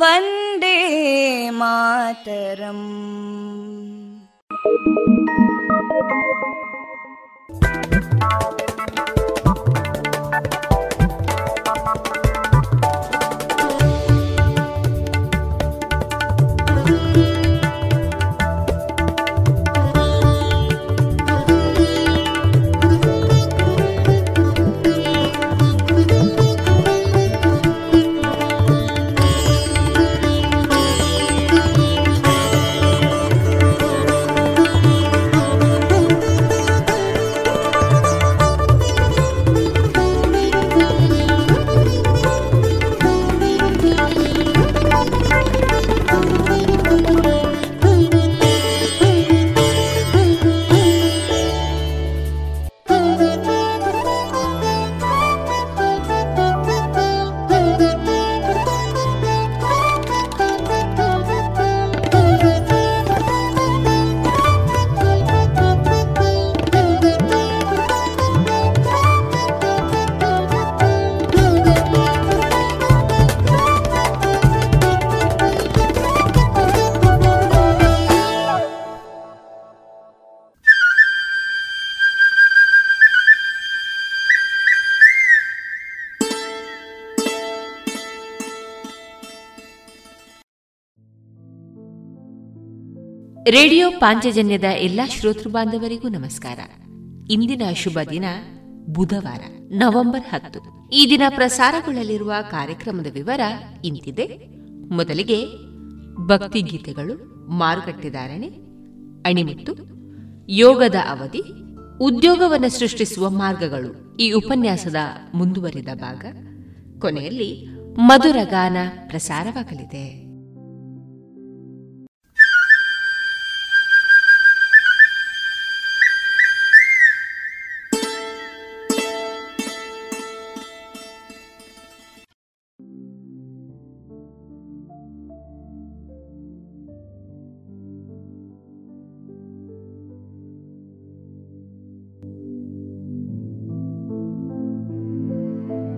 Vande Mataram radio ಪಾಂಚಜನ್ಯದ ಎಲ್ಲಾ ಶ್ರೋತೃ ಬಾಂಧವರಿಗೂ ನಮಸ್ಕಾರ. ಇಂದಿನ ಶುಭ ದಿನ ಬುಧವಾರ, ನವೆಂಬರ್ ಹತ್ತು. ಈ ದಿನ ಪ್ರಸಾರಗೊಳ್ಳಲಿರುವ ಕಾರ್ಯಕ್ರಮದ ವಿವರ ಇಂತಿದೆ. ಮೊದಲಿಗೆ ಭಕ್ತಿ ಗೀತೆಗಳು ಮಾರುಕಟ್ಟೆದಾರಣೆ ಅಣಿಮಿತ್ತು, ಯೋಗದ ಅವಧಿ, ಉದ್ಯೋಗವನ್ನು ಸೃಷ್ಟಿಸುವ ಮಾರ್ಗಗಳು ಈ ಉಪನ್ಯಾಸದ ಮುಂದುವರಿದ ಭಾಗ. ಕೊನೆಯಲ್ಲಿ ಮಧುರಗಾನ ಪ್ರಸಾರವಾಗಲಿದೆ.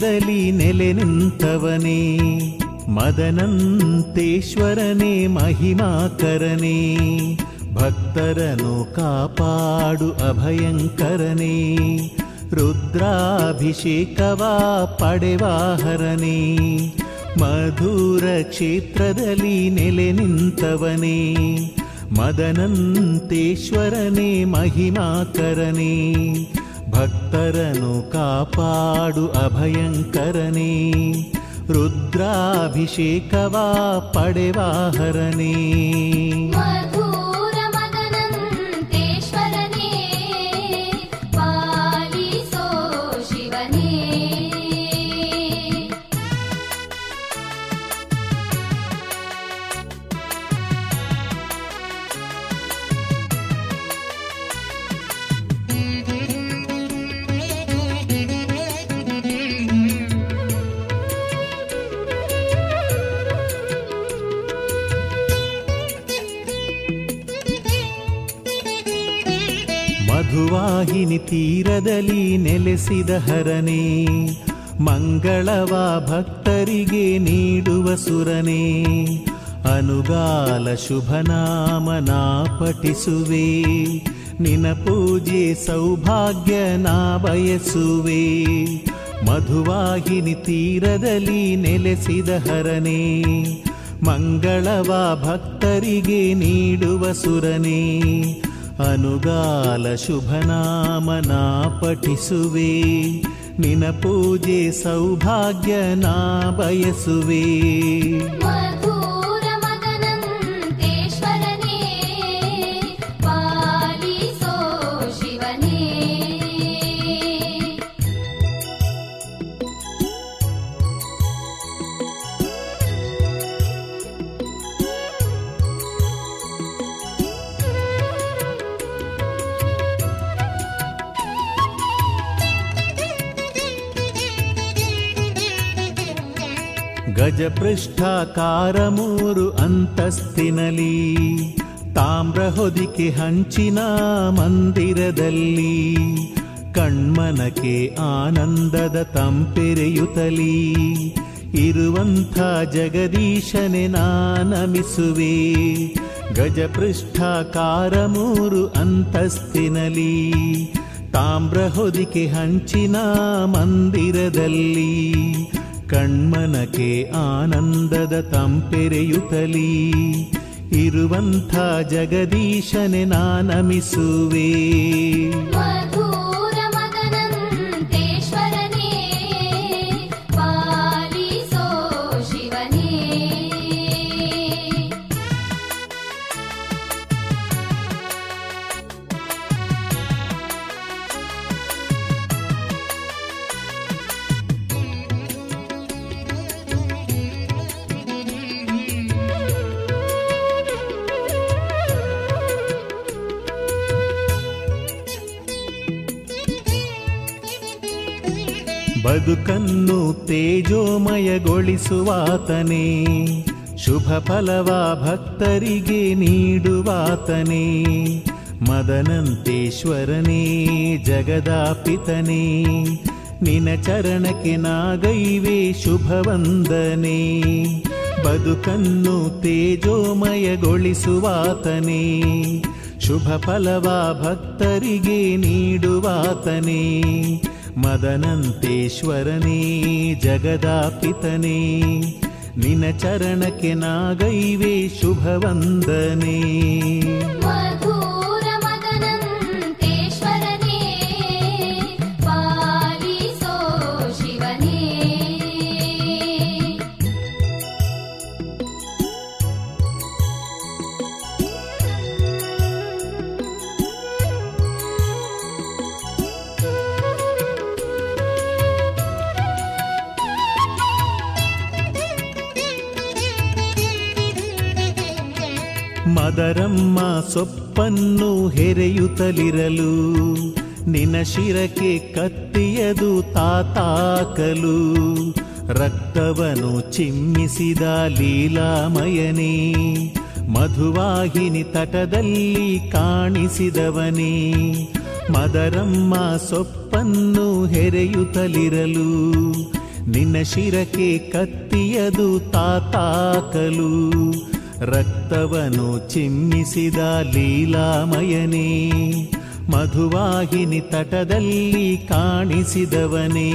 ಕ್ಷೇತ್ರದಲ್ಲಿ ನೆಲೆ ನಿಂತವನೇ ಮದನಂತೇಶ್ವರನೇ ಮಹಿಮಾಕರನೇ ಭಕ್ತರನು ಕಾಪಾಡು ಅಭಯಂಕರನೇ ರುದ್ರಾಭಿಷೇಕವಾ ಪಡೆವಾಹರನೇ ಮಧುರ ಕ್ಷೇತ್ರದಲ್ಲಿ ನೆಲೆ ನಿಂತವನೇ ಮದನಂತೇಶ್ವರನೇ ಮಹಿಮಾಕರನೇ ಭಕ್ತರನು ಕಾಪಾಡು ಅಭಯಂಕರನೇ ರುದ್ರಾಭಿಷೇಕವಾ ಪಡೆವಾಹರನೇ ಮಧುವಾಹಿನಿ ತೀರದಲ್ಲಿ ನೆಲೆಸಿದ ಹರನೇ, ಮಂಗಳವ ಭಕ್ತರಿಗೆ ನೀಡುವ ಸುರನೇ, ಅನುಗಾಲ ಶುಭನಾಮನ ಪಠಿಸುವೆ ನಿನ ಪೂಜೆ ಸೌಭಾಗ್ಯ ನಾ ಬಯಸುವೆ. ಮಧುವಾಹಿನಿ ತೀರದಲ್ಲಿ ನೆಲೆಸಿದ ಹರನೇ, ಮಂಗಳವ ಭಕ್ತರಿಗೆ ನೀಡುವ ಸುರನೇ ಅನುಗಾಲ ಶುಭನಾಮನ ಪಠಿಸುವೆ. ನಿನ ಪೂಜೆ ಸೌಭಾಗ್ಯ ನಾ ಬಯಸುವೆ. ಗಜಪೃಷ್ಠಾಕಾರ ಮೂರು ಅಂತಸ್ತಿನಲಿ ತಾಮ್ರ ಹೊದಿಕೆ ಹಂಚಿನ ಮಂದಿರದಲ್ಲಿ ಕಣ್ಮನಕೆ ಆನಂದದ ತಂಪೆರೆಯುತ್ತಲಿ ಇರುವಂಥ ಜಗದೀಶನೆ ನಾನಮಿಸುವೆ ಗಜಪೃಷ್ಠಾಕಾರ ಮೂರು ಅಂತಸ್ತಿನಲಿ ತಾಮ್ರ ಹೊದಿಕೆ ಹಂಚಿನ ಮಂದಿರದಲ್ಲಿ ಕಣ್ಮನಕ್ಕೆ ಆನಂದದ ತಂಪೆರೆಯುತ್ತಲೀ ಇರುವಂಥ ಜಗದೀಶನೆ ನಾನಮಿಸುವೆ. ಬದುಕನ್ನು ತೇಜೋಮಯಗೊಳಿಸುವಾತನೇ, ಶುಭ ಫಲವ ಭಕ್ತರಿಗೆ ನೀಡುವಾತನೇ, ಮದನಂತೇಶ್ವರನೇ, ಜಗದಾಪಿತನೇ ನಿನ ಚರಣಕ್ಕೆ ನಾಗೈವೆ ಶುಭವಂದನೆ. ಬದುಕನ್ನು ತೇಜೋಮಯಗೊಳಿಸುವಾತನೇ, ಶುಭ ಫಲವ ಭಕ್ತರಿಗೆ ನೀಡುವಾತನೇ. ಮದನಂತೇಶ್ವರನೇ ಜಗದಾಪಿತನೇ ನಿನ ಚರಣಕ್ಕೆ ನಾಗೈವೆ ಶುಭವಂದನೆ. ಮದರಮ್ಮ ಸೊಪ್ಪನ್ನು ಹೆರೆಯುತ್ತಲಿರಲು ನಿನ ಶಿರಕ್ಕೆ ಕತ್ತಿಯದು ತಾತಾಕಲು, ರಕ್ತವನು ಚಿಮ್ಮಿಸಿದ ಲೀಲಾಮಯನೇ, ಮಧುವಾಹಿನಿ ತಟದಲ್ಲಿ ಕಾಣಿಸಿದವನೇ, ಮದರಮ್ಮ ಸೊಪ್ಪನ್ನು ಹೆರೆಯುತ್ತಲಿರಲು, ನಿನ್ನ ಶಿರಕ್ಕೆ ಕತ್ತಿಯದು ತಾತಾಕಲು ರಕ್ತವನು ಚಿಮ್ಮಿಸಿದ ಲೀಲಾಮಯನೇ ಮಧುವಾಹಿನಿ ತಟದಲ್ಲಿ ಕಾಣಿಸಿದವನೇ.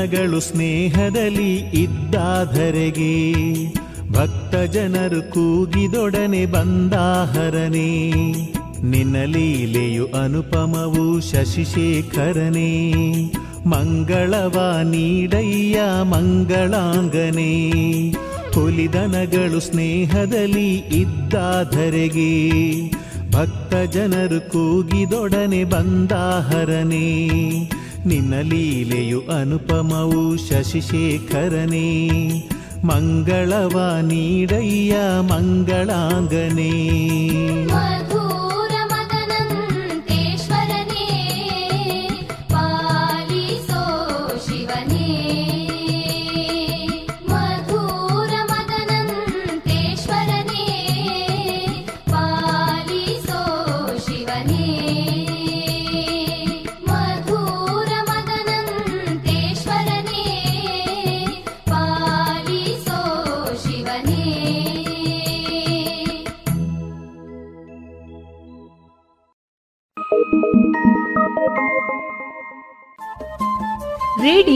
ಹುಲಿದನಗಳು ಸ್ನೇಹದಲ್ಲಿ ಇದ್ದಾಧರೆಗೆ ಭಕ್ತ ಜನರು ಕೂಗಿದೊಡನೆ ಬಂದಾಹರನೆ. ನಿನ್ನ ಲೀಲೆಯು ಅನುಪಮವು ಶಶಿಶೇಖರನೇ. ಮಂಗಳವ ನೀಡಯ್ಯ ಮಂಗಳಾಂಗನೇ. ಹುಲಿದನಗಳು ಸ್ನೇಹದಲ್ಲಿ ಇದ್ದಾಧರೆಗೆ ಭಕ್ತ ಜನರು ಕೂಗಿದೊಡನೆ ಬಂದಾಹರನೇ. ನಿನ್ನ ಲೀಲೆಯು ಅನುಪಮವು ಶಶಿಶೇಖರನೇ. ಮಂಗಳವ ನೀಡಯ್ಯ ಮಂಗಳಾಂಗನೇ.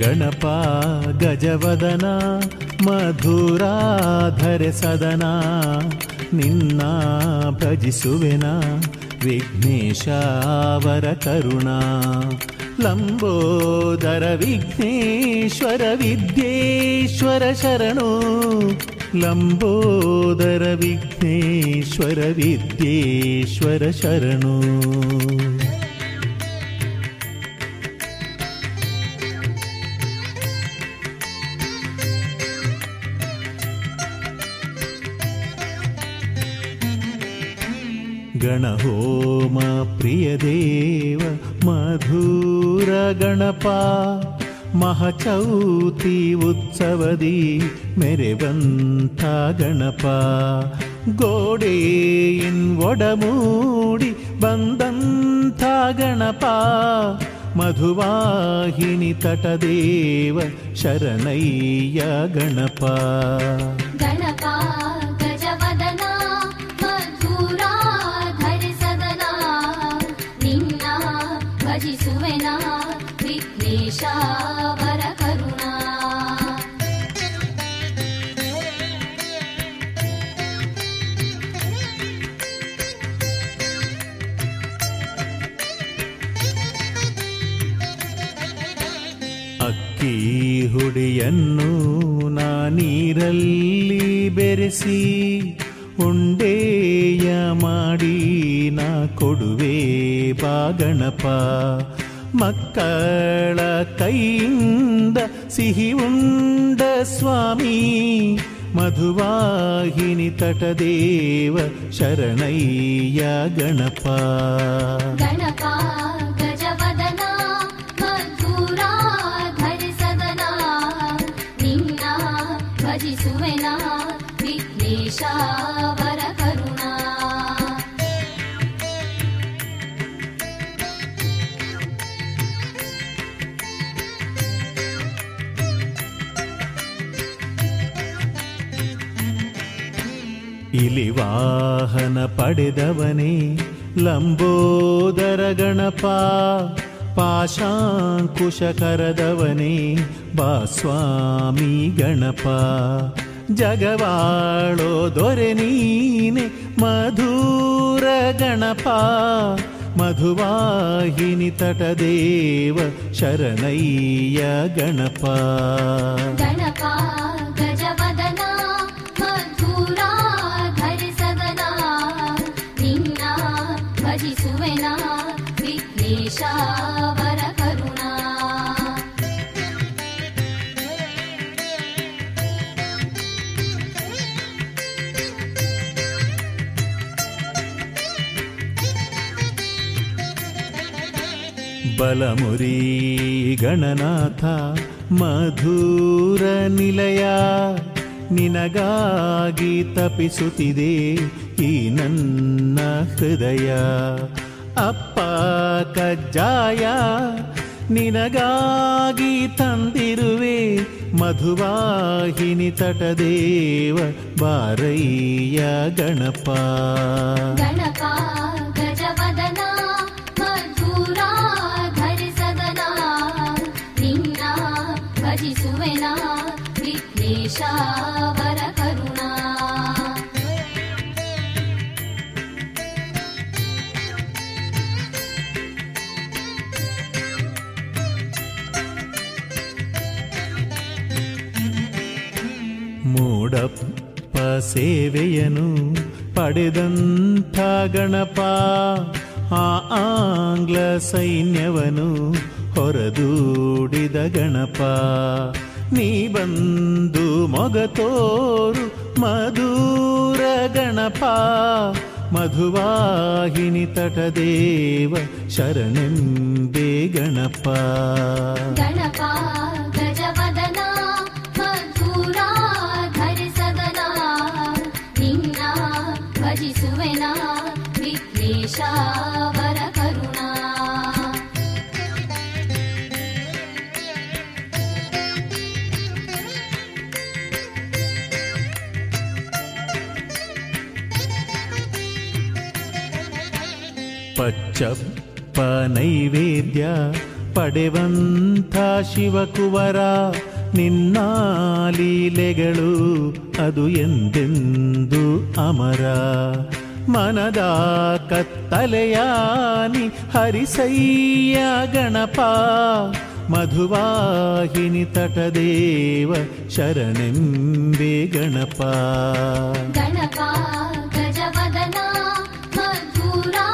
ಗಣಪ, ಗಜವದನ, ಮಧುರಾಧರೆ ಸದನ, ನಿನ್ನ ಭಜಿಸುವೆನ ವಿಘ್ನೇಶಾವರ ಕರುಣಾ. ಲಂಬೋದರ ವಿಘ್ನೇಶ್ವರ ವಿದ್ಯೇಶ್ವರ ಶರಣು. ಲಂಬೋದರ ವಿಘ್ನೇಶ್ವರ ವಿದ್ಯೇಶ್ವರ ಶರಣು. ಗಣಹೋಮ ಪ್ರಿಯ ದೇವ ಮಧುರ ಗಣಪ ಮಹಚೌತಿ ಉತ್ಸವದಿ ಮೆರೆವಂಥ ಗಣಪ ಗೋಡೆಯಿನ್ ಒಡಮೂಡಿ ಬಂದಂಥ ಗಣಪ ಮಧುವಾಹಿನಿ ತಟದೇವ ಶರಣಯ್ಯ ಗಣಪ ಗಣಪ ಅಕ್ಕಿ ಹುಡಿಯನ್ನು ನಾ ನೀರಲ್ಲಿ ಬೆರೆಸಿ ಉಂಡೆಯ ಮಾಡಿ ನಾ ಕೊಡುವೆ ಬಾಗಣಪ ಮಕ್ಕಳ ಕೈಯಿಂದ ಸಿಹಿ ಉಂಡ ಸ್ವಾಮಿ ಮಧುವಾಹಿನಿ ತಟದೇವ ಶರಣಯ್ಯ ಗಣಪ ಗಣಪ ಗಜವದನ ಮಧುರಾ ಇಲಿ ವಾಹನ ಪಡೆದವನೇ ಲಂಬೋದರ ಗಣಪ ಪಾಶಾಂಕುಶ ಕರದವನೇ ಬಾಸ್ವಾಮಿ ಗಣಪ. ಜಗವಾಳೋ ದೊರೆ ನೀನೆ ಮಧುರ ಗಣಪ, ಮಧುವಾಹಿನಿ ತಟದೇವ ಶರಣಯ್ಯ ಗಣಪ. ಗಣಪ ಬಲಮುರಿ ಗಣನಾಥ ಮಧುರ ನಿಲಯ ನಿನಗಾಗಿ ತಪಿಸುತ್ತಿದೆ ಈ ನನ್ನ ಹೃದಯ. ಅಪ್ಪ ಕಜ್ಜಾಯ ನಿನಗಾಗಿ ತಂದಿರುವೆ ಮಧುವಾಹಿನಿ ತಟದೇವ ಬಾರಯ್ಯ ಗಣಪ. ಗಣಪ ವಿಘ್ನೇಶ ಮೂಡಪ್ಪ ಸೇವೆಯನು ಪಡೆದಂಥ ಗಣಪ, ಆ ಆಂಗ್ಲ ಸೈನ್ಯವನು ಹೊರದೂಡಿದ ಗಣಪ. ನೀ ಬಂದು ಮೊಗ ತೋರು ಮಧೂರ ಗಣಪ, ಮಧುವಾಹಿನಿ ತಟದೇವ ಶರಣೆಂಬೆ ಗಣಪ. ಗಣಪ. ಪಚ್ಚಪ್ಪ ನೈವೇದ್ಯ ಪಡೆವಂಥ ಶಿವಕುವರ ನಿನ್ನ ಲೀಲೆಗಳು ಅದು ಎಂದೆಂದು ಅಮರ ಮನದ ಕತ್ತಲೆಯಾನಿ ಹರಿಸಯ್ಯ ಗಣಪ ಮಧುವಾಹಿನಿ ತಟದೇವ ಶರಣೆಂಬೆ ಗಣಪ ಗಣಪ ಗಜವದನ ಮಧುರಾ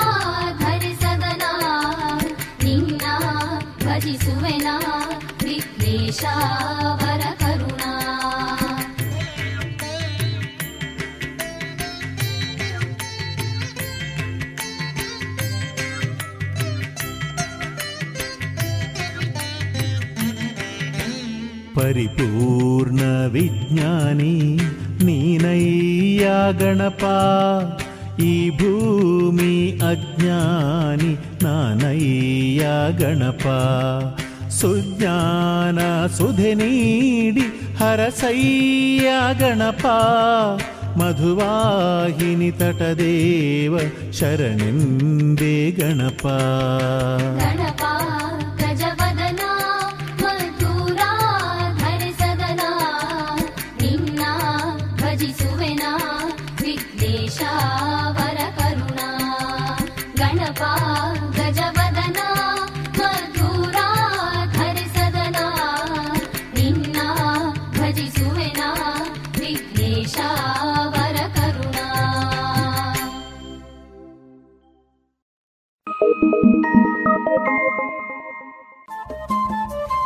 ಧರಿಸದನ परिपूर्णविज्ञानी नीनय्या गणपा ई भूमि अज्ञानी नानय्या गणपा सुज्ञान सुधिनीडि हरसय्या गणपा मधुवाहिनि तटदेव शरणिन्दे दे गणपा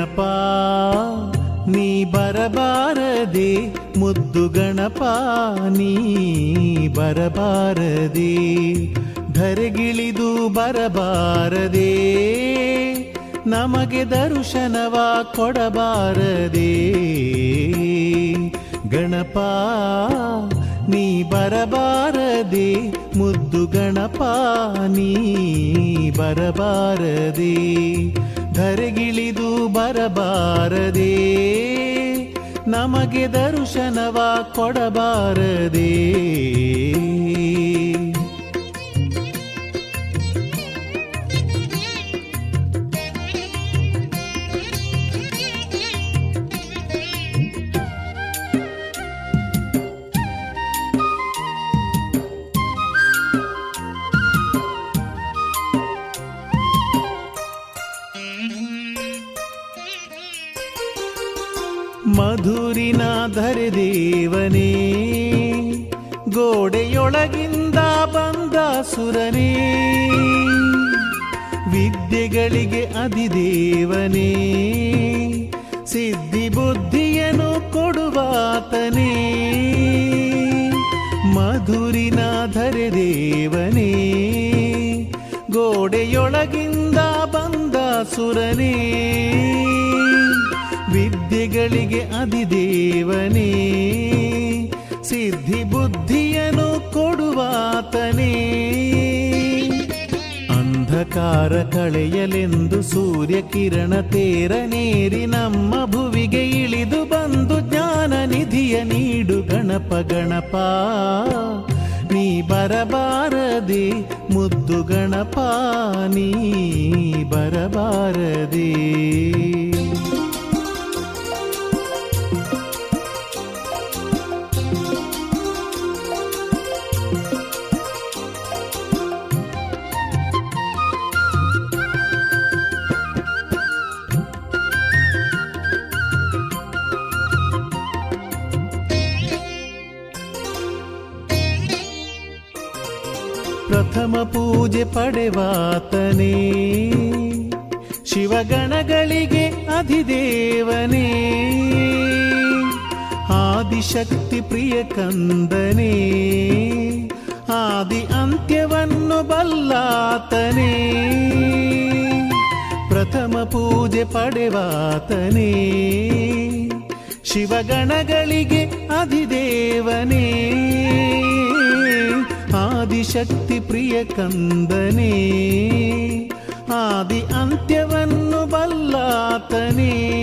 ಗಣಪ, ನೀ ಬರಬಾರದೆ, ಮುದ್ದು ಗಣಪ, ನೀ ಬರಬಾರದೆ, ಧರೆಗಿಳಿದು ಬರಬಾರದೆ, ನಮಗೆ ದರ್ಶನವ ಕೊಡಬಾರದೆ, ಗಣಪ, ನೀ ಬರಬಾರದೆ, ಮುದ್ದು ಗಣಪ, ನೀ ಬರಬಾರದೆ ಧರೆಗಿಳಿದು ಬರಬಾರದೆ. ನಮಗೆ ದರ್ಶನವ ಕೊಡಬಾರದೆ. ಮಧುರಿನ ಧರೆದೇವನೇ ಗೋಡೆಯೊಳಗಿಂದ ಬಂದ ಸುರನೇ ವಿದ್ಯೆಗಳಿಗೆ ಅಧಿದೇವನೇ, ಸಿದ್ಧಿ ಬುದ್ಧಿಯನ್ನು ಕೊಡುವಾತನೇ ಮಧುರಿನ ಧರೆದೇವನೇ ಗೋಡೆಯೊಳಗಿಂದ ಬಂದ ಸುರನೇ ವಿದ್ಯೆಗಳಿಗೆ ಅಧಿದೇವನೇ, ಸಿದ್ಧಿ ಬುದ್ಧಿಯನ್ನು ಕೊಡುವಾತನೇ. ಅಂಧಕಾರ ಕಳೆಯಲೆಂದು ಸೂರ್ಯ ಕಿರಣ ತೇರನೇರಿ ನಮ್ಮ ಭುವಿಗೆ ಇಳಿದು ಬಂದು ಜ್ಞಾನ ನಿಧಿಯ ನೀಡು ಗಣಪ ಗಣಪ. ನೀ ಬರಬಾರದೆ, ಮುದ್ದು ಗಣಪ, ನೀ ಬರಬಾರದೆ. ಪ್ರಥಮ ಪೂಜೆ ಪಡೆವಾತನೇ. ಶಿವಗಣಗಳಿಗೆ ಅಧಿದೇವನೇ. ಆದಿಶಕ್ತಿ ಪ್ರಿಯ ಕಂದನೇ. ಆದಿ ಅಂತ್ಯವನ್ನು ಬಲ್ಲಾತನೇ. ಪ್ರಥಮ ಪೂಜೆ ಪಡೆವಾತನೇ. ಶಿವಗಣಗಳಿಗೆ ಅಧಿದೇವನೇ. ಆದಿಶಕ್ತಿ ಪ್ರಿಯ ಕಂದನೇ, ಆದಿ ಅಂತ್ಯವನ್ನು ಬಲ್ಲಾತನೇ.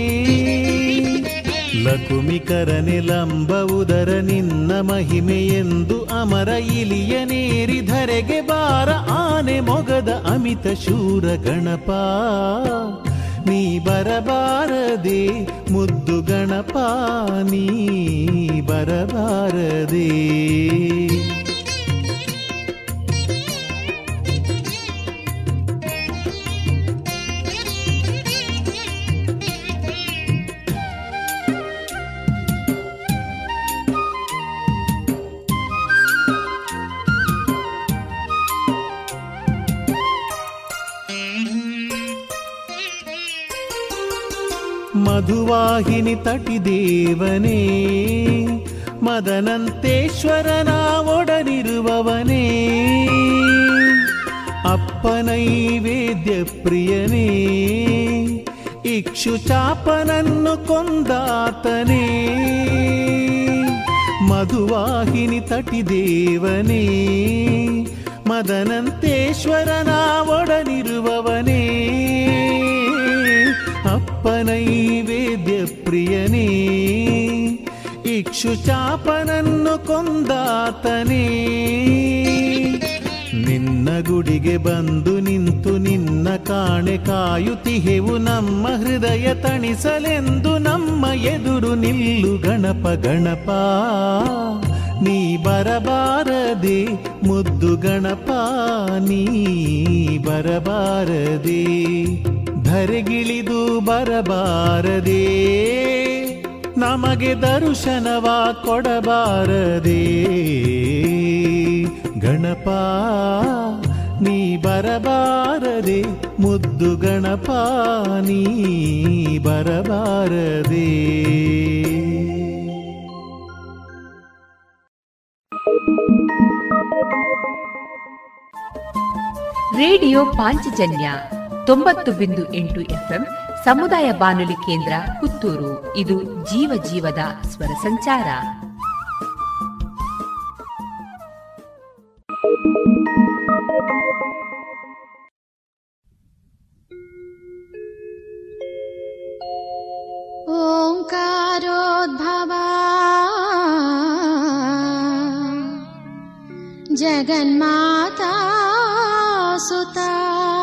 ಲಕುಮಿಕರನೆ ಲಂಬ ಉದರ ನಿನ್ನ ಮಹಿಮೆ ಎಂದು ಇಲಿಯ ನೀರಿ ಧರೆಗೆ ಬಾರ ಆನೆ ಮೊಗದ ಅಮಿತ ಶೂರ ಗಣಪ. ನೀ ಬರಬಾರದೆ, ಮುದ್ದು ಗಣಪ, ನೀ ಬರಬಾರದೆ. ಮಧುವಾಹಿನಿ ತಟಿದೇವನೇ ಮದನಂತೇಶ್ವರನ ಒಡನಿರುವವನೇ ಅಪ್ಪನೈವೇದ್ಯ ಪ್ರಿಯನೇ ಇಕ್ಷು ಚಾಪನನ್ನು ಕೊಂದಾತನೇ. ಮಧುವಾಹಿನಿ ತಟಿದೇವನೇ ಮದನಂತೇಶ್ವರನ ಒಡನಿರುವವನೇ ಅಪ್ಪನೈವೇದ್ಯ ಪ್ರಿಯನೇ, ಇಕ್ಷು ಚಾಪನನ್ನು ಕೊಂದಾತನೇ. ನಿನ್ನ ಗುಡಿಗೆ ಬಂದು ನಿಂತು ನಿನ್ನ ಕಾಣೆ ಕಾಯುತಿಹೆವು ನಮ್ಮ ಹೃದಯ ತಣಿಸಲೆಂದು ನಮ್ಮ ಎದುರು ನಿಲ್ಲು ಗಣಪ ಗಣಪ. ನೀ ಬರಬಾರದೆ ಮುದ್ದು ಗಣಪ, ನೀ ಬರಬಾರದೆ. ಧರೆಗಿಳಿದು ಬರಬಾರದೆ ನಮಗೆ ದರ್ಶನವ ಕೊಡಬಾರದೆ. ಗಣಪ ನೀ ಬರಬಾರದೆ ಮುದ್ದು ಗಣಪ ನೀ ಬರಬಾರದೆ. ರೇಡಿಯೋ ಪಾಂಚಜನ್ಯ ತೊಂಬತ್ತು ಬಿಂದು ಎಂಟು ಎಫ್ಎಂ ಸಮುದಾಯ ಬಾನುಲಿ ಕೇಂದ್ರ ಪುತ್ತೂರು. ಇದು ಜೀವ ಜೀವದ ಸ್ವರ ಸಂಚಾರ. ಓಂಕಾರೋದ್ಭವ. ಜಗನ್ಮಾತಾ ಸುತಾ.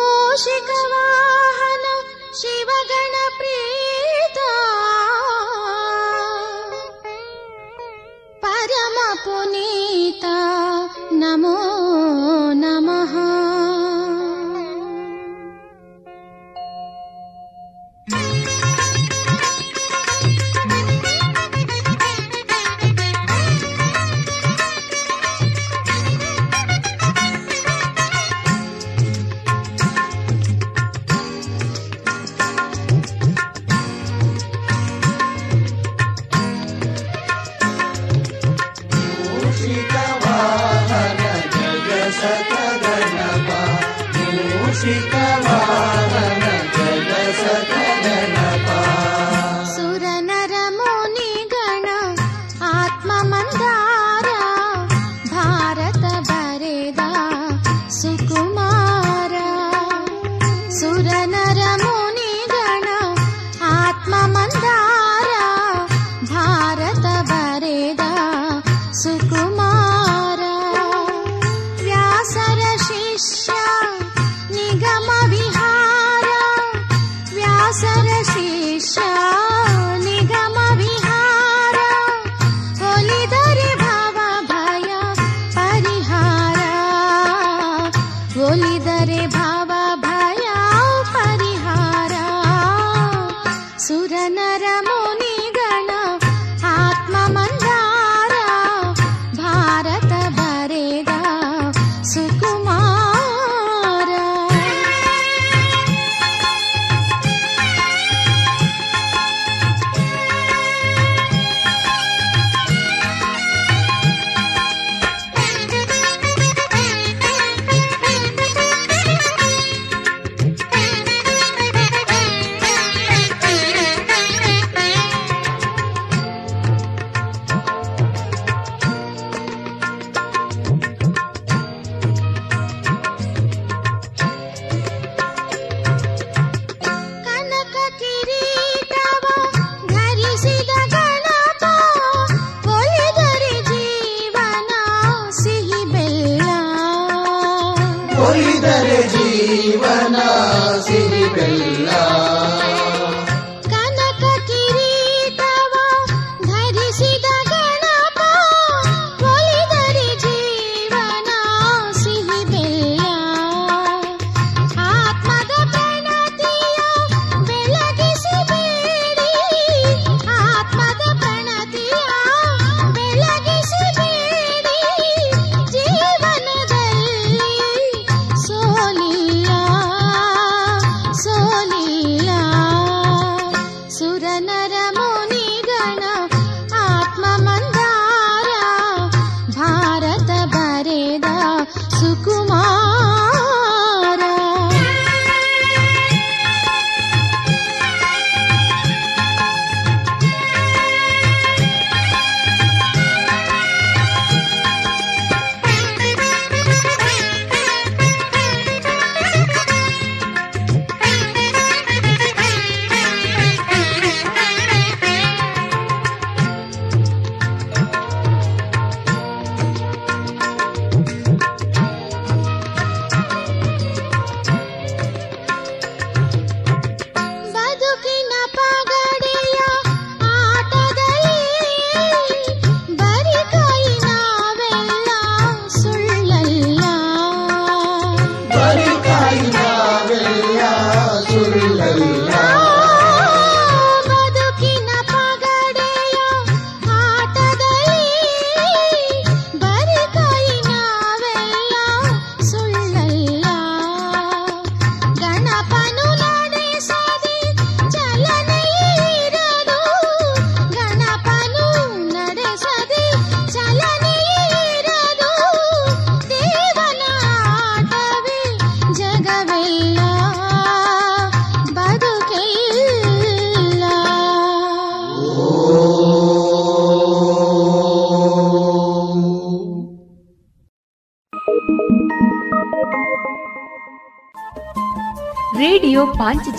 मूषिकवाहन शिवगणप्रीता। परमपुनीता। नमो नमः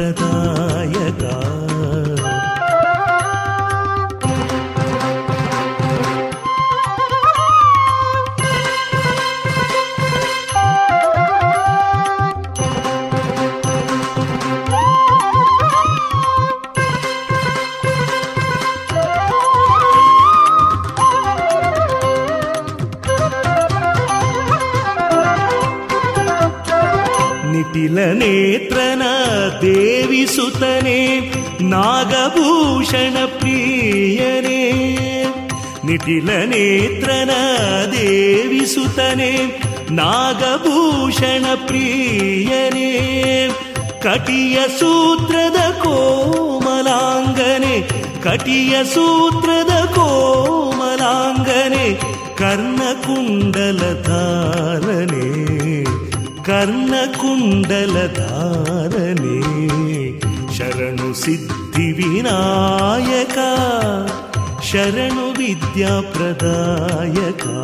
వరదాయక నిటిల నేత్ర ದೇವಿಸುತ್ತನೆ ನಾಗಭೂಷಣ ಪ್ರಿಯನೇ. ನಿಟಿಲ ನೇತ್ರನ ದೇವಿಸುತ್ತನೆ ನಾಗಭೂಷಣ ಪ್ರಿಯನೇ. ಕಟಿಯ ಸೂತ್ರದ ಕೋಮಲಾಂಗನೆ, ಕಟಿಯ ಸೂತ್ರದ ಕೋಮಲಾಂಗನೆ कर्णकुण्डलधारणे ಕರ್ಣಕುಂಡಲದಾರ विनायका शरणुविद्याप्रदायका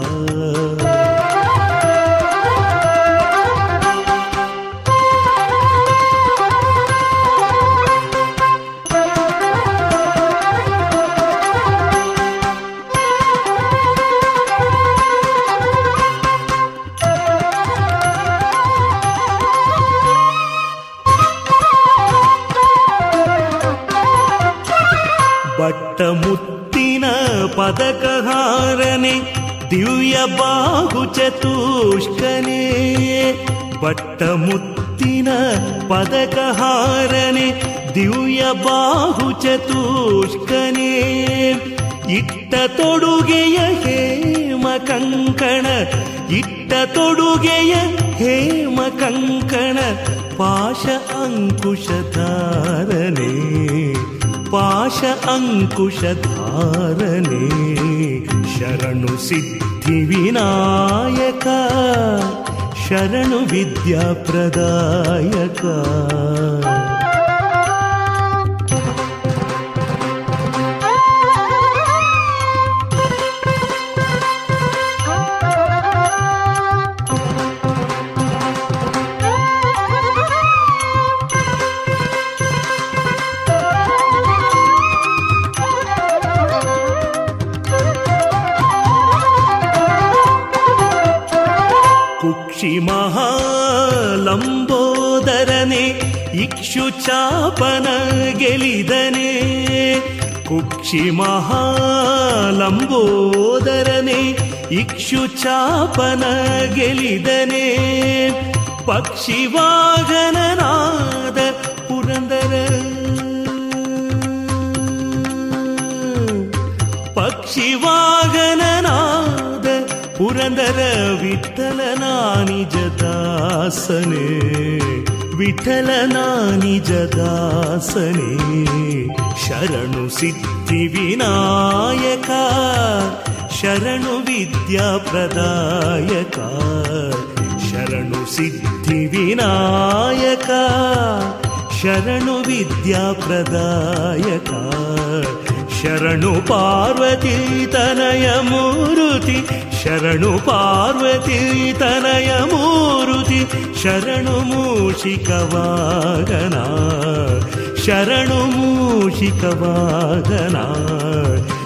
ಬಟ್ಟ ಮುತ್ತಿನ ಪದಕಹಾರನೆ, ದಿವ್ಯ ಬಾಹು ಚತುಷ್ಕನೇ. ಇಟ್ಟ ತೊಡುಗೆಯ ಹೇಮ ಕಂಕಣ, ಇಟ್ಟ ತೊಡುಗೆಯ ಹೇಮ ಕಂಕಣ, ಪಾಶ ಅಂಕುಶಧಾರನೆ ಪಾಶ ಅಂಕುಶಧಾರನೆ ಶರಣು ಸಿದ್ಧಿ ವಿನಾಯಕ. शरणुविद्याप्रदायका ಕುಕ್ಷಿ ಮಹಾಲಂಬೋದರನೆ ಇಕ್ಷು ಚಾಪನ ಗೆಲಿದನೆ ಪಕ್ಷಿ ವಾಗನನಾದ ಪುರಂದರ ಪಕ್ಷಿ ವಾಗನನಾದ ಪುರಂದರ ವಿಠಲನ ನಿಜ ದಾಸನೆ ವಿಠಲನ ನಿಜ ದಾಸನೆ ಶರಣು ಸಿದ್ಧಿ विनायका शरणुविद्याप्रदायकार शरणुसिद्धिविनायका शरणुविद्याप्रदायका शरणु पार्वती तनयमुरुति शरणु पार्वती तनयमुरुति शरणुमूषिकवागना ಶರಣು ಮೂಷಿಕವಾಗನ ಶರಣು ಮೂಷಿಕವಾಗನ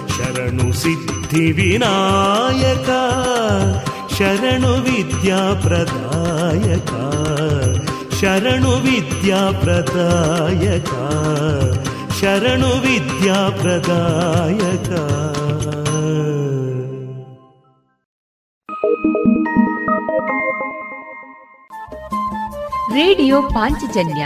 ಶರಣು ಸಿದ್ಧಿ ವಿನಾಯಕ ಶರಣು ವಿದ್ಯಾ ಪ್ರದಾಯಕ ಶರಣು ವಿದ್ಯಾ ಪ್ರದಾಯಕ ಶರಣು ವಿದ್ಯಾ ಪ್ರದಾಯಕ ರೇಡಿಯೋ ಪಾಂಚಜನ್ಯ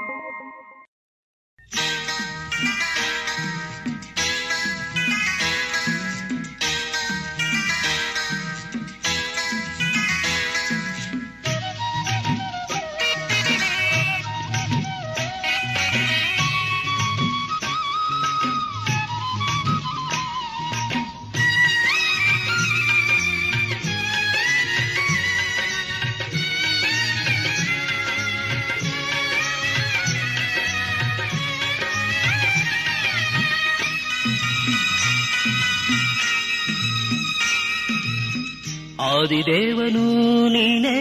ಆದಿದೇವನು ನೀನೆ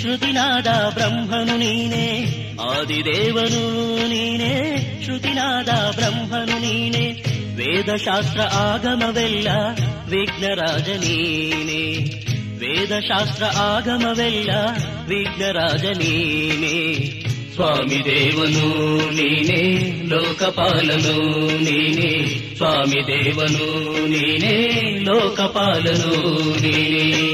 ಶ್ರುತಿನಾದ ಬ್ರಹ್ಮನು ನೀನೆ ಆದಿದೇವನು ನೀನೆ ಶ್ರುತಿನಾದ ಬ್ರಹ್ಮನು ನೀನೆ ವೇದಶಾಸ್ತ್ರ ಆಗಮವೆಲ್ಲ ವಿಘ್ನರಾಜ ನೀನೆ ವೇದಶಾಸ್ತ್ರ ಆಗಮವೆಲ್ಲ ವಿಘ್ನರಾಜ ನೀನೆ ಸ್ವಾಮಿ ದೇವನು ನೀನೆ ಲೋಕಪಾಲನು ನೀನೆ ಸ್ವಾಮಿ ದೇವನು ನೀನೆ ಲೋಕಪಾಲನು ನೀನೆ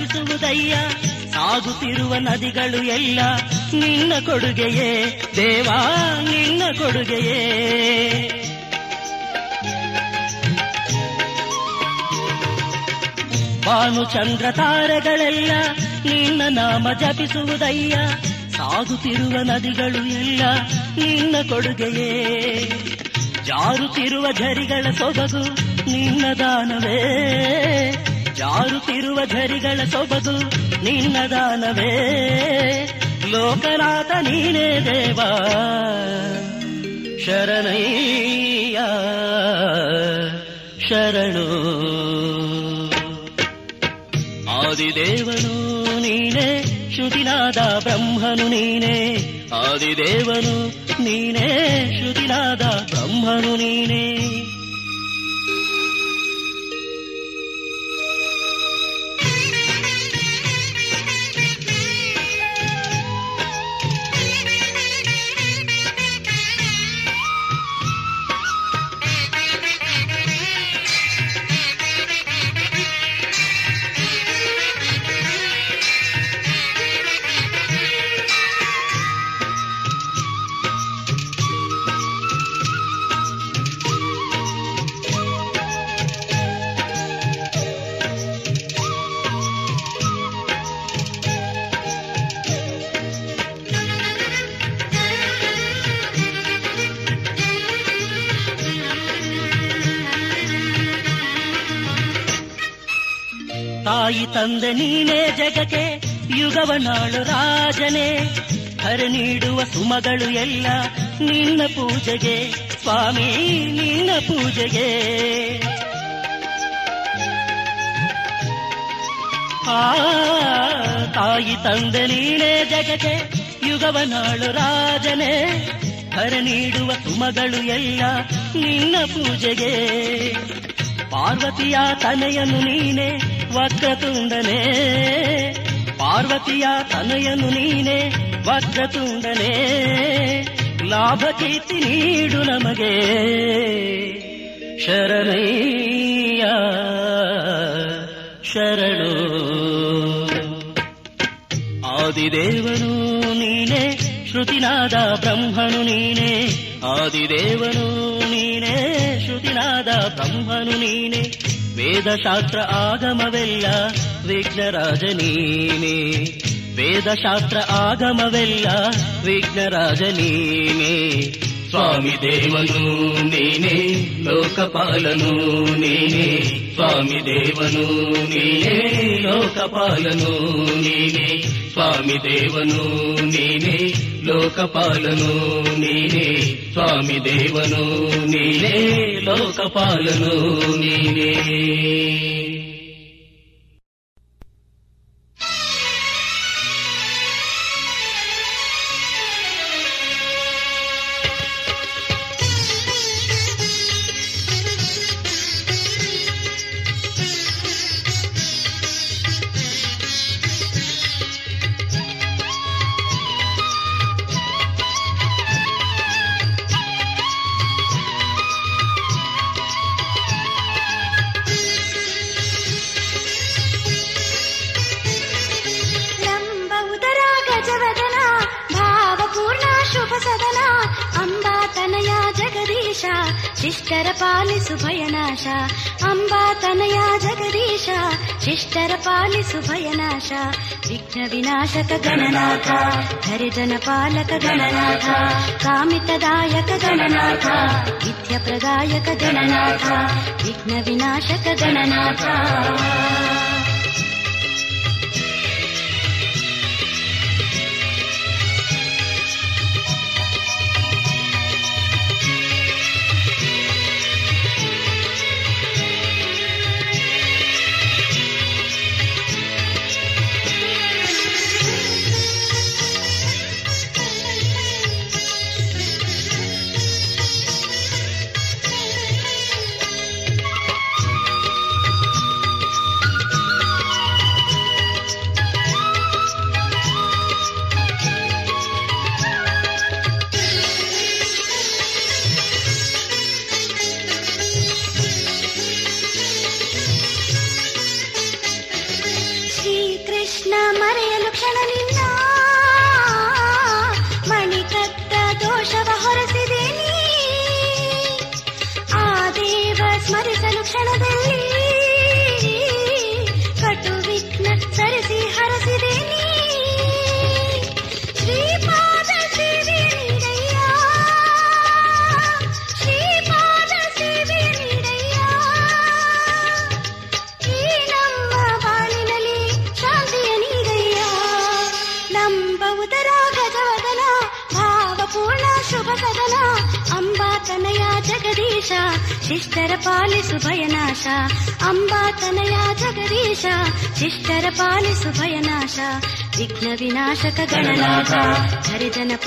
ನಾಮ ಜಪಿಸುವುದಯ್ಯ ಸಾಗುತ್ತಿರುವ ನದಿಗಳು ಎಲ್ಲ ನಿನ್ನ ಕೊಡುಗೆಯೇ. ದೇವಾ, ನಿನ್ನ ಕೊಡುಗೆಯೇ. ಭಾನು ಚಂದ್ರ ತಾರೆಗಳೆಲ್ಲ ನಿನ್ನ ನಾಮ ಜಪಿಸುವುದಯ್ಯ. ಸಾಗುತ್ತಿರುವ ನದಿಗಳು ಎಲ್ಲ ನಿನ್ನ ಕೊಡುಗೆಯೇ. ಜಾರುತ್ತಿರುವ ಝರಿಗಳ ಸೊಬಗು ನಿನ್ನ ದಾನವೇ. ಜಾರುತ್ತಿರುವ ಝರಿಗಳ ಸೊಬಗು ನಿನ್ನ ದಾನವೇ? ಲೋಕನಾಥ ನೀನೇ ದೇವಾ. ಶರಣಯ್ಯ, ಶರಣು. ಆದಿದೇವನು ನೀನೇ, ಶ್ರುತಿನಾದ ಬ್ರಹ್ಮನು ನೀನೇ. ಆದಿದೇವನು ನೀನೇ, ಶ್ರುತಿನಾದ ಬ್ರಹ್ಮನು ನೀನೇ. ತಂದೆ ನೀನೇ ಜಗಕ್ಕೆ, ಯುಗವನಾಳು ರಾಜನೇ. ಹರ ನೀಡುವ ಸುಮಗಳು ಎಲ್ಲ ನಿನ್ನ ಪೂಜೆಗೆ, ಸ್ವಾಮಿ ನಿನ್ನ ಪೂಜೆಗೆ. ಆ ತಾಯಿ ತಂದೆ ನೀನೇ ಜಗಕ್ಕೆ, ಯುಗವನಾಳು ರಾಜನೇ. ಹರ ನೀಡುವ ಸುಮಗಳು ಎಲ್ಲ ನಿನ್ನ ಪೂಜೆಗೆ. ಪಾರ್ವತಿಯ ತನೆಯನ್ನು ನೀನೆ ವಕ್ರತುಂಡನೇ. ಪಾರ್ವತಿಯ ತನೆಯನು ನೀನೆ ವಕ್ರತುಂಡನೇ. ಲಾಭ ಕೀರ್ತಿ ನೀಡು ನಮಗೆ. ಶರಣಯ್ಯ ಶರಣು. ಆದಿದೇವನು ನೀನೇ, ಶ್ರುತಿನಾದ ಬ್ರಹ್ಮನು ನೀನೇ. ಆದಿದೇವನು ನೀನೇ, ಶ್ರುತಿನಾದ ಬ್ರಹ್ಮನು ನೀನೇ. ವೇದಶಾಸ್ತ್ರ ಆಗಮವೆಲ್ಲ ವಿಘ್ನರಾಜ ನೀನೇ ವೇದಶಾಸ್ತ್ರ ಆಗಮವೆಲ್ಲ ವಿಘ್ನರಾಜ ನೀನೇ ಸ್ವಾಮಿ ದೇವನು ನೀನೇ ಲೋಕಪಾಲನು ನೀನೇ ಸ್ವಾಮಿ ದೇವನು ನೀನೇ ಲೋಕಪಾಲನು ನೀನೇ ಸ್ವಾಮಿ ದೇವನು ನೀನೇ ಲೋಕಪಾಲನು ನೀನೇ ಸ್ವಾಮಿ ದೇವನು ನೀನೇ ಲೋಕಪಾಲನು ವಿಘ್ನ ವಿನಾಶಕ ಗಣನಾಥ ಹರಿಜನ ಪಾಲಕ ಗಣನಾಥ ಕಾಮಿತದಾಯಕ ಗಣನಾಥ ವಿದ್ಯ ಪ್ರದಾಯಕ ಗಣನಾಥ ವಿಘ್ನ ವಿನಾಶಕ ಗಣನಾಥ.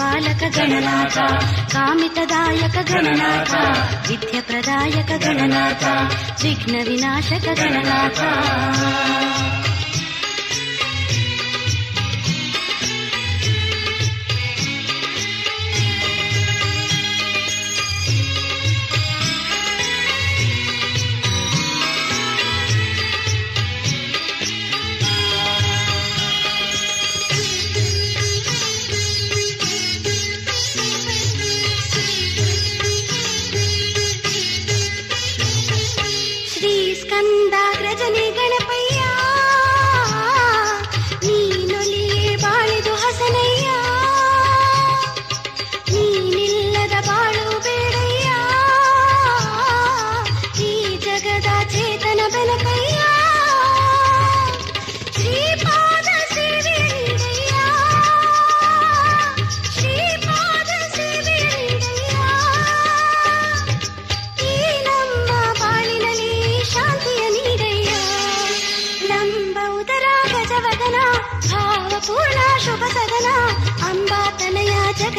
ಹರಿಜನ ಪಾಲಕ ಗಣನಾಥ ಕಾಮಿತದಾಯಕ ಗಣನಾಥ ವಿದ್ಯ ಪ್ರದಾಯಕ ಗಣನಾಥ ವಿಘ್ನ ವಿನಾಶಕ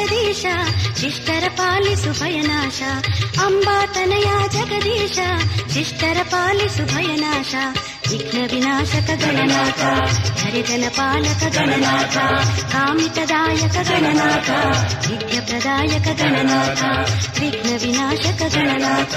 ಅಂಬಾತನಯ ಜಗದೀಶ ಶಿಷ್ಟರ ಪಾಲಿಸು ಭಯನಾಶ ಅಂಬಾತನಯ ಜಗದೀಶ ಶಿಷ್ಟರ ಪಾಲಿಸು ಭಯನಾಶ ವಿಘ್ನ ವಿನಾಶಕ ಗಣನಾಥ ಹರಿಜನ ಪಾಲಕ ಗಣನಾಥ ಕಾಮಿತದಾಯಕ ಗಣನಾಥ ವಿದ್ಯ ಪ್ರದಾಯಕ ಗಣನಾಥ ವಿಘ್ನ ವಿನಾಶಕ ಗಣನಾಥ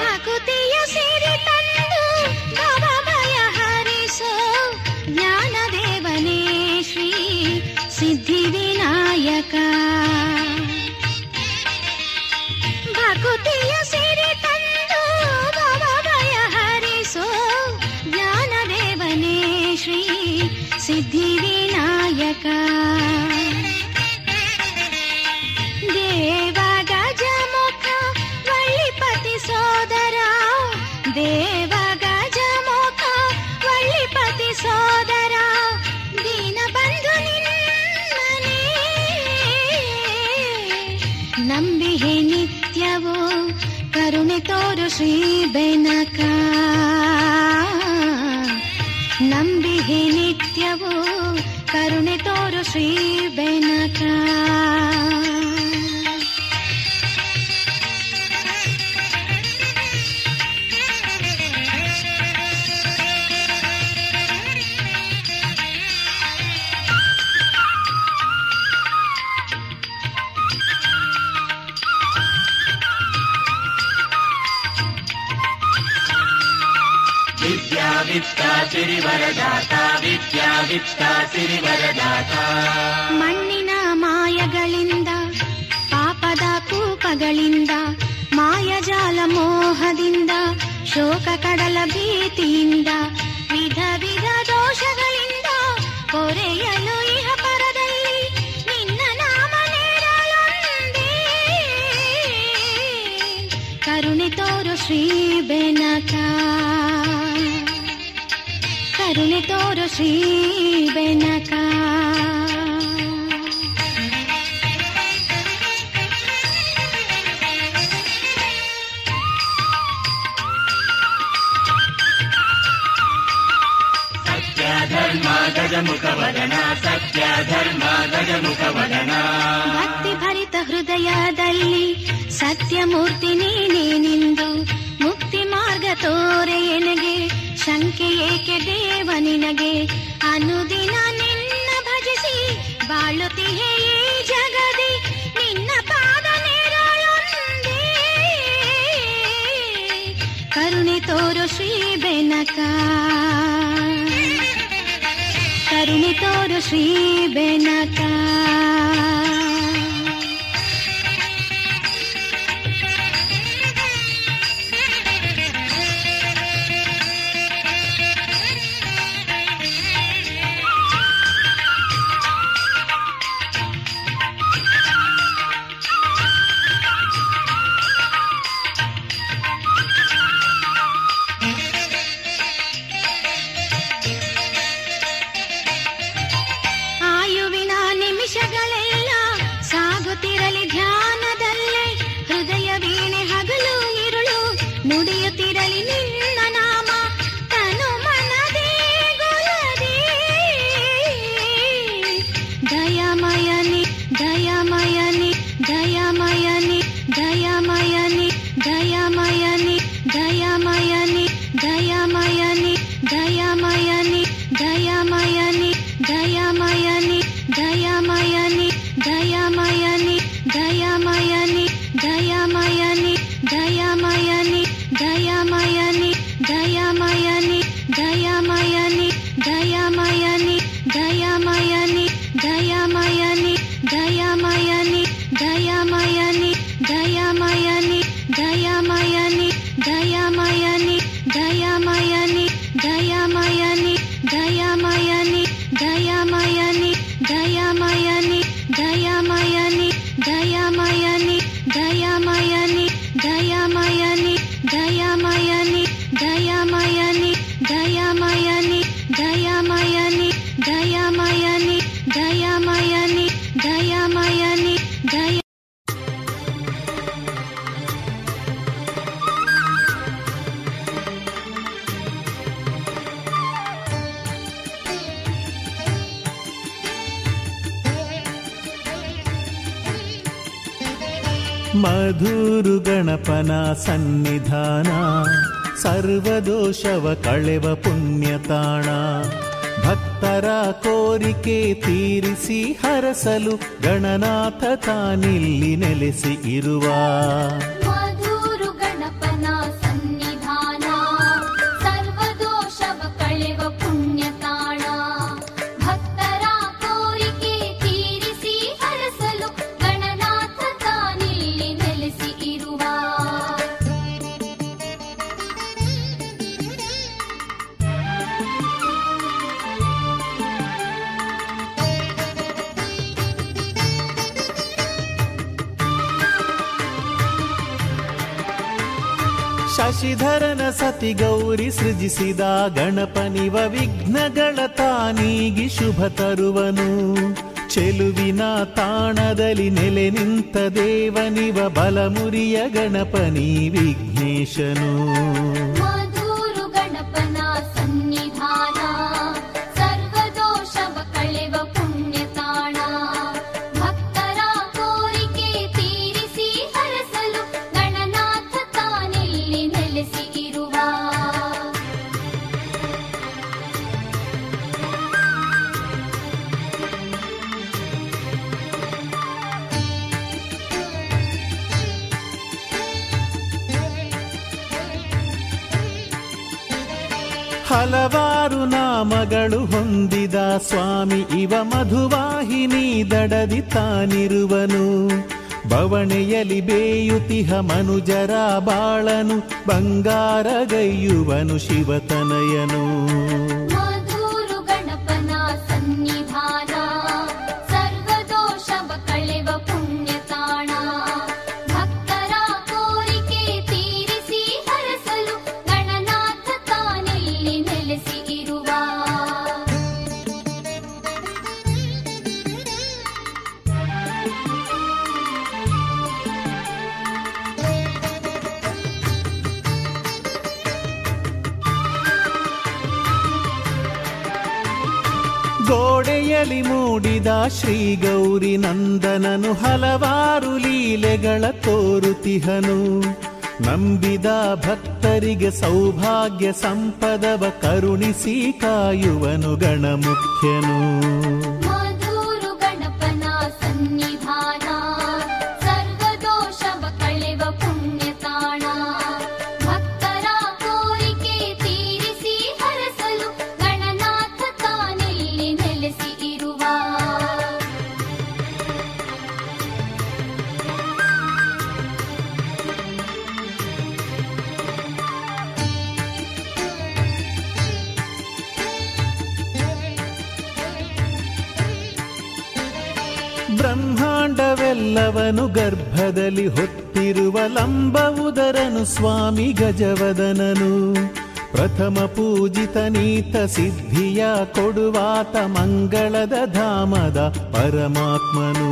ಭಕುತಿಯ ಸಿರಿ ತಂದು ಭವ ಭಯ ಹರಿಸೋ ಜ್ಞಾನದೇವನೇ ಶ್ರೀ ಸಿದ್ಧಿ ವಿನಾಯಕ ಭಕುತಿಯ ಸಿರಿ ತಂದು ಭವ ಭಯ ಹರಿಸೋ ಜ್ಞಾನದೇವನೇ ಶ್ರೀ ಸಿದ್ಧಿ ಕರುಣೆ ತೋರು ಶ್ರೀ ಬೆನಕ ನಂಬಿಹೆ ನಿತ್ಯವೋ ಕರುಣೆ ತೋರು ಶ್ರೀ ಬೆನಕ ಮಣ್ಣಿನ ಮಾಯಗಳಿಂದ, ಪಾಪದ ಕೂಪಗಳಿಂದ, ಮಾಯಜಾಲ ಮೋಹದಿಂದ, ಶೋಕ ಕಡಲ ಭೀತಿಯಿಂದ, ವಿಧ ವಿಧ ದೋಷಗಳಿಂದ ಕೊರೆಯಲು ಇಹ ಪರದಲ್ಲಿ ನಿನ್ನ ನಾಮ ಕರುಣೆ ತೋರು ಶ್ರೀ ಬೆನಕ. ಕರುಣೆ ತೋರು ಶ್ರೀ ಬೆನಕ. ಭಕ್ತಿ ಭರಿತ ಹೃದಯದಲ್ಲಿ ಸತ್ಯಮೂರ್ತಿ ನೀನೇ ನಿಂದು ಮುಕ್ತಿ ಮಾರ್ಗ ತೋರೆ ಎನಗೆ. ಏಕೆ ದೇವ ನಿನಗೆ ಅನುದಿನ ನಿನ್ನ ಭಜಿಸಿ ಬಾಳುತ್ತಿಹೆ ಈ ಜಗದಿ, ನಿನ್ನ ಪಾದ ನೇರಳೊಂದೇ. ಕರುಣೆ ತೋರು ಶ್ರೀ ಬೆನಕ. ಕರುಣೆ ತೋರು ಶ್ರೀ ಬೆನಕ. ಗೌರಿ ಸೃಜಿಸಿದ ಗಣಪನಿವ ವಿಘ್ನಗಳ ತಾನೀಗಿ ಶುಭ ತರುವನು. ಚೆಲುವಿನ ತಾಣದಲ್ಲಿ ನೆಲೆ ನಿಂತ ದೇವನಿವ ಬಲಮುರಿಯ ಗಣಪನಿ ವಿಘ್ನೇಶನು. ಹಲವಾರು ನಾಮಗಳು ಹೊಂದಿದ ಸ್ವಾಮಿ ಇವ ಮಧುವಾಹಿನಿ ದಡದಿ ತಾನಿರುವನು. ಬವಣೆಯಲಿ ಬೇಯುತಿಹ ಮನುಜರ ಬಾಳನು ಬಂಗಾರಗೈಯುವನು ಶಿವತನಯನು. ಗೋಡೆಯಲಿ ಮೂಡಿದ ಶ್ರೀ ಗೌರಿ ನಂದನನು ಹಲವಾರು ಲೀಲೆಗಳ ತೋರುತಿಹನು. ನಂಬಿದ ಭಕ್ತರಿಗೆ ಸೌಭಾಗ್ಯ ಸಂಪದವ ಕರುಣಿಸಿ ಕಾಯುವನು ಗಣಮುಖ್ಯನು. ಬ್ರಹ್ಮಾಂಡವೆಲ್ಲವನು ಗರ್ಭದಲ್ಲಿ ಹೊತ್ತಿರುವ ಲಂಬ ಉದರನು ಸ್ವಾಮಿ ಗಜವದನನು. ಪ್ರಥಮ ಪೂಜಿತ ನೀತ ಸಿದ್ಧಿಯ ಕೊಡುವಾತ ಮಂಗಳದ ಧಾಮದ ಪರಮಾತ್ಮನು.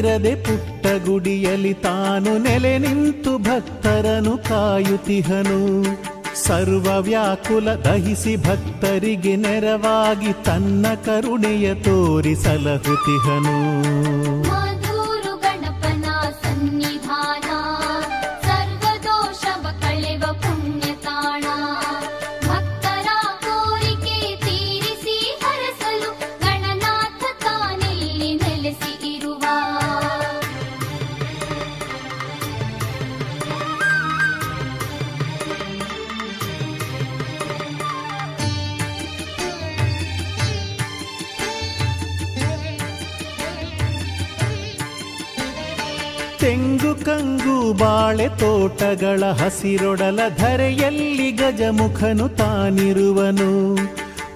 ಇರದೆ ಪುಟ್ಟ ಗುಡಿಯಲ್ಲಿ ತಾನು ನೆಲೆ ನಿಂತು ಭಕ್ತರನು ಕಾಯುತಿಹನು ಸರ್ವ ವ್ಯಾಕುಲ ದಹಿಸಿ ಭಕ್ತರಿಗೆ ನೆರವಾಗಿ ತನ್ನ ಕರುಣೆಯ ತೋರಿ ತೋಟಗಳ ಹಸಿರೊಡಲ ಧರೆಯಲ್ಲಿ ಗಜಮುಖನು ತಾನಿರುವನು.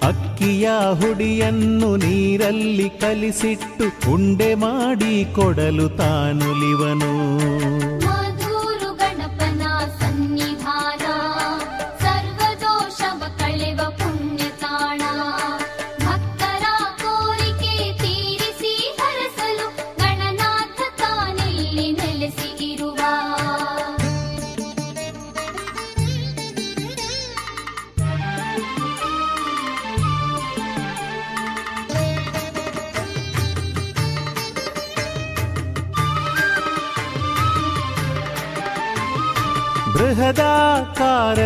ಅಕ್ಕಿಯ ಹುಡಿಯನ್ನು ನೀರಲ್ಲಿ ಕಲಿಸಿಟ್ಟು ಉಂಡೆ ಮಾಡಿ ಕೊಡಲು ತಾನುಲಿವನು.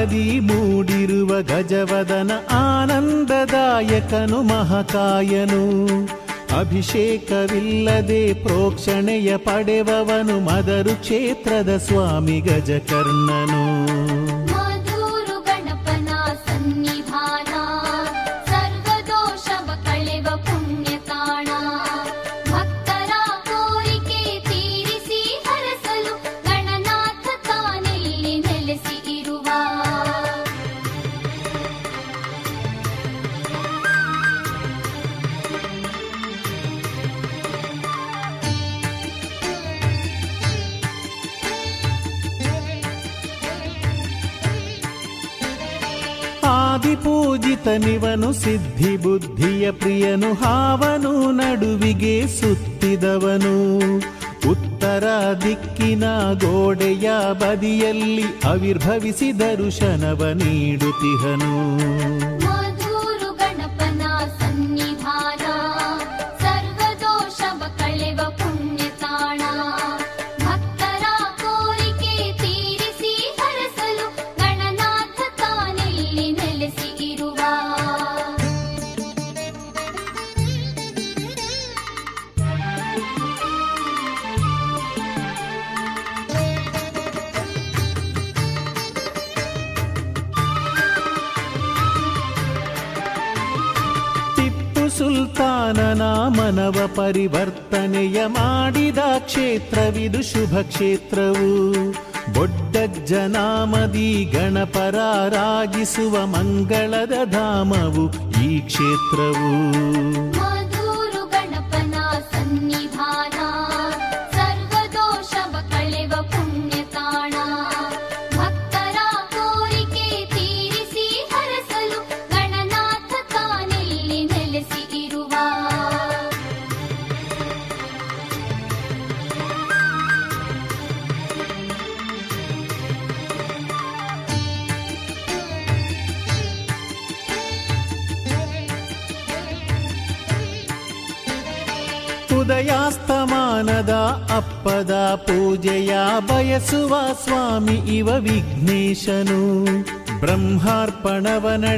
ಬೃಹದಾಕಾರದಿ ಮೂಡಿರುವ ಗಜವದನ ಆನಂದದಾಯಕನು ಮಹಾಕಾಯನು. ಅಭಿಷೇಕವಿಲ್ಲದೆ ಪ್ರೋಕ್ಷಣೆಯ ಪಡೆವವನು ಮದರು ಕ್ಷೇತ್ರದ ಸ್ವಾಮಿ ಗಜಕರ್ಣನು. ಸಿದ್ಧಿ ಬುದ್ಧಿಯ ಪ್ರಿಯನು ಹಾವನು ನಡುವಿಗೆ ಸುತ್ತಿದವನು. ಉತ್ತರ ದಿಕ್ಕಿನ ಗೋಡೆಯ ಬದಿಯಲ್ಲಿ ಅವಿರ್ಭವಿಸಿ ದರ್ಶನವ ನೀಡುತ್ತಿಹನು. ಪರಿವರ್ತನೆಯ ಮಾಡಿದ ಕ್ಷೇತ್ರವಿದು ಶುಭ ಕ್ಷೇತ್ರವು. ಬೊಡ್ಡಜ್ಜನಾಮದಿ ಗಣಪರಾರಾಗಿಸುವ ಮಂಗಳದ ಧಾಮವು ಈ ಕ್ಷೇತ್ರವು.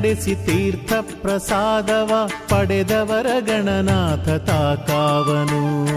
ನಡೆಸಿ ತೀರ್ಥ ಪ್ರಸಾದವ ಪಡೆದವರ ಗಣನಾಥ ತಾಕಾವನು.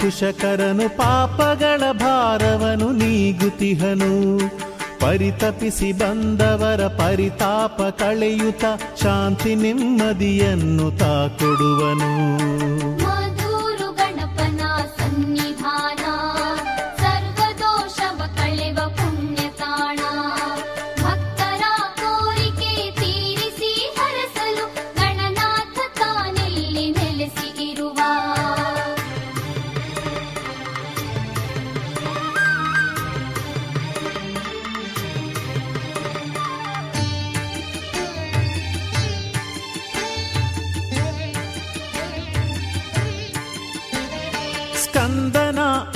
ಅಂಕುಶಕರನು ಪಾಪಗಳ ಭಾರವನು ನೀಗುತಿಹನು ಪರಿತಪಿಸಿ ಬಂದವರ ಪರಿತಾಪ ಕಳೆಯುತ್ತ ಶಾಂತಿ ನೆಮ್ಮದಿಯನ್ನು ತಾ ಕೊಡುವನು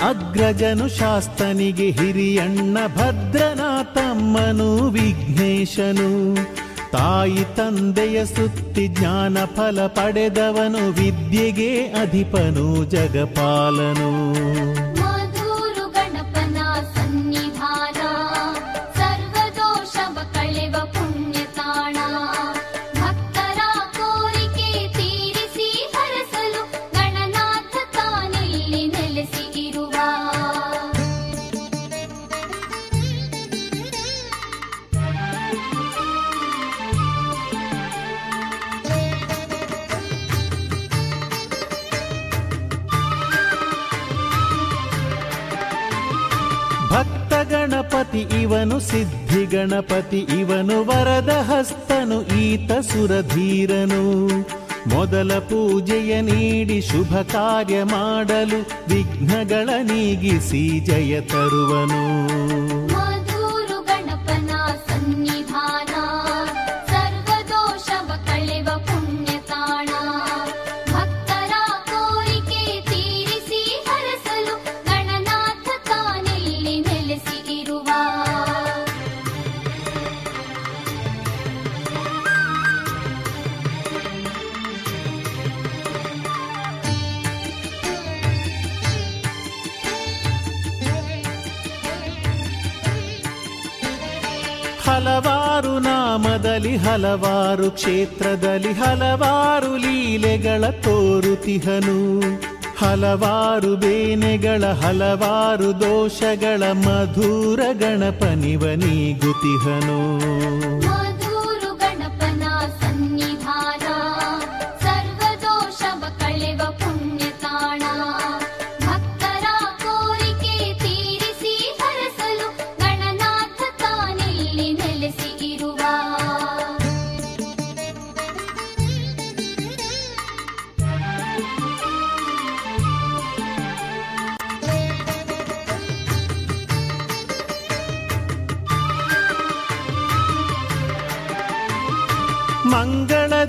ಅಗ್ರಜನು ಶಾಸ್ತನಿಗೆ ಹಿರಿಯಣ್ಣ ಭದ್ರನ ವಿಘ್ನೇಶನು. ತಾಯಿ ತಂದೆಯ ಸುತ್ತಿ ಜ್ಞಾನ ಫಲ ಪಡೆದವನು ವಿದ್ಯೆಗೆ ಅಧಿಪನು ಜಗಪಾಲನು. ಇವನು ಸಿದ್ಧಿ ಗಣಪತಿ, ಇವನು ವರದ ಹಸ್ತನು ಈತ ಸುರಧೀರನು. ಮೊದಲ ಪೂಜೆಯ ನೀಡಿ ಶುಭ ಕಾರ್ಯ ಮಾಡಲು ವಿಘ್ನಗಳ ನೀಗಿಸಿ ಜಯ ತರುವನು. ಹಲವಾರು ಕ್ಷೇತ್ರದಲ್ಲಿ ಹಲವಾರು ಲೀಲೆಗಳ ತೋರುತಿಹನು. ಹಲವಾರು ಬೇನೆಗಳ ಹಲವಾರು ದೋಷಗಳ ಮಧುರ ಗಣಪನಿವನಿ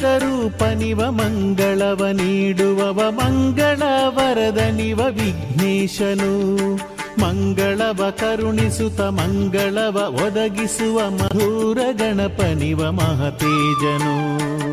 ರೂಪನಿವ ಮಂಗಳವ ನೀಡುವವ ಮಂಗಳ ವರದನಿವ ವಿಘ್ನೇಶನು. ಮಂಗಳವ ಕರುಣಿಸುತ ಮಂಗಳವ ಒದಗಿಸುವ ಮಧುರ ಗಣಪನಿವ ಮಹತೇಜನು.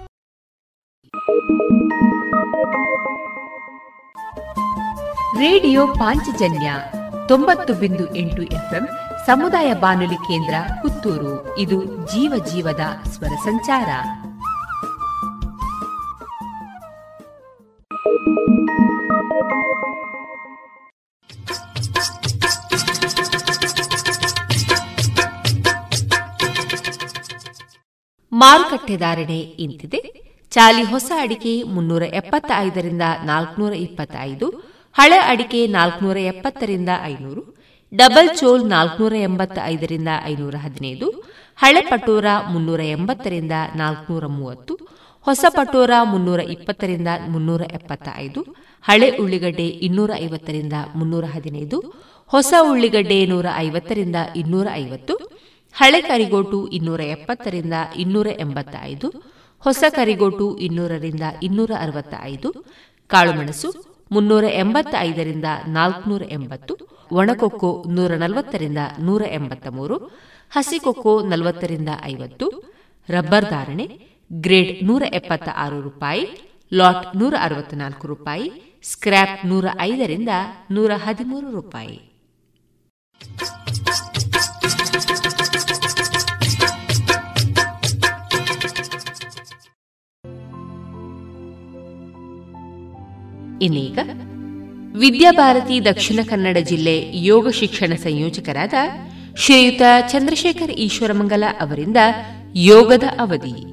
ರೇಡಿಯೋ ಪಾಂಚಜನ್ಯ ತೊಂಬತ್ತು ಬಿಂದು ಎಂಟು ಎಫ್ಎಂ ಸಮುದಾಯ ಬಾನುಲಿ ಕೇಂದ್ರ ಪುತ್ತೂರು. ಇದು ಜೀವ ಜೀವದ ಸ್ವರ ಸಂಚಾರ. ಮಾರುಕಟ್ಟೆ ಧಾರಣೆ ಇಂತಿದೆ. ಚಾಲಿ ಹೊಸ ಅಡಿಕೆ ಮುನ್ನೂರ ಎಪ್ಪತ್ತ ಐದರಿಂದ ನಾಲ್ಕನೂರ ಇಪ್ಪತ್ತೈದು. ಹಳೆ ಅಡಿಕೆ ನಾಲ್ಕನೂರ ಎಪ್ಪತ್ತರಿಂದ ಐನೂರು, ಡಬಲ್ ಚೋಲ್ ನಾಲ್ಕನೂರ ಎಂಬತ್ತ ಐದರಿಂದ ಐನೂರ ಹದಿನೈದು ಹಳೆ ಪಟೋರ ಮುನ್ನೂರ ಎಂಬತ್ತರಿಂದ ನಾಲ್ಕನೂರ ಮೂವತ್ತು ಹೊಸ ಪಟೋರ ಮುನ್ನೂರ ಇಪ್ಪತ್ತರಿಂದ ಮುನ್ನೂರ ಎಪ್ಪತ್ತ ಐದು ಹಳೆ ಉಳ್ಳಿಗಡ್ಡೆ ಇನ್ನೂರ ಐವತ್ತರಿಂದ ಮುನ್ನೂರ ಹದಿನೈದು ಹೊಸ ಉಳ್ಳಿಗಡ್ಡೆ ನೂರ ಐವತ್ತರಿಂದ ಇನ್ನೂರ ಐವತ್ತು ಹಳೆ ಕರಿಗೋಟು ಇನ್ನೂರ ಎಪ್ಪತ್ತರಿಂದ ಇನ್ನೂರ ಎಂಬತ್ತ ಐದು ಹೊಸ ಕರಿಗೋಟು ಇನ್ನೂರರಿಂದ ಇನ್ನೂರ ಅರವತ್ತ ಐದು ಕಾಳುಮೆಣಸು ಮುನ್ನೂರ ಎಂಬತ್ತ ಐದರಿಂದ ನಾಲ್ಕುನೂರ ಎಂಬತ್ತು ಒಣಕೊಕ್ಕೋ ನೂರ ನಲವತ್ತರಿಂದ ನೂರ ಎಂಬತ್ತ ಮೂರು ಹಸಿಕೊಕ್ಕೋ ನಲವತ್ತರಿಂದ ಐವತ್ತು, ರಬ್ಬರ್ ಧಾರಣೆ ಗ್ರೇಡ್ ನೂರ ಎಪ್ಪತ್ತ ಆರು ರೂಪಾಯಿ, ಲಾಟ್ ನೂರ ಅರವತ್ನಾಲ್ಕು ರೂಪಾಯಿ, ಸ್ಕ್ರ್ಯಾಪ್ ನೂರ ಐದರಿಂದ ನೂರ ಹದಿಮೂರು ರೂಪಾಯಿ. ಇನ್ನೀಗ ವಿದ್ಯಾಭಾರತಿ ದಕ್ಷಿಣ ಕನ್ನಡ ಜಿಲ್ಲೆ ಯೋಗ ಶಿಕ್ಷಣ ಸಂಯೋಜಕರಾದ ಶ್ರೀಯುತ ಚಂದ್ರಶೇಖರ್ ಈಶ್ವರಮಂಗಲ ಅವರಿಂದ ಯೋಗದ ಅವಧಿ.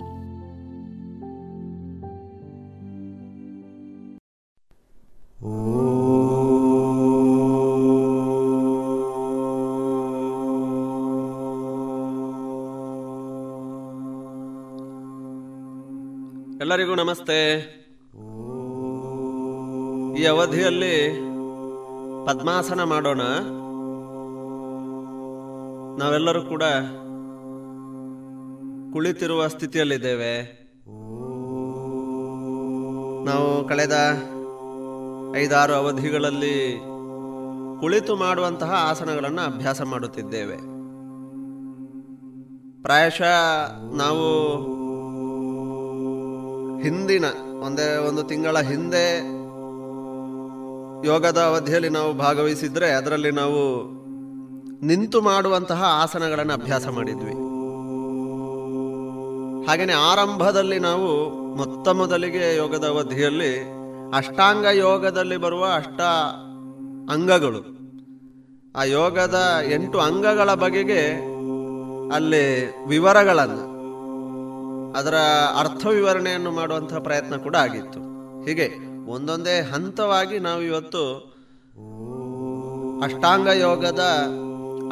ಎಲ್ಲರಿಗೂ ನಮಸ್ತೆ. ಈ ಅವಧಿಯಲ್ಲಿ ಪದ್ಮಾಸನ ಮಾಡೋಣ. ನಾವೆಲ್ಲರೂ ಕೂಡ ಕುಳಿತಿರುವ ಸ್ಥಿತಿಯಲ್ಲಿದ್ದೇವೆ. ನಾವು ಕಳೆದ ಐದಾರು ಅವಧಿಗಳಲ್ಲಿ ಕುಳಿತು ಮಾಡುವಂತಹ ಆಸನಗಳನ್ನು ಅಭ್ಯಾಸ ಮಾಡುತ್ತಿದ್ದೇವೆ. ಪ್ರಾಯಶಃ ನಾವು ಹಿಂದಿನ ಒಂದೇ ಒಂದು ತಿಂಗಳ ಹಿಂದೆ ಯೋಗದ ಅವಧಿಯಲ್ಲಿ ನಾವು ಭಾಗವಹಿಸಿದ್ರೆ ಅದರಲ್ಲಿ ನಾವು ನಿಂತು ಮಾಡುವಂತಹ ಆಸನಗಳನ್ನು ಅಭ್ಯಾಸ ಮಾಡಿದ್ವಿ. ಹಾಗೆಯೇ ಆರಂಭದಲ್ಲಿ ನಾವು ಮೊತ್ತ ಮೊದಲಿಗೆ ಯೋಗದ ಅವಧಿಯಲ್ಲಿ ಅಷ್ಟಾಂಗ ಯೋಗದಲ್ಲಿ ಬರುವ ಅಷ್ಟ ಅಂಗಗಳು. ಆ ಯೋಗದ ಎಂಟು ಅಂಗಗಳ ಬಗೆಗೆ ಅಲ್ಲಿ ವಿವರಗಳನ್ನು, ಅದರ ಅರ್ಥ ವಿವರಣೆಯನ್ನು ಮಾಡುವಂತಹ ಪ್ರಯತ್ನ ಕೂಡ ಆಗಿತ್ತು. ಹೀಗೆ ಒಂದೊಂದೇ ಹಂತವಾಗಿ ನಾವು ಇವತ್ತು ಅಷ್ಟಾಂಗ ಯೋಗದ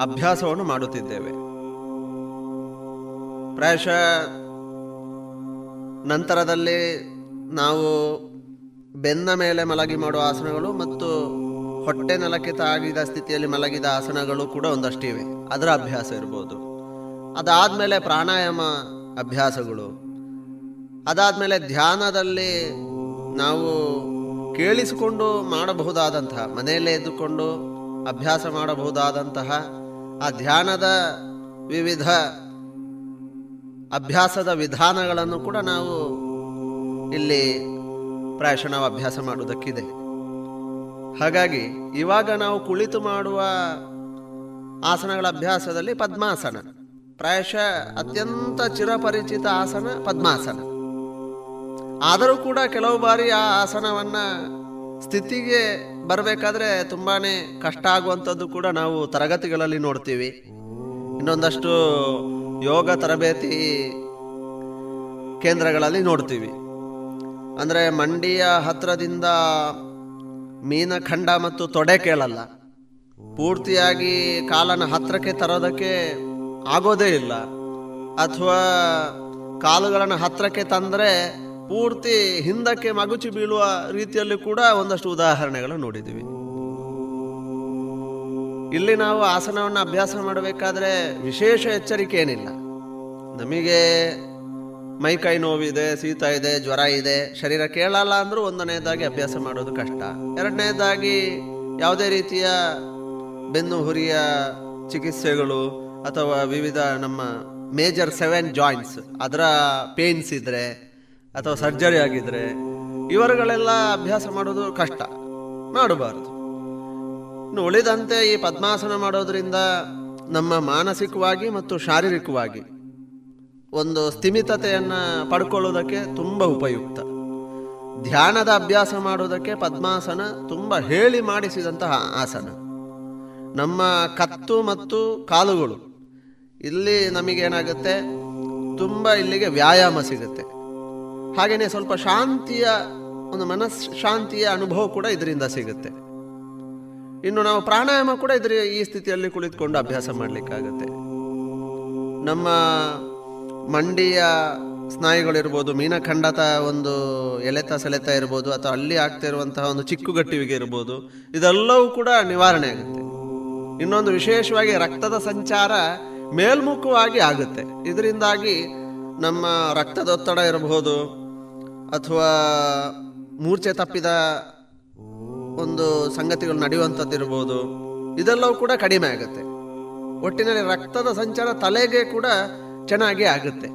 ಅಭ್ಯಾಸವನ್ನು ಮಾಡುತ್ತಿದ್ದೇವೆ. ಪ್ರಾಯಶಃ ನಂತರದಲ್ಲಿ ನಾವು ಬೆನ್ನ ಮೇಲೆ ಮಲಗಿ ಮಾಡುವ ಆಸನಗಳು ಮತ್ತು ಹೊಟ್ಟೆ ನೆಲಕ್ಕೆ ತಾಗಿದ ಸ್ಥಿತಿಯಲ್ಲಿ ಮಲಗಿದ ಆಸನಗಳು ಕೂಡ ಒಂದಷ್ಟಿವೆ. ಅದರ ಅಭ್ಯಾಸ ಇರ್ಬೋದು. ಅದಾದಮೇಲೆ ಪ್ರಾಣಾಯಾಮ ಅಭ್ಯಾಸಗಳು. ಅದಾದಮೇಲೆ ಧ್ಯಾನದಲ್ಲಿ ನಾವು ಕೇಳಿಸಿಕೊಂಡು ಮಾಡಬಹುದಾದಂತಹ, ಮನೆಯಲ್ಲೇ ಇದ್ದುಕೊಂಡು ಅಭ್ಯಾಸ ಮಾಡಬಹುದಾದಂತಹ ಆ ಧ್ಯಾನದ ವಿವಿಧ ಅಭ್ಯಾಸದ ವಿಧಾನಗಳನ್ನು ಕೂಡ ನಾವು ಇಲ್ಲಿ ಪ್ರಾಯಶಃ ನಾವು ಅಭ್ಯಾಸ ಮಾಡುವುದಕ್ಕಿದೆ. ಹಾಗಾಗಿ ಇವಾಗ ನಾವು ಕುಳಿತು ಮಾಡುವ ಆಸನಗಳ ಅಭ್ಯಾಸದಲ್ಲಿ ಪದ್ಮಾಸನ. ಪ್ರಾಯಶಃ ಅತ್ಯಂತ ಚಿರಪರಿಚಿತ ಆಸನ ಪದ್ಮಾಸನ. ಆದರೂ ಕೂಡ ಕೆಲವು ಬಾರಿ ಆ ಆಸನವನ್ನು ಸ್ಥಿತಿಗೆ ಬರಬೇಕಾದ್ರೆ ತುಂಬಾನೇ ಕಷ್ಟ ಆಗುವಂಥದ್ದು ಕೂಡ ನಾವು ತರಗತಿಗಳಲ್ಲಿ ನೋಡ್ತೀವಿ. ಇನ್ನೊಂದಷ್ಟು ಯೋಗ ತರಬೇತಿ ಕೇಂದ್ರಗಳಲ್ಲಿ ನೋಡ್ತೀವಿ. ಅಂದರೆ ಮಂಡಿಯ ಹತ್ರದಿಂದ ಮೀನಖಂಡ ಮತ್ತು ತೊಡೆ ಕೇಳಲ್ಲ ಪೂರ್ತಿಯಾಗಿ ಕಾಲನ ಹತ್ರಕ್ಕೆ ತರೋದಕ್ಕೆ ಆಗೋದೇ ಇಲ್ಲ. ಅಥವಾ ಕಾಲುಗಳನ್ನು ಹತ್ರಕ್ಕೆ ತಂದರೆ ಪೂರ್ತಿ ಹಿಂದಕ್ಕೆ ಮಗುಚಿ ಬೀಳುವ ರೀತಿಯಲ್ಲಿ ಕೂಡ ಒಂದಷ್ಟು ಉದಾಹರಣೆಗಳು ನೋಡಿದ್ದೀವಿ. ಇಲ್ಲಿ ನಾವು ಆಸನವನ್ನು ಅಭ್ಯಾಸ ಮಾಡಬೇಕಾದ್ರೆ ವಿಶೇಷ ಎಚ್ಚರಿಕೆ ಏನಿಲ್ಲ. ನಮಗೆ ಮೈಕೈ ನೋವಿದೆ, ಶೀತ ಇದೆ, ಜ್ವರ ಇದೆ, ಶರೀರ ಕೇಳಲ್ಲ ಅಂದರೂ ಒಂದನೇದಾಗಿ ಅಭ್ಯಾಸ ಮಾಡೋದು ಕಷ್ಟ. ಎರಡನೇದಾಗಿ ಯಾವುದೇ ರೀತಿಯ ಬೆನ್ನು ಹುರಿಯ ಚಿಕಿತ್ಸೆಗಳು ಅಥವಾ ವಿವಿಧ ನಮ್ಮ ಮೇಜರ್ ಸೆವೆನ್ ಜಾಯಿಂಟ್ಸ್ ಅದರ ಪೇನ್ಸ್ ಇದ್ರೆ ಅಥವಾ ಸರ್ಜರಿ ಆಗಿದ್ರೆ ಇವರುಗಳೆಲ್ಲ ಅಭ್ಯಾಸ ಮಾಡೋದು ಕಷ್ಟ. ಮಾಡಬಾರದು. ಇನ್ನು ಉಳಿದಂತೆ ಈ ಪದ್ಮಾಸನ ಮಾಡೋದ್ರಿಂದ ನಮ್ಮ ಮಾನಸಿಕವಾಗಿ ಮತ್ತು ಶಾರೀರಿಕವಾಗಿ ಒಂದು ಸ್ಥಿಮಿತತೆಯನ್ನು ಪಡ್ಕೊಳ್ಳೋದಕ್ಕೆ ತುಂಬ ಉಪಯುಕ್ತ. ಧ್ಯಾನದ ಅಭ್ಯಾಸ ಮಾಡೋದಕ್ಕೆ ಪದ್ಮಾಸನ ತುಂಬ ಹೇಳಿ ಮಾಡಿಸಿದಂತಹ ಆಸನ. ನಮ್ಮ ಕತ್ತು ಮತ್ತು ಕಾಲುಗಳು, ಇಲ್ಲಿ ನಮಗೇನಾಗುತ್ತೆ? ತುಂಬ ಇಲ್ಲಿಗೆ ವ್ಯಾಯಾಮ ಸಿಗುತ್ತೆ. ಹಾಗೆಯೇ ಸ್ವಲ್ಪ ಶಾಂತಿಯ, ಒಂದು ಮನಃಶಾಂತಿಯ ಅನುಭವ ಕೂಡ ಇದರಿಂದ ಸಿಗುತ್ತೆ. ಇನ್ನು ನಾವು ಪ್ರಾಣಾಯಾಮ ಕೂಡ ಇದ್ರ ಈ ಸ್ಥಿತಿಯಲ್ಲಿ ಕುಳಿತುಕೊಂಡು ಅಭ್ಯಾಸ ಮಾಡಲಿಕ್ಕಾಗತ್ತೆ. ನಮ್ಮ ಮಂಡಿಯ ಸ್ನಾಯುಗಳಿರ್ಬೋದು, ಮೀನಖಂಡತ ಒಂದು ಎಳೆತ ಸೆಳೆತ ಇರ್ಬೋದು, ಅಥವಾ ಅಲ್ಲಿ ಆಗ್ತಾ ಇರುವಂತಹ ಒಂದು ಚಿಕ್ಕುಗಟ್ಟಿವಿಗೆ ಇರ್ಬೋದು, ಇದೆಲ್ಲವೂ ಕೂಡ ನಿವಾರಣೆ ಆಗುತ್ತೆ. ಇನ್ನೊಂದು ವಿಶೇಷವಾಗಿ ರಕ್ತದ ಸಂಚಾರ ಮೇಲ್ಮುಖವಾಗಿ ಆಗುತ್ತೆ. ಇದರಿಂದಾಗಿ ನಮ್ಮ ರಕ್ತದೊತ್ತಡ ಇರಬಹುದು ಅಥವಾ ಮೂರ್ಛೆ ತಪ್ಪಿದ ಒಂದು ಸಂಗತಿಗಳು ನಡೆಯುವಂಥದ್ದಿರ್ಬೋದು ಇದೆಲ್ಲವೂ ಕೂಡ ಕಡಿಮೆ ಆಗುತ್ತೆ. ಒಟ್ಟಿನಲ್ಲಿ ರಕ್ತದ ಸಂಚಾರ ತಲೆಗೆ ಕೂಡ ಚೆನ್ನಾಗಿ ಆಗುತ್ತೆ.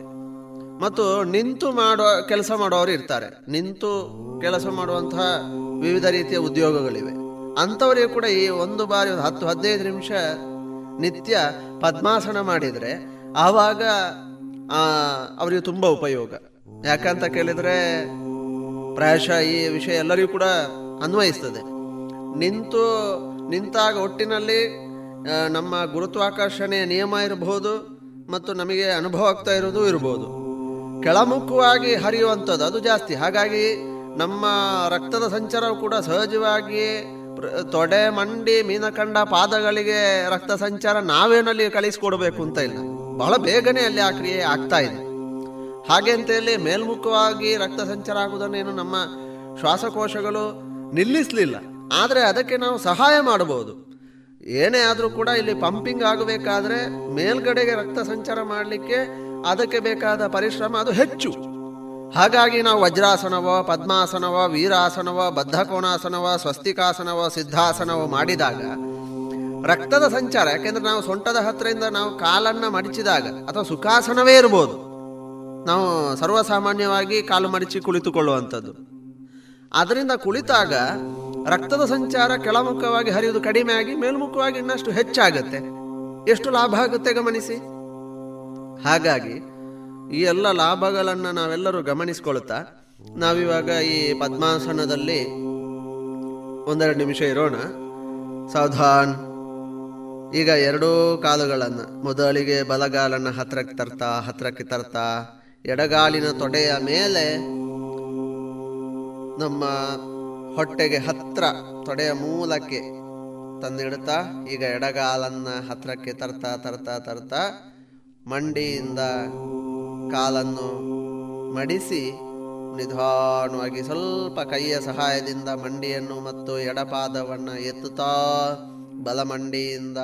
ಮತ್ತು ನಿಂತು ಮಾಡುವ ಕೆಲಸ ಮಾಡುವವರು ಇರ್ತಾರೆ. ನಿಂತು ಕೆಲಸ ಮಾಡುವಂತಹ ವಿವಿಧ ರೀತಿಯ ಉದ್ಯೋಗಗಳಿವೆ. ಅಂಥವರಿಗೆ ಕೂಡ ಈ ಒಂದು ಬಾರಿ ಒಂದು ಹತ್ತು, ಹದಿನೈದು ನಿಮಿಷ ನಿತ್ಯ ಪದ್ಮಾಸನ ಮಾಡಿದರೆ ಆವಾಗ ಅವರಿಗೆ ತುಂಬ ಉಪಯೋಗ. ಯಾಕಂತ ಕೇಳಿದರೆ ಪ್ರಾಯಶಃ ಈ ವಿಷಯ ಎಲ್ಲರಿಗೂ ಕೂಡ ಅನ್ವಯಿಸ್ತದೆ. ನಿಂತು ನಿಂತಾಗ ಒಟ್ಟಿನಲ್ಲಿ ನಮ್ಮ ಗುರುತ್ವಾಕರ್ಷಣೆಯ ನಿಯಮ ಇರಬಹುದು ಮತ್ತು ನಮಗೆ ಅನುಭವ ಆಗ್ತಾ ಇರೋದು ಇರ್ಬೋದು ಕೆಳಮುಖವಾಗಿ ಹರಿಯುವಂಥದ್ದು ಅದು ಜಾಸ್ತಿ. ಹಾಗಾಗಿ ನಮ್ಮ ರಕ್ತದ ಸಂಚಾರವು ಕೂಡ ಸಹಜವಾಗಿ ತೊಡೆ, ಮಂಡಿ, ಮೀನಕಂಡ ಪಾದಗಳಿಗೆ ರಕ್ತ ಸಂಚಾರ ನಾವೇನಲ್ಲಿ ಕಳಿಸ್ಕೊಡ್ಬೇಕು ಅಂತ ಇಲ್ಲ. ಬಹಳ ಬೇಗನೆ ಅಲ್ಲಿ ಆ ಕ್ರಿಯೆ ಹಾಗೆ ಅಂತೇಳಿ ಮೇಲ್ಮುಖವಾಗಿ ರಕ್ತ ಸಂಚಾರ ಆಗುವುದನ್ನೇನು ನಮ್ಮ ಶ್ವಾಸಕೋಶಗಳು ನಿಲ್ಲಿಸಲಿಲ್ಲ. ಆದರೆ ಅದಕ್ಕೆ ನಾವು ಸಹಾಯ ಮಾಡಬಹುದು. ಏನೇ ಆದರೂ ಕೂಡ ಇಲ್ಲಿ ಪಂಪಿಂಗ್ ಆಗಬೇಕಾದ್ರೆ ಮೇಲ್ಗಡೆಗೆ ರಕ್ತ ಸಂಚಾರ ಮಾಡಲಿಕ್ಕೆ ಅದಕ್ಕೆ ಬೇಕಾದ ಪರಿಶ್ರಮ ಅದು ಹೆಚ್ಚು. ಹಾಗಾಗಿ ನಾವು ವಜ್ರಾಸನವೋ, ಪದ್ಮಾಸನವೋ, ವೀರಾಸನವೋ, ಬದ್ಧಕೋಣಾಸನವೋ, ಸ್ವಸ್ತಿಕಾಸನವೋ, ಸಿದ್ಧಾಸನವೋ ಮಾಡಿದಾಗ ರಕ್ತದ ಸಂಚಾರ, ಯಾಕೆಂದ್ರೆ ನಾವು ಸೊಂಟದ ಹತ್ತಿರದಿಂದ ನಾವು ಕಾಲನ್ನು ಮಡಿಚಿದಾಗ ಅಥವಾ ಸುಖಾಸನವೇ ಇರ್ಬೋದು. ನಾವು ಸರ್ವಸಾಮಾನ್ಯವಾಗಿ ಕಾಲು ಮಡಚಿ ಕುಳಿತುಕೊಳ್ಳುವಂಥದ್ದು. ಅದರಿಂದ ಕುಳಿತಾಗ ರಕ್ತದ ಸಂಚಾರ ಕೆಳಮುಖವಾಗಿ ಹರಿಯುವುದು ಕಡಿಮೆ ಆಗಿ ಮೇಲ್ಮುಖವಾಗಿ ಇನ್ನಷ್ಟು ಹೆಚ್ಚಾಗುತ್ತೆ. ಎಷ್ಟು ಲಾಭ ಆಗುತ್ತೆ ಗಮನಿಸಿ? ಹಾಗಾಗಿ ಈ ಎಲ್ಲ ಲಾಭಗಳನ್ನು ನಾವೆಲ್ಲರೂ ಗಮನಿಸ್ಕೊಳ್ತಾ ನಾವಿವಾಗ ಈ ಪದ್ಮಾಸನದಲ್ಲಿ ಒಂದೆರಡು ನಿಮಿಷ ಇರೋಣ. ಸಾವಧಾನ್. ಈಗ ಎರಡೂ ಕಾಲುಗಳನ್ನು, ಮೊದಲಿಗೆ ಬಲಗಾಲನ್ನು ಹತ್ರಕ್ಕೆ ತರ್ತಾ ಹತ್ರಕ್ಕೆ ತರ್ತಾ ಎಡಗಾಲಿನ ತೊಡೆಯ ಮೇಲೆ ನಮ್ಮ ಹೊಟ್ಟೆಗೆ ಹತ್ರ ತೊಡೆಯ ಮೂಲಕ್ಕೆ ತಂದಿಡ್ತಾ, ಈಗ ಎಡಗಾಲನ್ನ ಹತ್ರಕ್ಕೆ ತರ್ತಾ ತರ್ತಾ ತರ್ತಾ ಮಂಡಿಯಿಂದ ಕಾಲನ್ನು ಮಡಿಸಿ ನಿಧಾನವಾಗಿ ಸ್ವಲ್ಪ ಕೈಯ ಸಹಾಯದಿಂದ ಮಂಡಿಯನ್ನು ಮತ್ತು ಎಡಪಾದವನ್ನು ಎತ್ತುತ್ತಾ ಬಲಮಂಡಿಯಿಂದ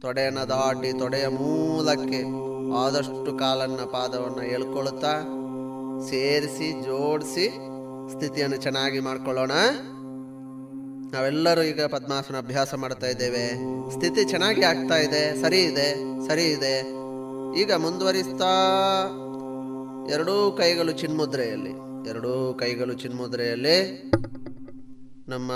ತೊಡೆಯನ್ನು ದಾಟಿ ತೊಡೆಯ ಮೂಲಕ್ಕೆ ಆದಷ್ಟು ಕಾಲನ್ನ ಪಾದವನ್ನು ಎಳ್ಕೊಳ್ತಾ ಸೇರಿಸಿ, ಜೋಡಿಸಿ ಸ್ಥಿತಿಯನ್ನು ಚೆನ್ನಾಗಿ ಮಾಡ್ಕೊಳ್ಳೋಣ. ನಾವೆಲ್ಲರೂ ಈಗ ಪದ್ಮಾಸನ ಅಭ್ಯಾಸ ಮಾಡ್ತಾ ಇದ್ದೇವೆ. ಸ್ಥಿತಿ ಚೆನ್ನಾಗಿ ಆಗ್ತಾ ಇದೆ, ಸರಿ ಇದೆ ಸರಿ ಇದೆ. ಈಗ ಮುಂದುವರಿಸ್ತಾ ಎರಡೂ ಕೈಗಳು ಚಿನ್ಮುದ್ರೆಯಲ್ಲಿ, ಎರಡೂ ಕೈಗಳು ಚಿನ್ಮುದ್ರೆಯಲ್ಲಿ. ನಮ್ಮ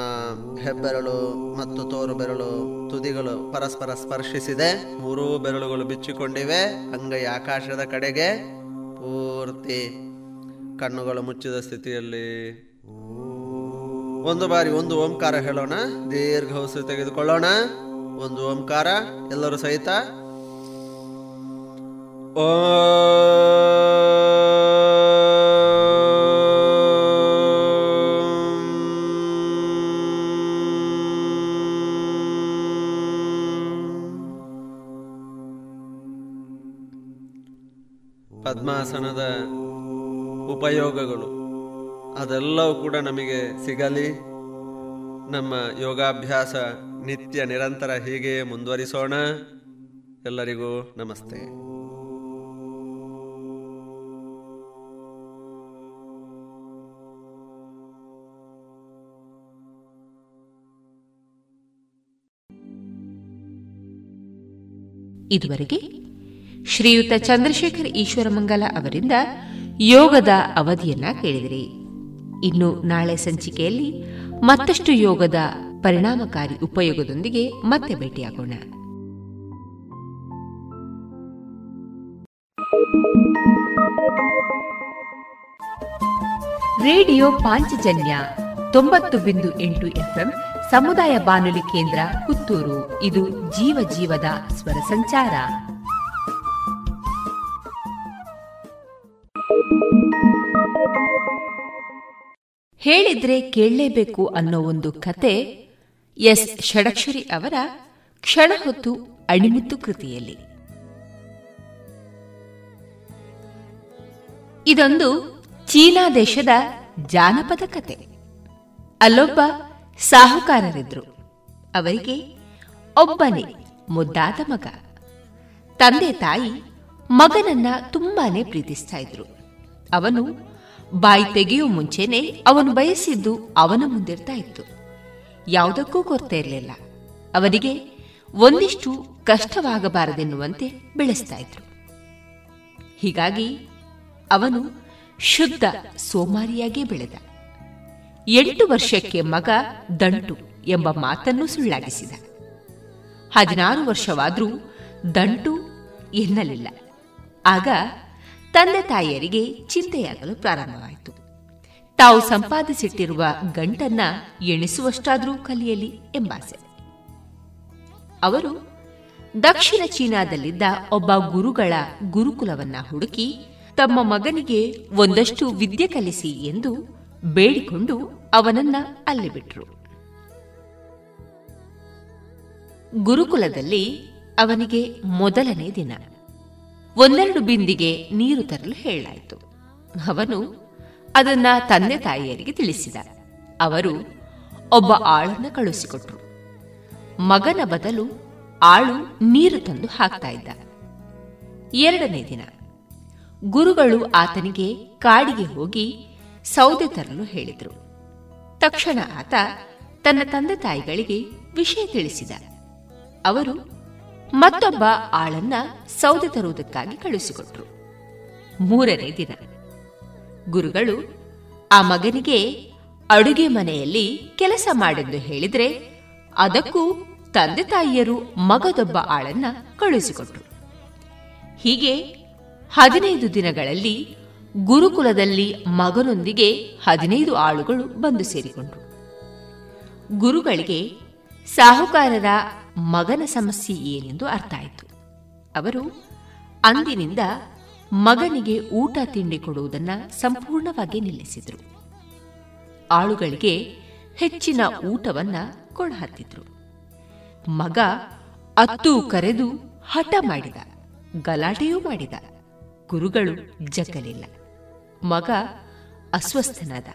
ಹೆಬ್ಬೆರಳು ಮತ್ತು ತೋರು ಬೆರಳು ತುದಿಗಳು ಪರಸ್ಪರ ಸ್ಪರ್ಶಿಸಿದೆ. ಮೂರೂ ಬೆರಳುಗಳು ಬಿಚ್ಚಿಕೊಂಡಿವೆ. ಅಂಗೈ ಆಕಾಶದ ಕಡೆಗೆ ಪೂರ್ತಿ ಕಣ್ಣುಗಳು ಮುಚ್ಚಿದ ಸ್ಥಿತಿಯಲ್ಲಿ. ಒಂದು ಬಾರಿ ಒಂದು ಓಂಕಾರ ಹೇಳೋಣ. ದೀರ್ಘ ಉಸಿರು ತೆಗೆದುಕೊಳ್ಳೋಣ. ಒಂದು ಓಂಕಾರ ಎಲ್ಲರೂ ಸಹಿತ. ಓ ಪದ್ಮಾಸನದ ಉಪಯೋಗಗಳು. ಅದೆಲ್ಲವೂ ಕೂಡ ನಮಗೆ ಸಿಗಲಿ. ನಮ್ಮ ಯೋಗಾಭ್ಯಾಸ ನಿತ್ಯ ನಿರಂತರ ಹೀಗೆ ಮುಂದುವರಿಸೋಣ. ಎಲ್ಲರಿಗೂ ನಮಸ್ತೆ. ಇದುವರೆಗೆ ಶ್ರೀಯುತ ಚಂದ್ರಶೇಖರ್ ಈಶ್ವರಮಂಗಲ ಅವರಿಂದ ಯೋಗದ ಅವಧಿಯನ್ನ ಕೇಳಿದಿರಿ. ಇನ್ನು ನಾಳೆ ಸಂಚಿಕೆಯಲ್ಲಿ ಮತ್ತಷ್ಟು ಯೋಗದ ಪರಿಣಾಮಕಾರಿ ಉಪಯೋಗದೊಂದಿಗೆ ಮತ್ತೆ ಭೇಟಿಯಾಗೋಣ. ರೇಡಿಯೋ ಪಾಂಚಜನ್ಯ ತೊಂಬತ್ತು ಬಿಂದು ಎಂಟು ಎಫ್ಎಂ ಸಮುದಾಯ ಬಾನುಲಿ ಕೇಂದ್ರ ಪುತ್ತೂರು. ಇದು ಜೀವ ಜೀವದ ಸ್ವರ ಸಂಚಾರ. ಹೇಳಿದ್ರೆ ಕೇಳಲೇಬೇಕು ಅನ್ನೋ ಒಂದು ಕತೆ ಎಸ್ ಷಡಕ್ಷರಿ ಅವರ ಕ್ಷಣ ಹೊತ್ತು ಅಣಿಮುತ್ತು ಕೃತಿಯಲ್ಲಿ. ಇದೊಂದು ಚೀನಾ ದೇಶದ ಜಾನಪದ ಕತೆ. ಅಲ್ಲೊಬ್ಬ ಸಾಹುಕಾರರಿದ್ರು. ಅವರಿಗೆ ಒಬ್ಬನೇ ಮುದ್ದಾದ ಮಗ. ತಂದೆ ತಾಯಿ ಮಗನನ್ನ ತುಂಬಾನೇ ಪ್ರೀತಿಸ್ತಾ ಇದ್ರು. ಅವನು ಬಾಯಿ ತೆಗೆಯುವ ಮುಂಚೆನೆ ಅವನು ಬಯಸಿದ್ದು ಅವನ ಮುಂದಿರ್ತಾ ಇತ್ತು. ಯಾವುದಕ್ಕೂ ಕೊರತೆ ಇರಲಿಲ್ಲ. ಅವನಿಗೆ ಒಂದಿಷ್ಟು ಕಷ್ಟವಾಗಬಾರದೆನ್ನುವಂತೆ ಬೆಳೆಸ್ತಾ ಇದ್ರು. ಹೀಗಾಗಿ ಅವನು ಶುದ್ಧ ಸೋಮಾರಿಯಾಗಿ ಬೆಳೆದ. ಎಂಟು ವರ್ಷಕ್ಕೆ ಮಗ ದಂಟು ಎಂಬ ಮಾತನ್ನು ಸುಳ್ಳಾಗಿಸಿದ. ಹದಿನಾರು ವರ್ಷವಾದರೂ ದಂಟು ಎನ್ನಲಿಲ್ಲ. ಆಗ ತಂದೆ ತಾಯಿಯರಿಗೆ ಚಿಂತೆಯಾಗಲು ಪ್ರಾರಂಭವಾಯಿತು. ತಾವು ಸಂಪಾದಿಸಿಟ್ಟಿರುವ ಗಂಟನ್ನ ಎಣಿಸುವಷ್ಟಾದರೂ ಕಲಿಯಲಿ ಎಂಬಾಸೆ. ಅವರು ದಕ್ಷಿಣ ಚೀನಾದಲ್ಲಿದ್ದ ಒಬ್ಬ ಗುರುಗಳ ಗುರುಕುಲವನ್ನ ಹುಡುಕಿ ತಮ್ಮ ಮಗನಿಗೆ ಒಂದಷ್ಟು ವಿದ್ಯೆ ಕಲಿಸಿ ಎಂದು ಬೇಡಿಕೊಂಡು ಅವನನ್ನ ಅಲ್ಲಿ ಬಿಟ್ರು. ಗುರುಕುಲದಲ್ಲಿ ಅವನಿಗೆ ಮೊದಲನೇ ದಿನ. ಒಂದೆರಡು ಬಿಂದಿಗೆ ನೀರು ತರಲು ಹೇಳಲಾಯಿತು. ಅವನು ಅದನ್ನ ತಂದೆ ತಾಯಿಯರಿಗೆ ತಿಳಿಸಿದ. ಅವರು ಒಬ್ಬ ಆಳನ್ನು ಕಳುಹಿಸಿಕೊಟ್ರು. ಮಗನ ಬದಲು ಆಳು ನೀರು ತಂದು ಹಾಕ್ತಾ ಇದ್ದ. ಎರಡನೇ ದಿನ, ಗುರುಗಳು ಆತನಿಗೆ ಕಾಡಿಗೆ ಹೋಗಿ ಸೌದೆ ತರಲು ಹೇಳಿದರು. ತಕ್ಷಣ ಆತ ತನ್ನ ತಂದೆ ತಾಯಿಗಳಿಗೆ ವಿಷಯ ತಿಳಿಸಿದ. ಅವರು ಮತ್ತೊಬ್ಬ ಆಳನ್ನ ಸೌದೆ ತರುವುದಕ್ಕಾಗಿ ಕಳುಹಿಸಿಕೊಟ್ರು. ಮೂರನೇ ದಿನ, ಗುರುಗಳು ಆ ಮಗನಿಗೆ ಅಡುಗೆ ಮನೆಯಲ್ಲಿ ಕೆಲಸ ಮಾಡೆಂದು ಹೇಳಿದ್ರೆ ಅದಕ್ಕೂ ತಂದೆ ತಾಯಿಯರು ಮಗದೊಬ್ಬ ಆಳನ್ನ ಕಳುಹಿಸಿಕೊಟ್ರು. ಹೀಗೆ ಹದಿನೈದು ದಿನಗಳಲ್ಲಿ ಗುರುಕುಲದಲ್ಲಿ ಮಗನೊಂದಿಗೆ ಹದಿನೈದು ಆಳುಗಳು ಬಂದು ಸೇರಿಕೊಂಡ್ರು. ಗುರುಗಳಿಗೆ ಸಾಹುಕಾರರ ಮಗನ ಸಮಸ್ಯೆ ಏನೆಂದು ಅರ್ಥ ಆಯಿತು ಅವರು, ಅಂದಿನಿಂದ ಮಗನಿಗೆ ಊಟ ತಿಂಡಿ ಕೊಡುವುದನ್ನು ಸಂಪೂರ್ಣವಾಗಿ ನಿಲ್ಲಿಸಿದರು. ಆಳುಗಳಿಗೆ ಹೆಚ್ಚಿನ ಊಟವನ್ನ ಕೊಡಹತ್ತಿದ್ರು. ಮಗ ಅತ್ತು ಕರೆದು ಹಠ ಮಾಡಿದ, ಗಲಾಟೆಯೂ ಮಾಡಿದ, ಗುರುಗಳು ಜಗ್ಗಲಿಲ್ಲ ಮಗ ಅಸ್ವಸ್ಥನಾದ.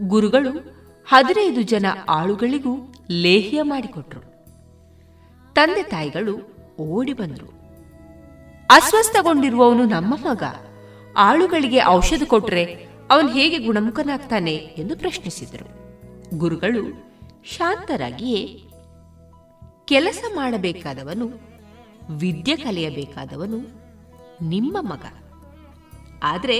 ಗುರುಗಳು ಹದಿನೈದು ಜನ ಆಳುಗಳಿಗೂ ಲೇಹ್ಯ ಮಾಡಿಕೊಟ್ರು. ತಂದೆ ತಾಯಿಗಳು ಓಡಿ ಬಂದರು. ಅಸ್ವಸ್ಥಗೊಂಡಿರುವವನು ನಮ್ಮ ಮಗ. ಆಳುಗಳಿಗೆ ಔಷಧ ಕೊಟ್ರೆ ಅವನು ಹೇಗೆ ಗುಣಮುಖನಾಗ್ತಾನೆ ಎಂದು ಪ್ರಶ್ನಿಸಿದರು. ಗುರುಗಳು ಶಾಂತರಾಗಿಯೇ ಕೆಲಸ ಮಾಡಬೇಕಾದವನು, ವಿದ್ಯೆ ಕಲಿಯಬೇಕಾದವನು ನಿಮ್ಮ ಮಗ. ಆದರೆ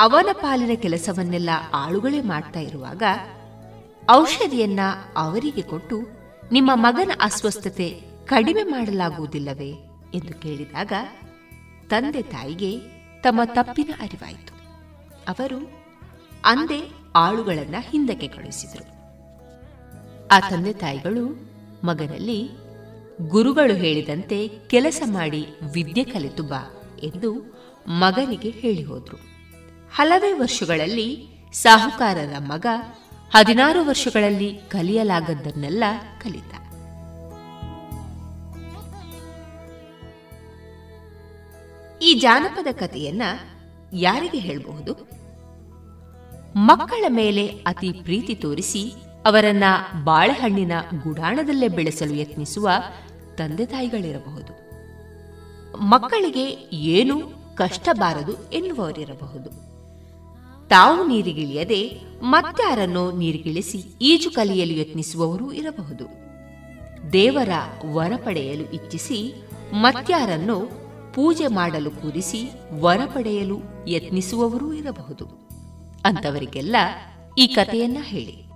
ಅವನ ಪಾಲಿನ ಕೆಲಸವನ್ನೆಲ್ಲ ಆಳುಗಳೇ ಮಾಡ್ತಾ ಇರುವಾಗ ಔಷಧಿಯನ್ನ ಅವರಿಗೆ ಕೊಟ್ಟು ನಿಮ್ಮ ಮಗನ ಅಸ್ವಸ್ಥತೆ ಕಡಿಮೆ ಮಾಡಲಾಗುವುದಿಲ್ಲವೇ ಎಂದು ಕೇಳಿದಾಗ ತಂದೆ ತಾಯಿಗೆ ತಮ್ಮ ತಪ್ಪಿನ ಅರಿವಾಯಿತು. ಅವರು ಅಂದೇ ಆಳುಗಳನ್ನ ಹಿಂದಕ್ಕೆ ಕಳುಹಿಸಿದರು. ಆ ತಂದೆ ತಾಯಿಗಳು ಮಗನಲ್ಲಿ, ಗುರುಗಳು ಹೇಳಿದಂತೆ ಕೆಲಸ ಮಾಡಿ ವಿದ್ಯೆ ಕಲಿತು ಬಾ ಎಂದು ಮಗನಿಗೆ ಹೇಳಿ ಹೋದ್ರು ಹಲವೇ ವರ್ಷಗಳಲ್ಲಿ ಸಾಹುಕಾರರ ಮಗ ಹದಿನಾರು ವರ್ಷಗಳಲ್ಲಿ ಕಲಿಯಲಾಗದ್ದನ್ನೆಲ್ಲ ಕಲಿತ. ಈ ಜಾನಪದ ಕಥೆಯನ್ನ ಯಾರಿಗೆ ಹೇಳಬಹುದು? ಮಕ್ಕಳ ಮೇಲೆ ಅತಿ ಪ್ರೀತಿ ತೋರಿಸಿ ಅವರನ್ನ ಬಾಳೆಹಣ್ಣಿನ ಗುಡಾಣದಲ್ಲೇ ಬೆಳೆಸಲು ಯತ್ನಿಸುವ ತಂದೆ ತಾಯಿಗಳಿರಬಹುದು. ಮಕ್ಕಳಿಗೆ ಏನು ಕಷ್ಟ ಬಾರದು ಎನ್ನುವವರಿರಬಹುದು. ತಾವು ನೀರಿಗಿಳಿಯದೆ ಮತ್ತಾರನ್ನು ನೀರಿಗಿಳಿಸಿ ಈಜು ಕಲಿಯಲು ಯತ್ನಿಸುವವರೂ ಇರಬಹುದು. ದೇವರ ವರ ಪಡೆಯಲು ಇಚ್ಛಿಸಿ ಮತ್ಯಾರನ್ನು ಪೂಜೆ ಮಾಡಲು ಕೂರಿಸಿ ವರ ಪಡೆಯಲು ಯತ್ನಿಸುವವರೂ ಇರಬಹುದು. ಅಂತವರಿಗೆಲ್ಲ ಈ ಕಥೆಯನ್ನ ಹೇಳಿ.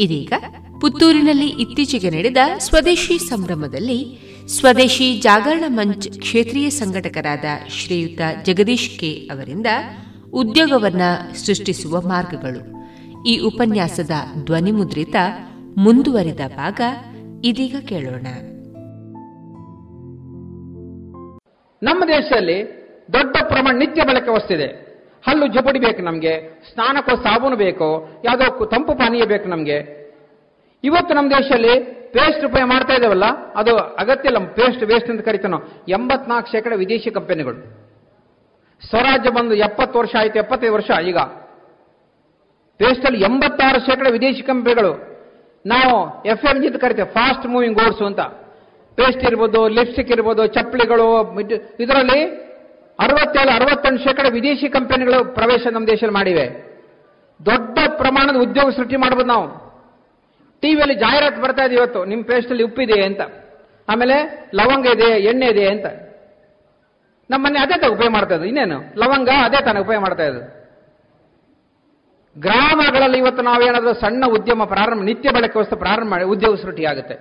ಇದೀಗ ಪುತ್ತೂರಿನಲ್ಲಿ ಇತ್ತೀಚೆಗೆ ನಡೆದ ಸ್ವದೇಶಿ ಸಂಭ್ರಮದಲ್ಲಿ ಸ್ವದೇಶಿ ಜಾಗರಣ ಮಂಚ್ ಕ್ಷೇತ್ರೀಯ ಸಂಘಟಕರಾದ ಶ್ರೀಯುತ ಜಗದೀಶ್ ಕೆ ಅವರಿಂದ ಉದ್ಯೋಗವನ್ನ ಸೃಷ್ಟಿಸುವ ಮಾರ್ಗಗಳು. ಈ ಉಪನ್ಯಾಸದ ಧ್ವನಿಮುದ್ರಿತ ಮುಂದುವರಿದ ಭಾಗ ಇದೀಗ ಕೇಳೋಣ. ನಮ್ಮ ದೇಶದಲ್ಲಿ ದೊಡ್ಡ ಪ್ರಮಾಣ ನಿತ್ಯ ಬಳಕೆ ವಸ್ತಿದೆ ಹಲ್ಲು ಜಪಡಿ ಬೇಕು ನಮಗೆ, ಸ್ನಾನಕ್ಕೋ ಸಾಬೂನು ಬೇಕು, ಯಾವುದೋ ತಂಪು ಪಾನೀಯ ಬೇಕು ನಮಗೆ. ಇವತ್ತು ನಮ್ಮ ದೇಶದಲ್ಲಿ ಪೇಸ್ಟ್ ಉಪಯೋಗ ಮಾಡ್ತಾ ಇದ್ದೇವಲ್ಲ ಅದು ಅಗತ್ಯ ಇಲ್ಲ ಪೇಸ್ಟ್ ವೇಸ್ಟ್ ಅಂತ ಕರಿತಾನೋ. ಎಂಬತ್ನಾಲ್ಕು ಶೇಕಡ ವಿದೇಶಿ ಕಂಪನಿಗಳು. ಸ್ವರಾಜ್ಯ ಬಂದು ಎಪ್ಪತ್ತು ವರ್ಷ ಆಯಿತು, ಎಪ್ಪತ್ತೈದು ವರ್ಷ ಈಗ. ಪೇಸ್ಟಲ್ಲಿ ಎಂಬತ್ತಾರು ಶೇಕಡ ವಿದೇಶಿ ಕಂಪನಿಗಳು. ನಾವು ಎಫ್ ಎಂ ಜಿ ಅಂತ ಕರಿತೇವೆ ಫಾಸ್ಟ್ ಮೂವಿಂಗ್ ಗೋಡ್ಸು ಅಂತ. ಪೇಸ್ಟ್ ಇರ್ಬೋದು ಲಿಪ್ಸ್ಟಿಕ್ ಇರ್ಬೋದು, ಚಪ್ಪಲಿಗಳು ಇದರಲ್ಲಿ ಅರವತ್ತೇಳು ಅರವತ್ತೊಂದು ಶೇಕಡ ವಿದೇಶಿ ಕಂಪನಿಗಳು ಪ್ರವೇಶ ನಮ್ಮ ದೇಶದಲ್ಲಿ ಮಾಡಿವೆ. ದೊಡ್ಡ ಪ್ರಮಾಣದ ಉದ್ಯೋಗ ಸೃಷ್ಟಿ ಮಾಡ್ಬೋದು ನಾವು. ಟಿವಿಯಲ್ಲಿ ಜಾಹೀರಾತು ಬರ್ತಾ ಇದೆ ಇವತ್ತು. ನಿಮ್ಮ ಪೇಸ್ಟಲ್ಲಿ ಉಪ್ಪಿದೆ ಅಂತ. ಆಮೇಲೆ ಲವಂಗ ಇದೆ, ಎಣ್ಣೆ ಇದೆ ಅಂತ. ನಮ್ಮನೆ ಅದೇ ತಾನೆ ಉಪಯೋಗ ಮಾಡ್ತಾ ಇದ್ದು ಇನ್ನೇನು? ಲವಂಗ ಅದೇ ತಾನೆ ಉಪಯೋಗ ಮಾಡ್ತಾ ಇದ್ದು ಗ್ರಾಮಗಳಲ್ಲಿ ಇವತ್ತು ನಾವೇನಾದ್ರೂ ಸಣ್ಣ ಉದ್ಯಮ ಪ್ರಾರಂಭ, ನಿತ್ಯ ಬಳಕೆ ವಸ್ತು ಪ್ರಾರಂಭ ಮಾಡಿ, ಉದ್ಯೋಗ ಸೃಷ್ಟಿ ಆಗುತ್ತೆ.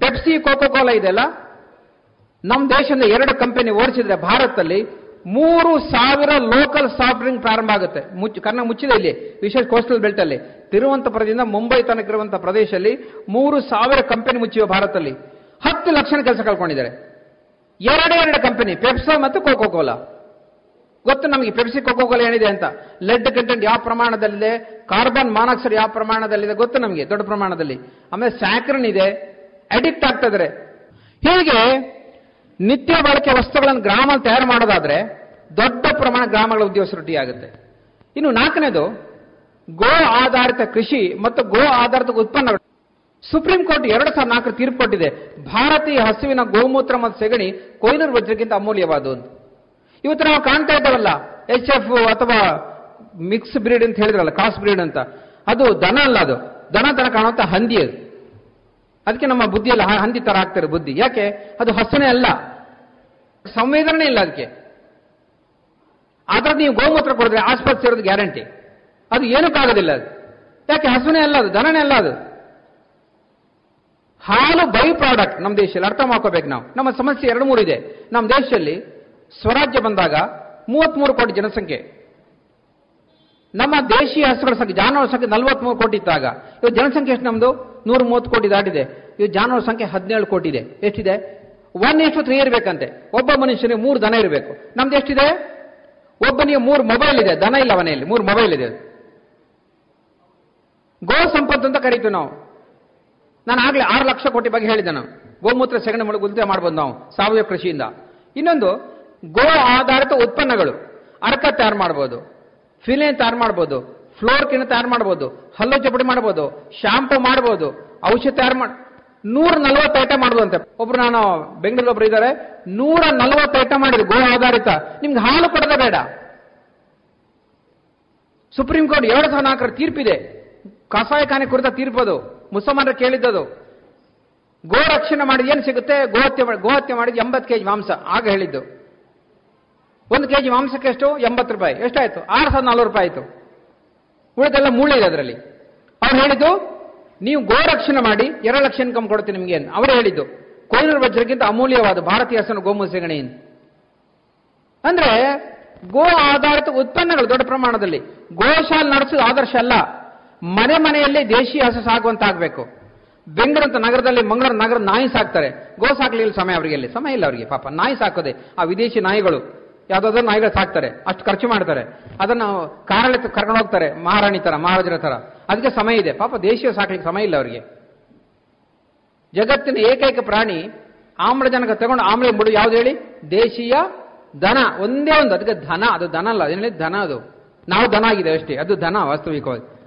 ಪೆಪ್ಸಿ ಕೋಕೋ ಕೋಲಾ ಇದೆಯಲ್ಲ? ನಮ್ಮ ದೇಶದ ಎರಡು ಕಂಪನಿ ಓಡಿಸಿದ್ರೆ ಭಾರತದಲ್ಲಿ ಮೂರು ಸಾವಿರ ಲೋಕಲ್ ಸಾಫ್ಟ್ ಡ್ರಿಂಕ್ ಪ್ರಾರಂಭ ಆಗುತ್ತೆ. ಮುಚ್ಚ ಕನ್ನ ಮುಚ್ಚಿದೆ ಇಲ್ಲಿ, ವಿಶೇಷ ಕೋಸ್ಟಲ್ ಬೆಲ್ಟ್ ಅಲ್ಲಿ. ತಿರುವಂತಪುರದಿಂದ ಮುಂಬೈ ತನಕ ಇರುವಂತಹ ಪ್ರದೇಶದಲ್ಲಿ ಮೂರು ಸಾವಿರ ಕಂಪನಿ ಮುಚ್ಚಿವೆ ಭಾರತದಲ್ಲಿ. ಹತ್ತು ಲಕ್ಷ ಕೆಲಸ ಕಳ್ಕೊಂಡಿದ್ದಾರೆ. ಎರಡು ಎರಡು ಕಂಪನಿ ಪೆಪ್ಸಾ ಮತ್ತು ಕೋಕೋ ಕೋಲಾ ಗೊತ್ತು ನಮಗೆ ಪೆಪ್ಸಿ ಕೋಕೋ ಕೋಲಾ ಏನಿದೆ ಅಂತ? ಲೆಡ್ ಕಂಟೆಂಟ್ ಯಾವ ಪ್ರಮಾಣದಲ್ಲಿದೆ? ಕಾರ್ಬನ್ ಮಾನಾಕ್ಸೈಡ್ ಯಾವ ಪ್ರಮಾಣದಲ್ಲಿದೆ ಗೊತ್ತು ನಮಗೆ, ದೊಡ್ಡ ಪ್ರಮಾಣದಲ್ಲಿ. ಆಮೇಲೆ ಸ್ಯಾಕ್ರನ್ ಇದೆ ಅಡಿಕ್ಟ್ ಆಗ್ತಾ ಇದ್ದಾರೆ. ಹೀಗೆ? ನಿತ್ಯ ಬಳಕೆ ವಸ್ತುಗಳನ್ನು ಗ್ರಾಮದಲ್ಲಿ ತಯಾರು ಮಾಡೋದಾದ್ರೆ ದೊಡ್ಡ ಪ್ರಮಾಣ ಗ್ರಾಮಗಳ ಉದ್ಯೋಗ ಸೃಷ್ಟಿಯಾಗುತ್ತೆ ಇನ್ನು ನಾಲ್ಕನೇದು, ಗೋ ಆಧಾರಿತ ಕೃಷಿ ಮತ್ತು ಗೋ ಆಧಾರಿತ ಉತ್ಪನ್ನಗಳು. ಸುಪ್ರೀಂ ಕೋರ್ಟ್ ಎರಡು ಸಾವಿರದ ನಾಲ್ಕರ ತೀರ್ಪು ಕೊಟ್ಟಿದೆ, ಭಾರತೀಯ ಹಸುವಿನ ಗೋಮೂತ್ರ ಮತ್ತು ಸೆಗಣಿ ಕೊಯ್ಲೂರು ವಜ್ರಕ್ಕಿಂತ ಅಮೂಲ್ಯವಾದವು ಅಂತ ಇವತ್ತು ನಾವು ಕಾಣ್ತಾ ಇದ್ದೇವಲ್ಲ, ಎಚ್ ಎಫ್ ಅಥವಾ ಮಿಕ್ಸ್ ಬ್ರೀಡ್ ಅಂತ ಹೇಳಿದ್ರಲ್ಲ ಕ್ರಾಸ್ ಬ್ರೀಡ್ ಅಂತ. ಅದು ದನ ಅಲ್ಲ ಅದು. ದನ ದನ ಕಾಣುವಂತ ಹಂದಿ ಅದು. ಅದಕ್ಕೆ ನಮ್ಮ ಬುದ್ಧಿಯಲ್ಲಿ ಹಂದಿ ತರ ಆಗ್ತಾರೆ ಬುದ್ಧಿ. ಯಾಕೆ? ಅದು ಹಸನೇ ಅಲ್ಲ. ಸಂವೇದನೆ ಇಲ್ಲ ಅದಕ್ಕೆ. ಆದ್ರೆ ನೀವು ಗೋಮೂತ್ರ ಕೊಡಿದ್ರೆ ಆಸ್ಪತ್ರೆ ಇರೋದು ಗ್ಯಾರಂಟಿ. ಅದು ಏನಕ್ಕಾಗೋದಿಲ್ಲ ಅದು. ಯಾಕೆ? ಹಸುನೇ ಅಲ್ಲ ಅದು ದನನೇ ಅಲ್ಲ ಅದು. ಹಾಲು ಬೈ ಪ್ರಾಡಕ್ಟ್ ನಮ್ಮ ದೇಶದಲ್ಲಿ, ಅರ್ಥ ಮಾಡ್ಕೋಬೇಕು ನಾವು. ನಮ್ಮ ಸಮಸ್ಯೆ ಎರಡು ಮೂರು ಇದೆ. ನಮ್ಮ ದೇಶದಲ್ಲಿ ಸ್ವರಾಜ್ಯ ಬಂದಾಗ ಮೂವತ್ಮೂರು ಕೋಟಿ ಜನಸಂಖ್ಯೆ. ನಮ್ಮ ದೇಶೀಯ ಹಸುಗಳ ಸಂಖ್ಯೆ, ಜಾನುವಾರು ಸಂಖ್ಯೆ ನಲವತ್ಮೂರು ಕೋಟಿ ಇದ್ದಾಗ ಇವತ್ತು ಜನಸಂಖ್ಯೆ ಎಷ್ಟು ನಮ್ದು? ನೂರ ಮೂವತ್ತು ಕೋಟಿ ದಾಟಿದೆ. ಇವು ಜಾನುವಾರು ಸಂಖ್ಯೆ ಹದಿನೇಳು ಕೋಟಿ ಇದೆ ಎಷ್ಟಿದೆ ಒನ್ ಇಷ್ಟು ತ್ರೀ ಇರಬೇಕಂತೆ. ಒಬ್ಬ ಮನುಷ್ಯನಿಗೆ ಮೂರು ದನ ಇರಬೇಕು. ನಮ್ದು ಎಷ್ಟಿದೆ? ಒಬ್ಬನಿಗೆ ಮೂರು ಮೊಬೈಲ್ ಇದೆ. ದನ ಇಲ್ಲ ಮನೆಯಲ್ಲಿ. ಮೂರು ಮೊಬೈಲ್ ಇದೆ. ಗೋ ಸಂಪತ್ತು ಅಂತ ಕರಿತೀವಿ ನಾವು. ನಾನು ಆಗಲೇ ಆರು ಲಕ್ಷ ಕೋಟಿ ಬಗ್ಗೆ ಹೇಳಿದ್ದೆ ನಾನು. ಗೋಮೂತ್ರ ಸೆಗಣಿ ಮೂಲಕ ಉಲ್ತೆ ಮಾಡ್ಬೋದು ನಾವು ಸಾವಯವ ಕೃಷಿಯಿಂದ. ಇನ್ನೊಂದು, ಗೋ ಆಧಾರಿತ ಉತ್ಪನ್ನಗಳು. ಅರ್ಕ ತಯಾರು ಮಾಡ್ಬೋದು. ಫಿಲೆ ತಯಾರು ಮಾಡ್ಬೋದು. ಫ್ಲೋರ್ ಕಿನ್ನ ತಯಾರು ಮಾಡ್ಬೋದು. ಹಲ್ಲು ಚಪಡಿ ಮಾಡ್ಬೋದು. ಶಾಂಪು ಮಾಡ್ಬೋದು. ಔಷಧಿ ತಯಾರು ಮಾಡಿ ನೂರ ನಲವತ್ತು ಐಟಮ್ ಮಾಡ್ಬೋದಂತೆ ಒಬ್ರು ನಾನು ಬೆಂಗಳೂರು ಒಬ್ರು ಇದ್ದಾರೆ. ನೂರ ನಲವತ್ತು ಐಟಮ್ ಮಾಡಿದ್ರು. ಗೋ ಆಧಾರಿತ. ನಿಮ್ಗೆ ಹಾಲು ಕೊಡೋದೇ ಬೇಡ. ಸುಪ್ರೀಂ ಕೋರ್ಟ್ ಎರಡು ಸಾವಿರದ ನಾಲ್ಕರ ತೀರ್ಪಿದೆ. ಕಸಾಯಖಾನೆ ಕುರಿತ ತೀರ್ಪದು. ಮುಸಲ್ಮಾನರು ಕೇಳಿದ್ದದು. ಗೋ ರಕ್ಷಣೆ ಮಾಡಿದ ಏನು ಸಿಗುತ್ತೆ? ಗೋಹತ್ಯೆ ಗೋಹತ್ಯೆ ಮಾಡಿದ ಎಂಬತ್ತು ಕೆಜಿ ಮಾಂಸ. ಆಗ ಹೇಳಿದ್ದು. ಒಂದು ಕೆಜಿ ಮಾಂಸಕ್ಕೆ ಎಷ್ಟು? ಎಂಬತ್ತು ರೂಪಾಯಿ. ಎಷ್ಟಾಯ್ತು? ಆರು ಸಾವಿರದ ರೂಪಾಯಿ ಆಯ್ತು. ಉಳಿದೆಲ್ಲ ಮೂಳೆ ಇದೆ ಅದರಲ್ಲಿ. ಅವ್ರು ಹೇಳಿದ್ದು, ನೀವು ಗೋ ರಕ್ಷಣೆ ಮಾಡಿ, ಎರಡು ಲಕ್ಷ ಇನ್ಕಮ್ ಕೊಡ್ತೀನಿ ನಿಮಗೆ ಅಂತ. ಅವರೇ ಹೇಳಿದ್ದು, ಕೊಯ್ನೂರು ವಜ್ರಕ್ಕಿಂತ ಅಮೂಲ್ಯವಾದ ಭಾರತೀಯ ಹಸನ ಗೋಮು ಅಂದ್ರೆ, ಗೋ ಆಧಾರಿತ ಉತ್ಪನ್ನಗಳು ದೊಡ್ಡ ಪ್ರಮಾಣದಲ್ಲಿ. ಗೋಶಾಲೆ ನಡೆಸೋದು ಆದರ್ಶ ಅಲ್ಲ. ಮನೆ ಮನೆಯಲ್ಲಿ ದೇಶೀಯ ಹಸು ಸಾಗುವಂತಾಗಬೇಕು. ಬೆಂಗಳೂರಂತ ನಗರದಲ್ಲಿ ಮಂಗಳೂರು ನಗರ ನಾಯಿ ಸಾಕ್ತಾರೆ. ಗೋ ಸಾಕ್ಲಿಲ್ಲ ಸಮಯ ಅವರಿಗೆ ಅಲ್ಲಿ ಸಮಯ ಇಲ್ಲ ಅವರಿಗೆ, ಪಾಪ. ನಾಯಿ ಸಾಕೋದೆ. ಆ ವಿದೇಶಿ ನಾಯಿಗಳು. ಯಾವ್ದಾದ್ರು ನಾಯಿಗಳು ಸಾಕ್ತಾರೆ, ಅಷ್ಟು ಖರ್ಚು ಮಾಡ್ತಾರೆ. ಅದನ್ನು ಕಾರಲ್ಲಿ ಕರ್ಕೊಂಡು ಹೋಗ್ತಾರೆ, ಮಹಾರಾಣಿ ತರ ಮಹಾರಾಜರ ತರ ಅದಕ್ಕೆ ಸಮಯ ಇದೆ. ಪಾಪ ದೇಶೀಯ ಸಾಕ್ಲಿಕ್ಕೆ ಸಮಯ ಇಲ್ಲ ಅವರಿಗೆ. ಜಗತ್ತಿನ ಏಕೈಕ ಪ್ರಾಣಿ ಆಮ್ಲಜನಕ ತಗೊಂಡು ಆಮ್ಲ ಬಿಡು ಯಾವ್ದು ಹೇಳಿ? ದೇಶೀಯ ದನ. ಒಂದೇ ಒಂದು. ಅದಕ್ಕೆ ಧನ. ಅದು ದನ ಅಲ್ಲ. ಅದೇನು ಧನ ಅದು. ನಾವು ದನ ಆಗಿದೆ ಅಷ್ಟೇ. ಅದು ಧನ ವಾಸ್ತವಿಕವಾಗಿ.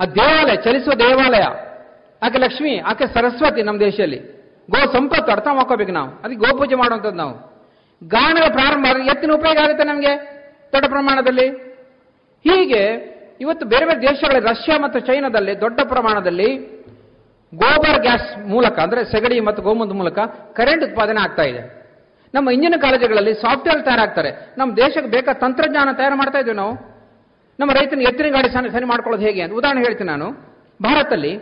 ಆ ದೇವಾಲಯ, ಚಲಿಸುವ ದೇವಾಲಯ. ಆಕೆ ಲಕ್ಷ್ಮಿ, ಆಕೆ ಸರಸ್ವತಿ ನಮ್ಮ ದೇಶದಲ್ಲಿ. ಗೋ ಸಂಪತ್ತು, ಅರ್ಥ ಮಾಡ್ಕೋಬೇಕು ನಾವು. ಅದಕ್ಕೆ ಗೋಪೂಜೆ ಮಾಡುವಂಥದ್ದು ನಾವು. ಗಾಣಗಳ ಪ್ರಾರಂಭ ಎತ್ತಿನ ಉಪಯೋಗ ಆಗುತ್ತೆ ನಮಗೆ ದೊಡ್ಡ ಪ್ರಮಾಣದಲ್ಲಿ. ಹೀಗೆ ಇವತ್ತು ಬೇರೆ ಬೇರೆ ದೇಶಗಳಲ್ಲಿ ರಷ್ಯಾ ಮತ್ತು ಚೈನಾದಲ್ಲಿ ದೊಡ್ಡ ಪ್ರಮಾಣದಲ್ಲಿ ಗೋಬರ್ ಗ್ಯಾಸ್ ಮೂಲಕ ಅಂದ್ರೆ ಸೆಗಡಿ ಮತ್ತು ಗೋಮುದ ಮೂಲಕ ಕರೆಂಟ್ ಉತ್ಪಾದನೆ ಆಗ್ತಾ ಇದೆ. ನಮ್ಮ ಇಂಜಿನ ಕಾಲೇಜುಗಳಲ್ಲಿ ಸಾಫ್ಟ್ವೇರ್ ತಯಾರಾಗ್ತಾರೆ. ನಮ್ಮ ದೇಶಕ್ಕೆ ಬೇಕಾದ ತಂತ್ರಜ್ಞಾನ ತಯಾರು ಮಾಡ್ತಾ ಇದ್ದೀವಿ ನಾವು. ನಮ್ಮ ರೈತನ ಎತ್ತಿನ ಗಾಡಿ ಸಣ್ಣ ಸರಿ ಮಾಡ್ಕೊಳ್ಳೋದು ಹೇಗೆ ಅಂತ ಉದಾಹರಣೆ ಹೇಳ್ತೀನಿ ನಾನು. ಭಾರತದಲ್ಲಿ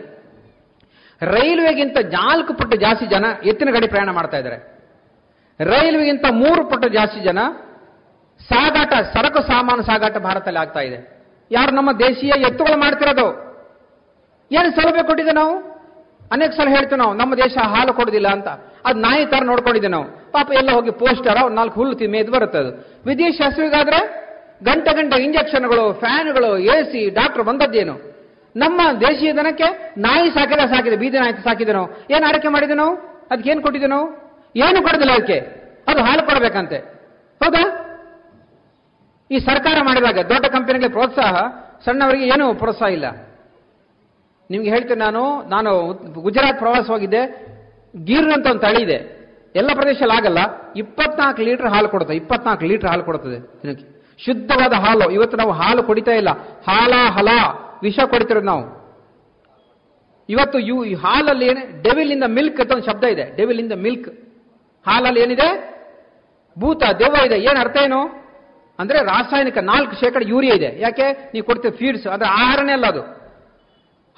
ರೈಲ್ವೆಗಿಂತ ನಾಲ್ಕು ಪಟ್ಟು ಜಾಸ್ತಿ ಜನ ಎತ್ತಿನ ಗಾಡಿ ಪ್ರಯಾಣ ಮಾಡ್ತಾ ಇದ್ದಾರೆ. ರೈಲ್ವೆಗಿಂತ ಮೂರು ಪಟ್ಟು ಜಾಸ್ತಿ ಜನ ಸಾಗಾಟ, ಸರಕು ಸಾಮಾನು ಸಾಗಾಟ ಭಾರತದಲ್ಲಿ ಆಗ್ತಾ ಇದೆ. ಯಾರು ನಮ್ಮ ದೇಶೀಯ ಎತ್ತುಗಳು ಮಾಡ್ತಿರೋದು? ಏನು ಸೌಲಭ್ಯ ಕೊಟ್ಟಿದೆ ನಾವು? ಅನೇಕ ಸಲ ಹೇಳ್ತೀವಿ ನಾವು, ನಮ್ಮ ದೇಶ ಹಾಲು ಕೊಡೋದಿಲ್ಲ ಅಂತ. ಅದು ನಾಯಿ ತರ ನೋಡ್ಕೊಂಡಿದ್ದೆ ನಾವು. ಪಾಪ ಎಲ್ಲ ಹೋಗಿ ಪೋಸ್ಟರ್ ನಾಲ್ಕು ಹುಲ್ಲು ಎದ್ದು ಬರುತ್ತೆ ಅದು. ವಿದೇಶಿ ಹಸುವಿಗಾದ್ರೆ ಗಂಟೆ ಗಂಟೆ ಇಂಜೆಕ್ಷನ್ಗಳು, ಫ್ಯಾನ್ಗಳು ಎ ಸಿ ಡಾಕ್ಟರ್ ಬಂದದ್ದೇನು? ನಮ್ಮ ದೇಶೀಯ ದನಕ್ಕೆ ನಾಯಿ ಸಾಕಿದ ಸಾಕಿದೆ ಬೀದಿ ನಾಯಿ ಸಾಕಿದೆ ನಾವು. ಏನು ಆರೈಕೆ ಮಾಡಿದೆ ನಾವು? ಅದಕ್ಕೆ ಏನು ಕೊಟ್ಟಿದ್ದೆ ನಾವು? ಏನು ಕೊಡೋದಿಲ್ಲ ಅದಕ್ಕೆ? ಅದು ಹಾಲು ಕೊಡಬೇಕಂತೆ. ಹೌದಾ? ಈ ಸರ್ಕಾರ ಮಾಡಿದಾಗ ದೊಡ್ಡ ಕಂಪನಿಗಳಿಗೆ ಪ್ರೋತ್ಸಾಹ, ಸಣ್ಣವರಿಗೆ ಏನು ಪ್ರೋತ್ಸಾಹ ಇಲ್ಲ. ನಿಮ್ಗೆ ಹೇಳ್ತೀನಿ ನಾನು ನಾನು ಗುಜರಾತ್ ಪ್ರವಾಸ ಹೋಗಿದ್ದೆ ಗೀರ್ ಅಂತ ಒಂದು ತಳಿ ಇದೆ. ಎಲ್ಲ ಪ್ರದೇಶದಲ್ಲಿ ಆಗಲ್ಲ, ಇಪ್ಪತ್ನಾಲ್ಕು ಲೀಟರ್ ಹಾಲು ಕೊಡುತ್ತೆ, ಇಪ್ಪತ್ನಾಲ್ಕು ಲೀಟರ್ ಹಾಲು ಕೊಡುತ್ತದೆ ದಿನಕ್ಕೆ. ಶುದ್ಧವಾದ ಹಾಲು, ಇವತ್ತು ನಾವು ಹಾಲು ಕುಡಿತಾ ಇಲ್ಲ. ಹಾಲ ಹಲ, ವಿಷ ಕೊಡ್ತಿರೋದು ನಾವು. ಇವತ್ತು ಈ ಹಾಲಲ್ಲಿ ಏನೇ ಡೆವಿಲ್ ಇಂದ ಮಿಲ್ಕ್ ಅಂತ ಒಂದು ಶಬ್ದ ಇದೆ ಡೆವಿಲ್ ಇಂದ ಮಿಲ್ಕ್ ಹಾಲಲ್ಲಿ ಏನಿದೆ? ಭೂತ, ದೆವ್ವ ಇದೆ. ಏನು ಅರ್ಥ ಏನು? ಅಂದ್ರೆ ರಾಸಾಯನಿಕ ನಾಲ್ಕು ಶೇಕಡ ಯೂರಿಯಾ ಇದೆ. ಯಾಕೆ? ನೀವು ಕೊಡ್ತೀವಿ ಫೀಡ್ಸ್ ಅಂದ್ರೆ ಆಹಾರನೇ ಅಲ್ಲ ಅದು.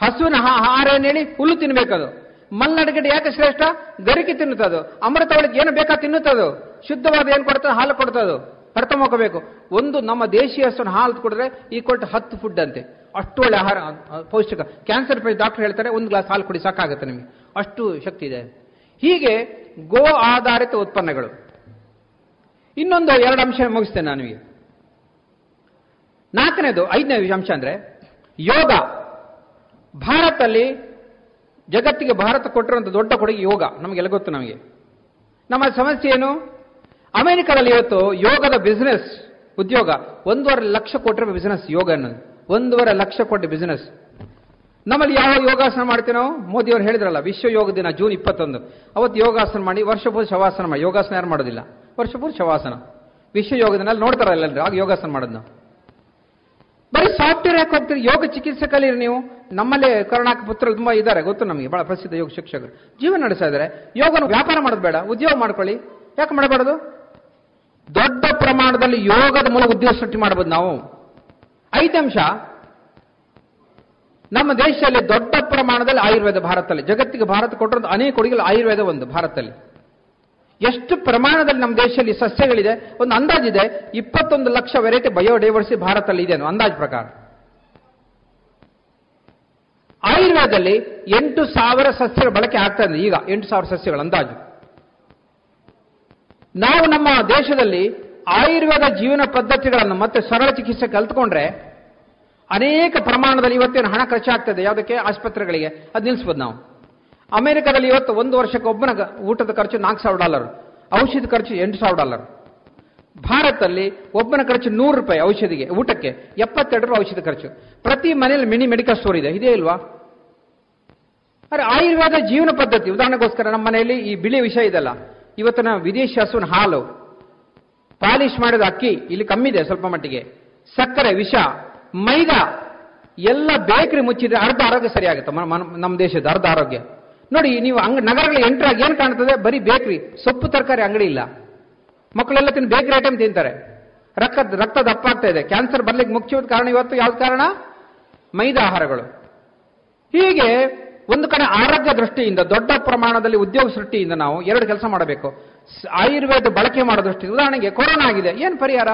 ಹಸುವಿನ ಆಹಾರ ಏನು ಹೇಳಿ ಹುಲ್ಲು ತಿನ್ಬೇಕದು. ಮಲ್ನಾಡುಗಡ್ಡೆ ಯಾಕೆ ಶ್ರೇಷ್ಠ? ಗರಿಕೆ ತಿನ್ನುತ್ತದು. ಅಮೃತ ಒಳಗೆ ಏನು ಬೇಕಾ ತಿನ್ನುತ್ತದು? ಶುದ್ಧವಾದ ಏನು ಕೊಡ್ತದೆ? ಹಾಲು ಕೊಡ್ತದು. ಪ್ರಥಮ ಹೋಗಬೇಕು. ಒಂದು, ನಮ್ಮ ದೇಶೀಯ ಹಸುವಿನ ಹಾಲು ಕೊಡಿದ್ರೆ ಈಕ್ವಲ್ ಟು ಹತ್ತು ಫುಡ್ ಅಂತೆ. ಅಷ್ಟು ಒಳ್ಳೆ ಆಹಾರ ಪೌಷ್ಟಿಕ. ಕ್ಯಾನ್ಸರ್ ಪೇಷ್ ಡಾಕ್ಟರ್ ಹೇಳ್ತಾರೆ, ಒಂದು ಗ್ಲಾಸ್ ಹಾಲು ಕುಡಿ ಸಾಕಾಗುತ್ತೆ ನಿಮಗೆ. ಅಷ್ಟು ಶಕ್ತಿ ಇದೆ. ಹೀಗೆ ಗೋ ಆಧಾರಿತ ಉತ್ಪನ್ನಗಳು. ಇನ್ನೊಂದು ಎರಡು ಅಂಶ ಮುಗಿಸ್ತೇನೆ ನಾನು ಈಗ. ನಾಲ್ಕನೇದು, ಐದನೇ ಅಂಶ ಅಂದ್ರೆ ಯೋಗ. ಭಾರತದಲ್ಲಿ ಜಗತ್ತಿಗೆ ಭಾರತ ಕೊಟ್ಟಿರುವಂಥ ದೊಡ್ಡ ಕೊಡುಗೆ ಯೋಗ, ನಮಗೆಲ್ಲ ಗೊತ್ತು ನಮಗೆ. ನಮ್ಮ ಸಮಸ್ಯೆ ಏನು? ಅಮೆರಿಕದಲ್ಲಿ ಇವತ್ತು ಯೋಗದ ಬಿಸ್ನೆಸ್ ಉದ್ಯೋಗ, ಒಂದೂವರೆ ಲಕ್ಷ ಕೋಟಿ ಬಿಸ್ನೆಸ್ ಯೋಗ ಅನ್ನೋದು. ಒಂದೂವರೆ ಲಕ್ಷ ಕೋಟಿ ಬಿಸಿನೆಸ್ ನಮ್ಮಲ್ಲಿ ಯಾವ ಯೋಗಾಸನ ಮಾಡ್ತೀವಿ ನಾವು? ಮೋದಿಯವರು ಹೇಳಿದ್ರಲ್ಲ ವಿಶ್ವ ಯೋಗ ದಿನ, ಜೂನ್ ಇಪ್ಪತ್ತೊಂದು. ಅವತ್ತು ಯೋಗಾಸನ ಮಾಡಿ, ವರ್ಷಪೂರ್ತಿ ಶವಾಸನ ಮಾಡಿ. ಯೋಗಾಸನ ಯಾರು ಮಾಡೋದಿಲ್ಲ? ವರ್ಷಪೂರ್ತಿ ಶವಾಸನ. ವಿಶ್ವ ಯೋಗ ದಿನ ಅಲ್ಲಿ ನೋಡ್ತಾರಲ್ಲ ಎಲ್ಲರೂ ಆಗ ಯೋಗಾಸನ ಮಾಡೋದು ನಾವು ಬರೀ ಸಾಫ್ಟ್ವೇರ್ ಯಾಕೆ ಹೋಗ್ತೀರಿ? ಯೋಗ ಚಿಕಿತ್ಸೆ ಕಲೀರಿ ನೀವು. ನಮ್ಮಲ್ಲೇ ಕರ್ನಾಟಕ ಪುತ್ರರು ತುಂಬಾ ಇದ್ದಾರೆ. ಗೊತ್ತು ನಮಗೆ, ಬಹಳ ಪ್ರಸಿದ್ಧ ಯೋಗ ಶಿಕ್ಷಕರು. ಜೀವನ ನಡೆಸ್ತಾ ಯೋಗನ ವ್ಯಾಪಾರ ಮಾಡೋದು ಬೇಡ. ಉದ್ಯೋಗ ಮಾಡ್ಕೊಳ್ಳಿ. ಯಾಕೆ ಮಾಡಬಾರದು? ದೊಡ್ಡ ಪ್ರಮಾಣದಲ್ಲಿ ಯೋಗದ ಮೂಲಕ ಉದ್ಯೋಗ ಸೃಷ್ಟಿ ಮಾಡ್ಬೋದು ನಾವು. ಐದಂಶ ನಮ್ಮ ದೇಶದಲ್ಲಿ ದೊಡ್ಡ ಪ್ರಮಾಣದಲ್ಲಿ ಆಯುರ್ವೇದ ಭಾರತದಲ್ಲಿ. ಜಗತ್ತಿಗೆ ಭಾರತ ಕೊಟ್ಟಿರೋದು ಅನೇಕ ಕೊಡುಗೆಗಳು ಆಯುರ್ವೇದ ಒಂದು ಭಾರತದಲ್ಲಿ. ಎಷ್ಟು ಪ್ರಮಾಣದಲ್ಲಿ ನಮ್ಮ ದೇಶದಲ್ಲಿ ಸಸ್ಯಗಳಿದೆ, ಒಂದು ಅಂದಾಜಿದೆ, ಇಪ್ಪತ್ತೊಂದು ಲಕ್ಷ ವೆರೈಟಿ ಬಯೋಡೈವರ್ಸಿಟಿ ಭಾರತದಲ್ಲಿ ಇದೆ ಅಂದಾಜು ಪ್ರಕಾರ. ಆಯುರ್ವೇದದಲ್ಲಿ ಎಂಟು ಸಾವಿರ ಸಸ್ಯಗಳ ಬಳಕೆ ಆಗ್ತಾ ಇದೆ. ಈಗ ಎಂಟು ಸಾವಿರ ಸಸ್ಯಗಳು ಅಂದಾಜು. ನಾವು ನಮ್ಮ ದೇಶದಲ್ಲಿ ಆಯುರ್ವೇದ ಜೀವನ ಪದ್ಧತಿಗಳನ್ನು ಮತ್ತೆ ಸರಳ ಚಿಕಿತ್ಸೆ ಕಲ್ತ್ಕೊಂಡ್ರೆ ಅನೇಕ ಪ್ರಮಾಣದಲ್ಲಿ ಇವತ್ತೇನು ಹಣ ಖರ್ಚಾಗ್ತದೆ? ಯಾವುದಕ್ಕೆ? ಆಸ್ಪತ್ರೆಗಳಿಗೆ. ಅದು ನಿಲ್ಲಿಸ್ಬೋದು ನಾವು. ಅಮೆರಿಕದಲ್ಲಿ ಇವತ್ತು ಒಂದು ವರ್ಷಕ್ಕೆ ಒಬ್ಬನ ಊಟದ ಖರ್ಚು ನಾಲ್ಕು ಸಾವಿರ ಡಾಲರ್. ಔಷಧಿ ಖರ್ಚು ಎಂಟು ಸಾವಿರ ಡಾಲರ್. ಭಾರತದಲ್ಲಿ ಒಬ್ಬನ ಖರ್ಚು ನೂರು ರೂಪಾಯಿ ಔಷಧಿಗೆ, ಊಟಕ್ಕೆ. ಎಪ್ಪತ್ತೆರಡು ರೂಪಾಯಿ ಔಷಧಿ ಖರ್ಚು. ಪ್ರತಿ ಮನೆಯಲ್ಲಿ ಮಿನಿ ಮೆಡಿಕಲ್ ಸ್ಟೋರ್ ಇದೆ. ಇದೇ ಇಲ್ವಾ? ಅರೆ, ಆಯುರ್ವೇದ ಜೀವನ ಪದ್ಧತಿ. ಉದಾಹರಣೆಗೋಸ್ಕರ ನಮ್ಮ ಮನೆಯಲ್ಲಿ ಈ ಬಿಳಿ ವಿಷಯ ಇದೆಲ್ಲ. ಇವತ್ತಿನ ವಿದೇಶಿ ಹಸುವಿನ ಹಾಲು ಪಾಲಿಶ್ ಮಾಡಿದ ಅಕ್ಕಿ ಇಲ್ಲಿ ಕಮ್ಮಿ ಇದೆ ಸ್ವಲ್ಪ ಮಟ್ಟಿಗೆ. ಸಕ್ಕರೆ, ವಿಷ. ಮೈದಾ ಎಲ್ಲ ಬೇಕರಿ ಮುಚ್ಚಿದ್ರೆ ಅರ್ಧ ಆರೋಗ್ಯ ಸರಿಯಾಗುತ್ತೆ. ನಮ್ಮ ದೇಶದ ಅರ್ಧ ಆರೋಗ್ಯ. ನೋಡಿ, ನೀವು ಅಂಗ ನಗರಗಳ ಎಂಟ್ರಾಗಿ ಏನು ಕಾಣ್ತದೆ? ಬರೀ ಬೇಕರಿ. ಸೊಪ್ಪು, ತರಕಾರಿ ಅಂಗಡಿ ಇಲ್ಲ. ಮಕ್ಕಳೆಲ್ಲ ತಿನ್ನು ಬೇಕರಿ ಐಟಮ್ ತಿಂತಾರೆ. ರಕ್ತ ರಕ್ತ ದಪ್ಪ ಆಗ್ತಾ ಇದೆ. ಕ್ಯಾನ್ಸರ್ ಬರ್ಲಿಕ್ಕೆ ಮುಖ್ಯವಾದ ಕಾರಣ ಇವತ್ತು ಯಾವ್ದು ಕಾರಣ? ಮೈದಾ ಆಹಾರಗಳು. ಹೀಗೆ ಒಂದು ಕಡೆ ಆರೋಗ್ಯ ದೃಷ್ಟಿಯಿಂದ, ದೊಡ್ಡ ಪ್ರಮಾಣದಲ್ಲಿ ಉದ್ಯೋಗ ಸೃಷ್ಟಿಯಿಂದ ನಾವು ಎರಡು ಕೆಲಸ ಮಾಡಬೇಕು. ಆಯುರ್ವೇದ ಬಳಕೆ ಮಾಡೋ ದೃಷ್ಟಿ ಉದಾಹರಣೆಗೆ ಕೊರೋನಾ ಆಗಿದೆ. ಏನು ಪರಿಹಾರ?